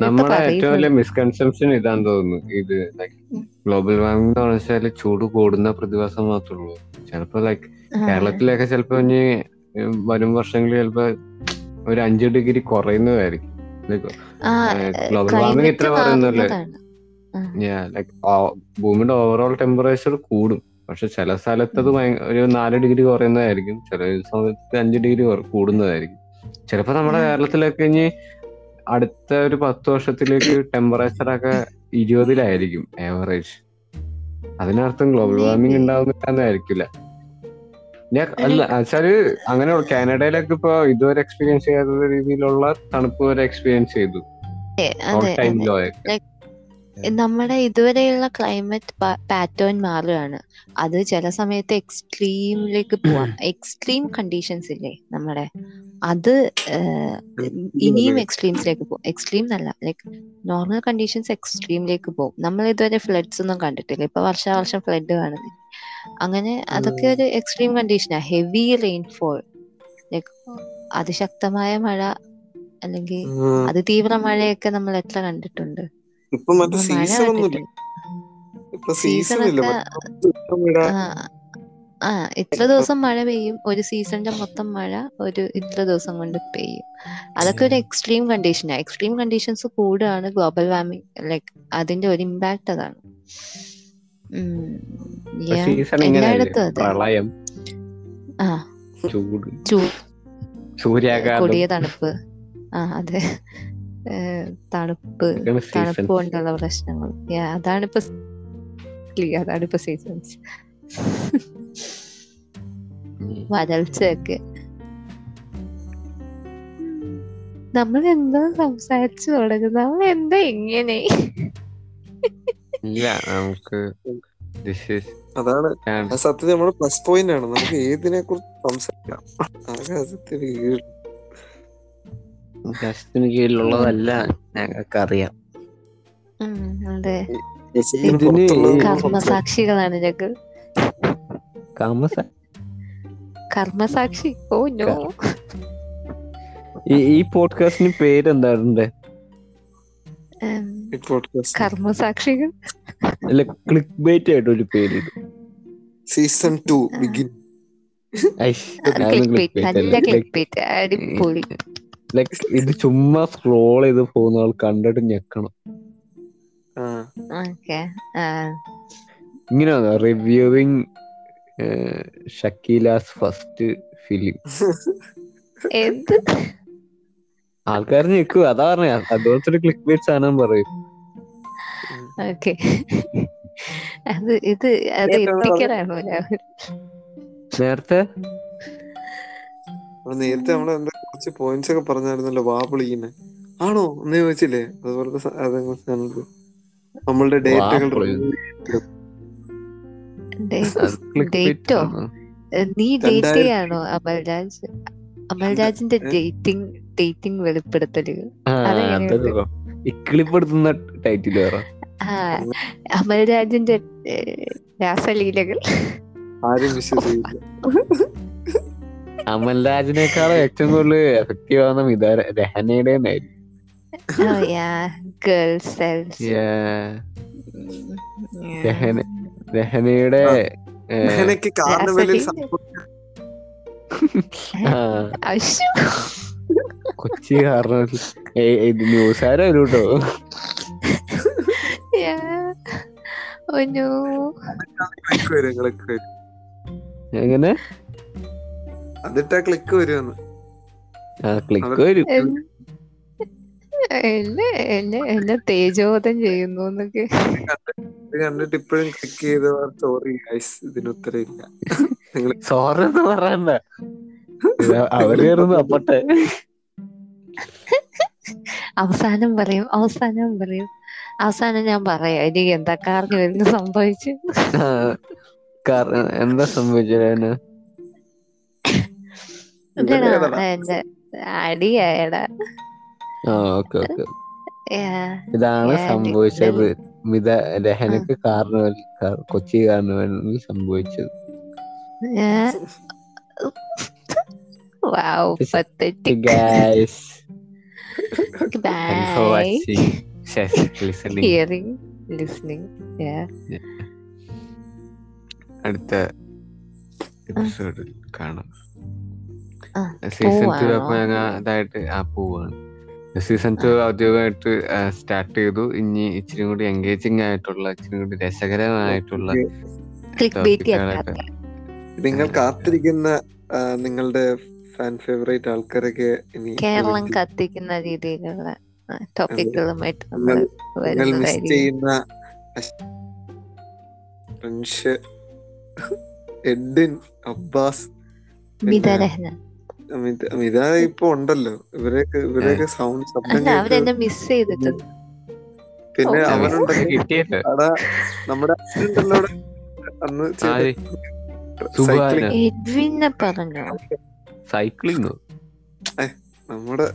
A: നമ്മുടെ ഏറ്റവും? വലിയ മിസ്കൺസെപ്ഷൻ ഇതാന്ന് തോന്നുന്നു. ഇത് ലൈക് ഗ്ലോബൽ വാർമിംഗ് എന്ന് വെച്ചാൽ ചൂട് കൂടുന്ന പ്രതിഭാസം മാത്രമേ ഉള്ളൂ. ചിലപ്പോ
C: ലൈക്
A: കേരളത്തിലൊക്കെ ചിലപ്പോ ഇനി വരും വർഷങ്ങളിൽ ചിലപ്പോ ഒരു അഞ്ച് ഡിഗ്രി കുറയുന്നതായിരിക്കും. ഗ്ലോബൽ വാർമിംഗ് ഇത്ര പറയുന്നല്ലേ. ലൈക്ക് ഭൂമിയുടെ ഓവറോൾ ടെമ്പറേച്ചർ കൂടും. പക്ഷെ ചില സ്ഥലത്ത് അത് ഒരു നാല് ഡിഗ്രി കുറയുന്നതായിരിക്കും. ചില സമയത്ത് അഞ്ച് ഡിഗ്രി കൂടുന്നതായിരിക്കും. ചിലപ്പോ നമ്മുടെ കേരളത്തിലൊക്കെ ഇനി അടുത്ത ഒരു പത്ത് വർഷത്തിലേക്ക് ടെമ്പറേച്ചർ ഒക്കെ ഇരുപതിലായിരിക്കും ആവറേജ് അതിനർത്ഥം ഗ്ലോബൽ. വാർമിംഗ് ഉണ്ടാവുന്നില്ലാന്നായിരിക്കില്ല. ഞാൻ അല്ല വെച്ചാൽ അങ്ങനെ കാനഡയിലൊക്കെ ഇപ്പൊ ഇതുവരെ എക്സ്പീരിയൻസ് ചെയ്യാത്ത രീതിയിലുള്ള തണുപ്പ് വരെ എക്സ്പീരിയൻസ് ചെയ്തു. ടൈം ലോ
C: നമ്മുടെ ഇതുവരെയുള്ള ക്ലൈമറ്റ് പാറ്റേൺ മാറുകയാണ്. അത് ചില സമയത്ത് എക്സ്ട്രീമിലേക്ക് പോവാം. എക്സ്ട്രീം കണ്ടീഷൻസ് ഇല്ലേ നമ്മുടെ. അത് ഇനിയും എക്സ്ട്രീംസിലേക്ക് പോകും എക്സ്ട്രീം അല്ല ലൈക് നോർമൽ കണ്ടീഷൻസ് എക്സ്ട്രീമിലേക്ക് പോകും നമ്മൾ ഇതുവരെ ഫ്ലഡ്സ് ഒന്നും കണ്ടിട്ടില്ല. ഇപ്പൊ വർഷാവർഷം ഫ്ലഡ് കാണുന്നില്ല അങ്ങനെ അതൊക്കെ ഒരു എക്സ്ട്രീം കണ്ടീഷനാ ഹെവി റെയിൻഫോൾ ലൈക് അതിശക്തമായ മഴ അല്ലെങ്കിൽ അതിതീവ്ര മഴയൊക്കെ നമ്മൾ എത്ര കണ്ടിട്ടുണ്ട്?
B: ഇപ്പൊ മറ്റേ സീസൺ ഒന്നുമില്ല. ഇപ്പൊ സീസൺ ഇല്ല.
C: ആ ഇത്ര ദിവസം മഴ പെയ്യും. ഒരു സീസണിന്റെ മൊത്തം മഴ ഒരു ഇത്ര ദിവസം കൊണ്ട് പെയ്യും. അതൊക്കെ ഒരു എക്സ്ട്രീം കണ്ടീഷനാണ് എക്സ്ട്രീം കണ്ടീഷൻസ് കൂടുകയാണ് ഗ്ലോബൽ വാർമിംഗ് ലൈക്ക് അതിന്റെ ഒരു ഇമ്പാക്ട് അതാണ്. എല്ലായിടത്തും അതെ.
A: പ്രളയം
C: ആ.
A: ചൂട്
C: കൊടിയ തണുപ്പ്. ആ അതെ. തണുപ്പ് തണുപ്പ്
A: seasons.
C: കൊണ്ടുള്ള പ്രശ്നങ്ങൾ. Yeah, അതാണിപ്പോ അതാണിപ്പോ സീസൺസ്. വരൾച്ചയൊക്കെ. നമ്മൾ എന്താ സംസാരിച്ചു തുടങ്ങുന്നത് നമ്മൾ എന്താ ഇങ്ങനെ?
A: ഇല്ല നമുക്ക്
B: അതാണ്. സത്യത്തിൽ നമ്മുടെ പ്ലസ് പോയിന്റ് ആണ്. നമുക്ക് ഏതിനെ കുറിച്ച് സംസാരിക്കാം
A: ജസ്റ്റിന് കീഴിലുള്ളതല്ല ഞങ്ങൾക്ക് അറിയാം
C: അതെ. കർമ്മസാക്ഷികളാണ് ഞങ്ങൾ
A: കാമസ
C: കർമ്മസാക്ഷി ഓ നോ.
A: ഈ പോഡ്കാസ്റ്റിന്
B: ഈ podcast.
C: കർമ്മസാക്ഷികൾ
A: അല്ല ക്ലിക്ക് ബൈറ്റ് ആയിട്ട് ഒരു പേര്
B: സീസൺ ടു ബിഗിൻ.
C: നല്ല ക്ലിക്ക് ബേറ്റ് അടിപൊളി.
A: ലൈക്ക് ഇത് ചുമ്മാ സ്ക്രോൾ ചെയ്ത് പോകുന്ന ആൾ കണ്ടിട്ട് ഞെക്കണം. ഇങ്ങനെ റിവ്യൂവിങ് ഷക്കീലാസ് ഫസ്റ്റ് ഫിലിം
C: എന്ത്?
A: ആൾക്കാർ ഞെക്കും അതാ പറഞ്ഞ. അതുപോലത്തെ ഒരു ക്ലിക്ക് ബേറ്റ് സാധനം പറയും.
C: ഓക്കെ അത് ഇത് അത് എത്തിക്കലാണോ
A: നേരത്തെ?
B: നേരത്തെ നമ്മൾ എന്താ കുറച്ച് പോയിന്റ്സ് ഒക്കെ പറഞ്ഞായിരുന്നല്ലോ വാ പൊളിക്കുന്നെ ആണോ? എന്ന് ചോദിച്ചില്ലേ? അതുപോലത്തെ അതങ്ങ് സാധനങ്ങൾ. നമ്മളുടെ ഡേറ്റകൾ.
C: ഡേറ്റോ നീ ഡേറ്റ് ചെയ്യാണോ അമൽരാജ്? അമൽരാജിന്റെ ഡേറ്റിംഗ് ഡേറ്റിംഗ് വെളിപ്പെടുത്തലുകൾ അതെങ്ങനെയുണ്ട്?
A: ഇക്കിളിപ്പെടുത്തുന്ന ടൈറ്റിൽ വേറെ.
C: ആ അമൽരാജിന്റെ രാസലീലകൾ.
B: ആരും വിശ്വസിക്കില്ല.
A: അമൽരാജിനേക്കാളും ഏറ്റവും കൂടുതൽ എഫക്റ്റീവ് ആവുന്ന മിതാര രഹനയുടെ രഹന രഹനയുടെ ആ, കൊച്ചി കാരണം ന്യൂസാരോ കേട്ടോ എങ്ങനെ?
B: അതിട്ടാ ക്ലിക്ക് വരുമെന്ന്
A: ആ ക്ലിക്ക് വരും.
C: എന്നെ എന്നെ എന്നെ തേജോധം ചെയ്യുന്നു എന്നൊക്കെ
B: കണ്ടിട്ട് ഇപ്പോഴും ക്ലിക്ക് ചെയ്ത സോറി ഗൈസ് ഇതിന് ഉത്തരവില്ല നിങ്ങൾ
A: സോറി എന്ന് പറയണ്ട. അവരേറുന്നു അപ്പട്ടെ.
C: അവസാനം പറയും അവസാനം പറയും. അവസാനം ഞാൻ പറയാം എനിക്ക് എന്താ കാറിന് വരുന്ന സംഭവിച്ചു
A: എന്താ
C: എന്റെ
A: ഇതാണ് സംഭവിച്ചത്. മിത ലഹനക്ക് കാർണവൽ കൊച്ചി കാർണവൽ സംഭവിച്ചത്. അടുത്ത എപ്പിസോഡിൽ കാണാം. Season two? അപ്പൊ ഞങ്ങൾ അതായിട്ട് ആ പോവാണ്. സീസൺ ടു ഔദ്യോഗികമായിട്ട് സ്റ്റാർട്ട് ചെയ്തു. ഇനി ഇച്ചിരി കൂടി എൻഗേജിങ് ആയിട്ടുള്ള ഇച്ചിരി കൂടി രസകരമായിട്ടുള്ള
B: നിങ്ങൾ കാത്തിരിക്കുന്ന നിങ്ങളുടെ ഫാൻ ഫേവറേറ്റ് ആൾക്കാരൊക്കെ ഇനി
C: കേരളം
B: കാത്തിരിക്കുന്ന
C: കത്തിക്കുന്ന രീതിയിലുള്ള ടോപ്പിക്കുകളുമായിട്ട് നമ്മൾ
B: മിസ് ചെയ്യുന്ന എഡിൻ അബ്ബാസ് മിത ഇപ്പൊ ഉണ്ടല്ലോ. ഇവരെയൊക്കെ ഇവരെയൊക്കെ സൗണ്ട് ശബ്ദം
C: മിസ് ചെയ്തിട്ടുണ്ട്.
B: പിന്നെ അവനുണ്ടല്ലോ അടാ നമ്മുടെ ഉണ്ടല്ലോ അന്ന്
A: സൈക്ലിംഗ്
B: നമ്മുടെ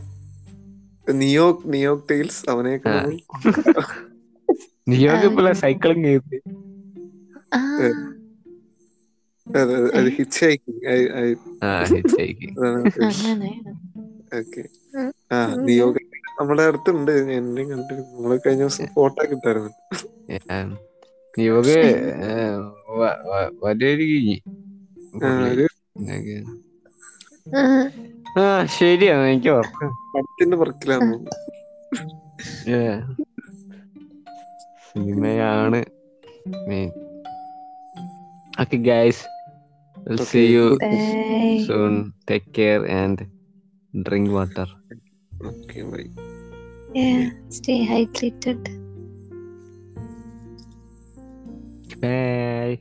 B: നിയോക് നിയോക് ടൈൽസ്
A: അവനെ നിയോക് സൈക്ലിംഗ് ചെയ്ത്.
C: ആ.
B: ഹിച്ച്.
C: അങ്ങനെ
B: ഓക്കെ. ആ നമ്മുടെ അടുത്തുണ്ട് എന്നെ കണ്ടിരുന്നു നമ്മൾ കഴിഞ്ഞ ദിവസം ഫോട്ടോ കിട്ടായിരുന്നു
A: Yeah. നിയോഗ
B: ആ,
A: ശരിയാണ് എനിക്ക്
B: പടത്തിന്റെ പറക്കിലാണ്
A: Yeah. സിനിമയാണ് main okay guys We'll
B: okay.
A: see you
C: Bye.
A: soon. Take care and drink water.
B: Okay, bye.
C: Yeah, stay hydrated. Bye.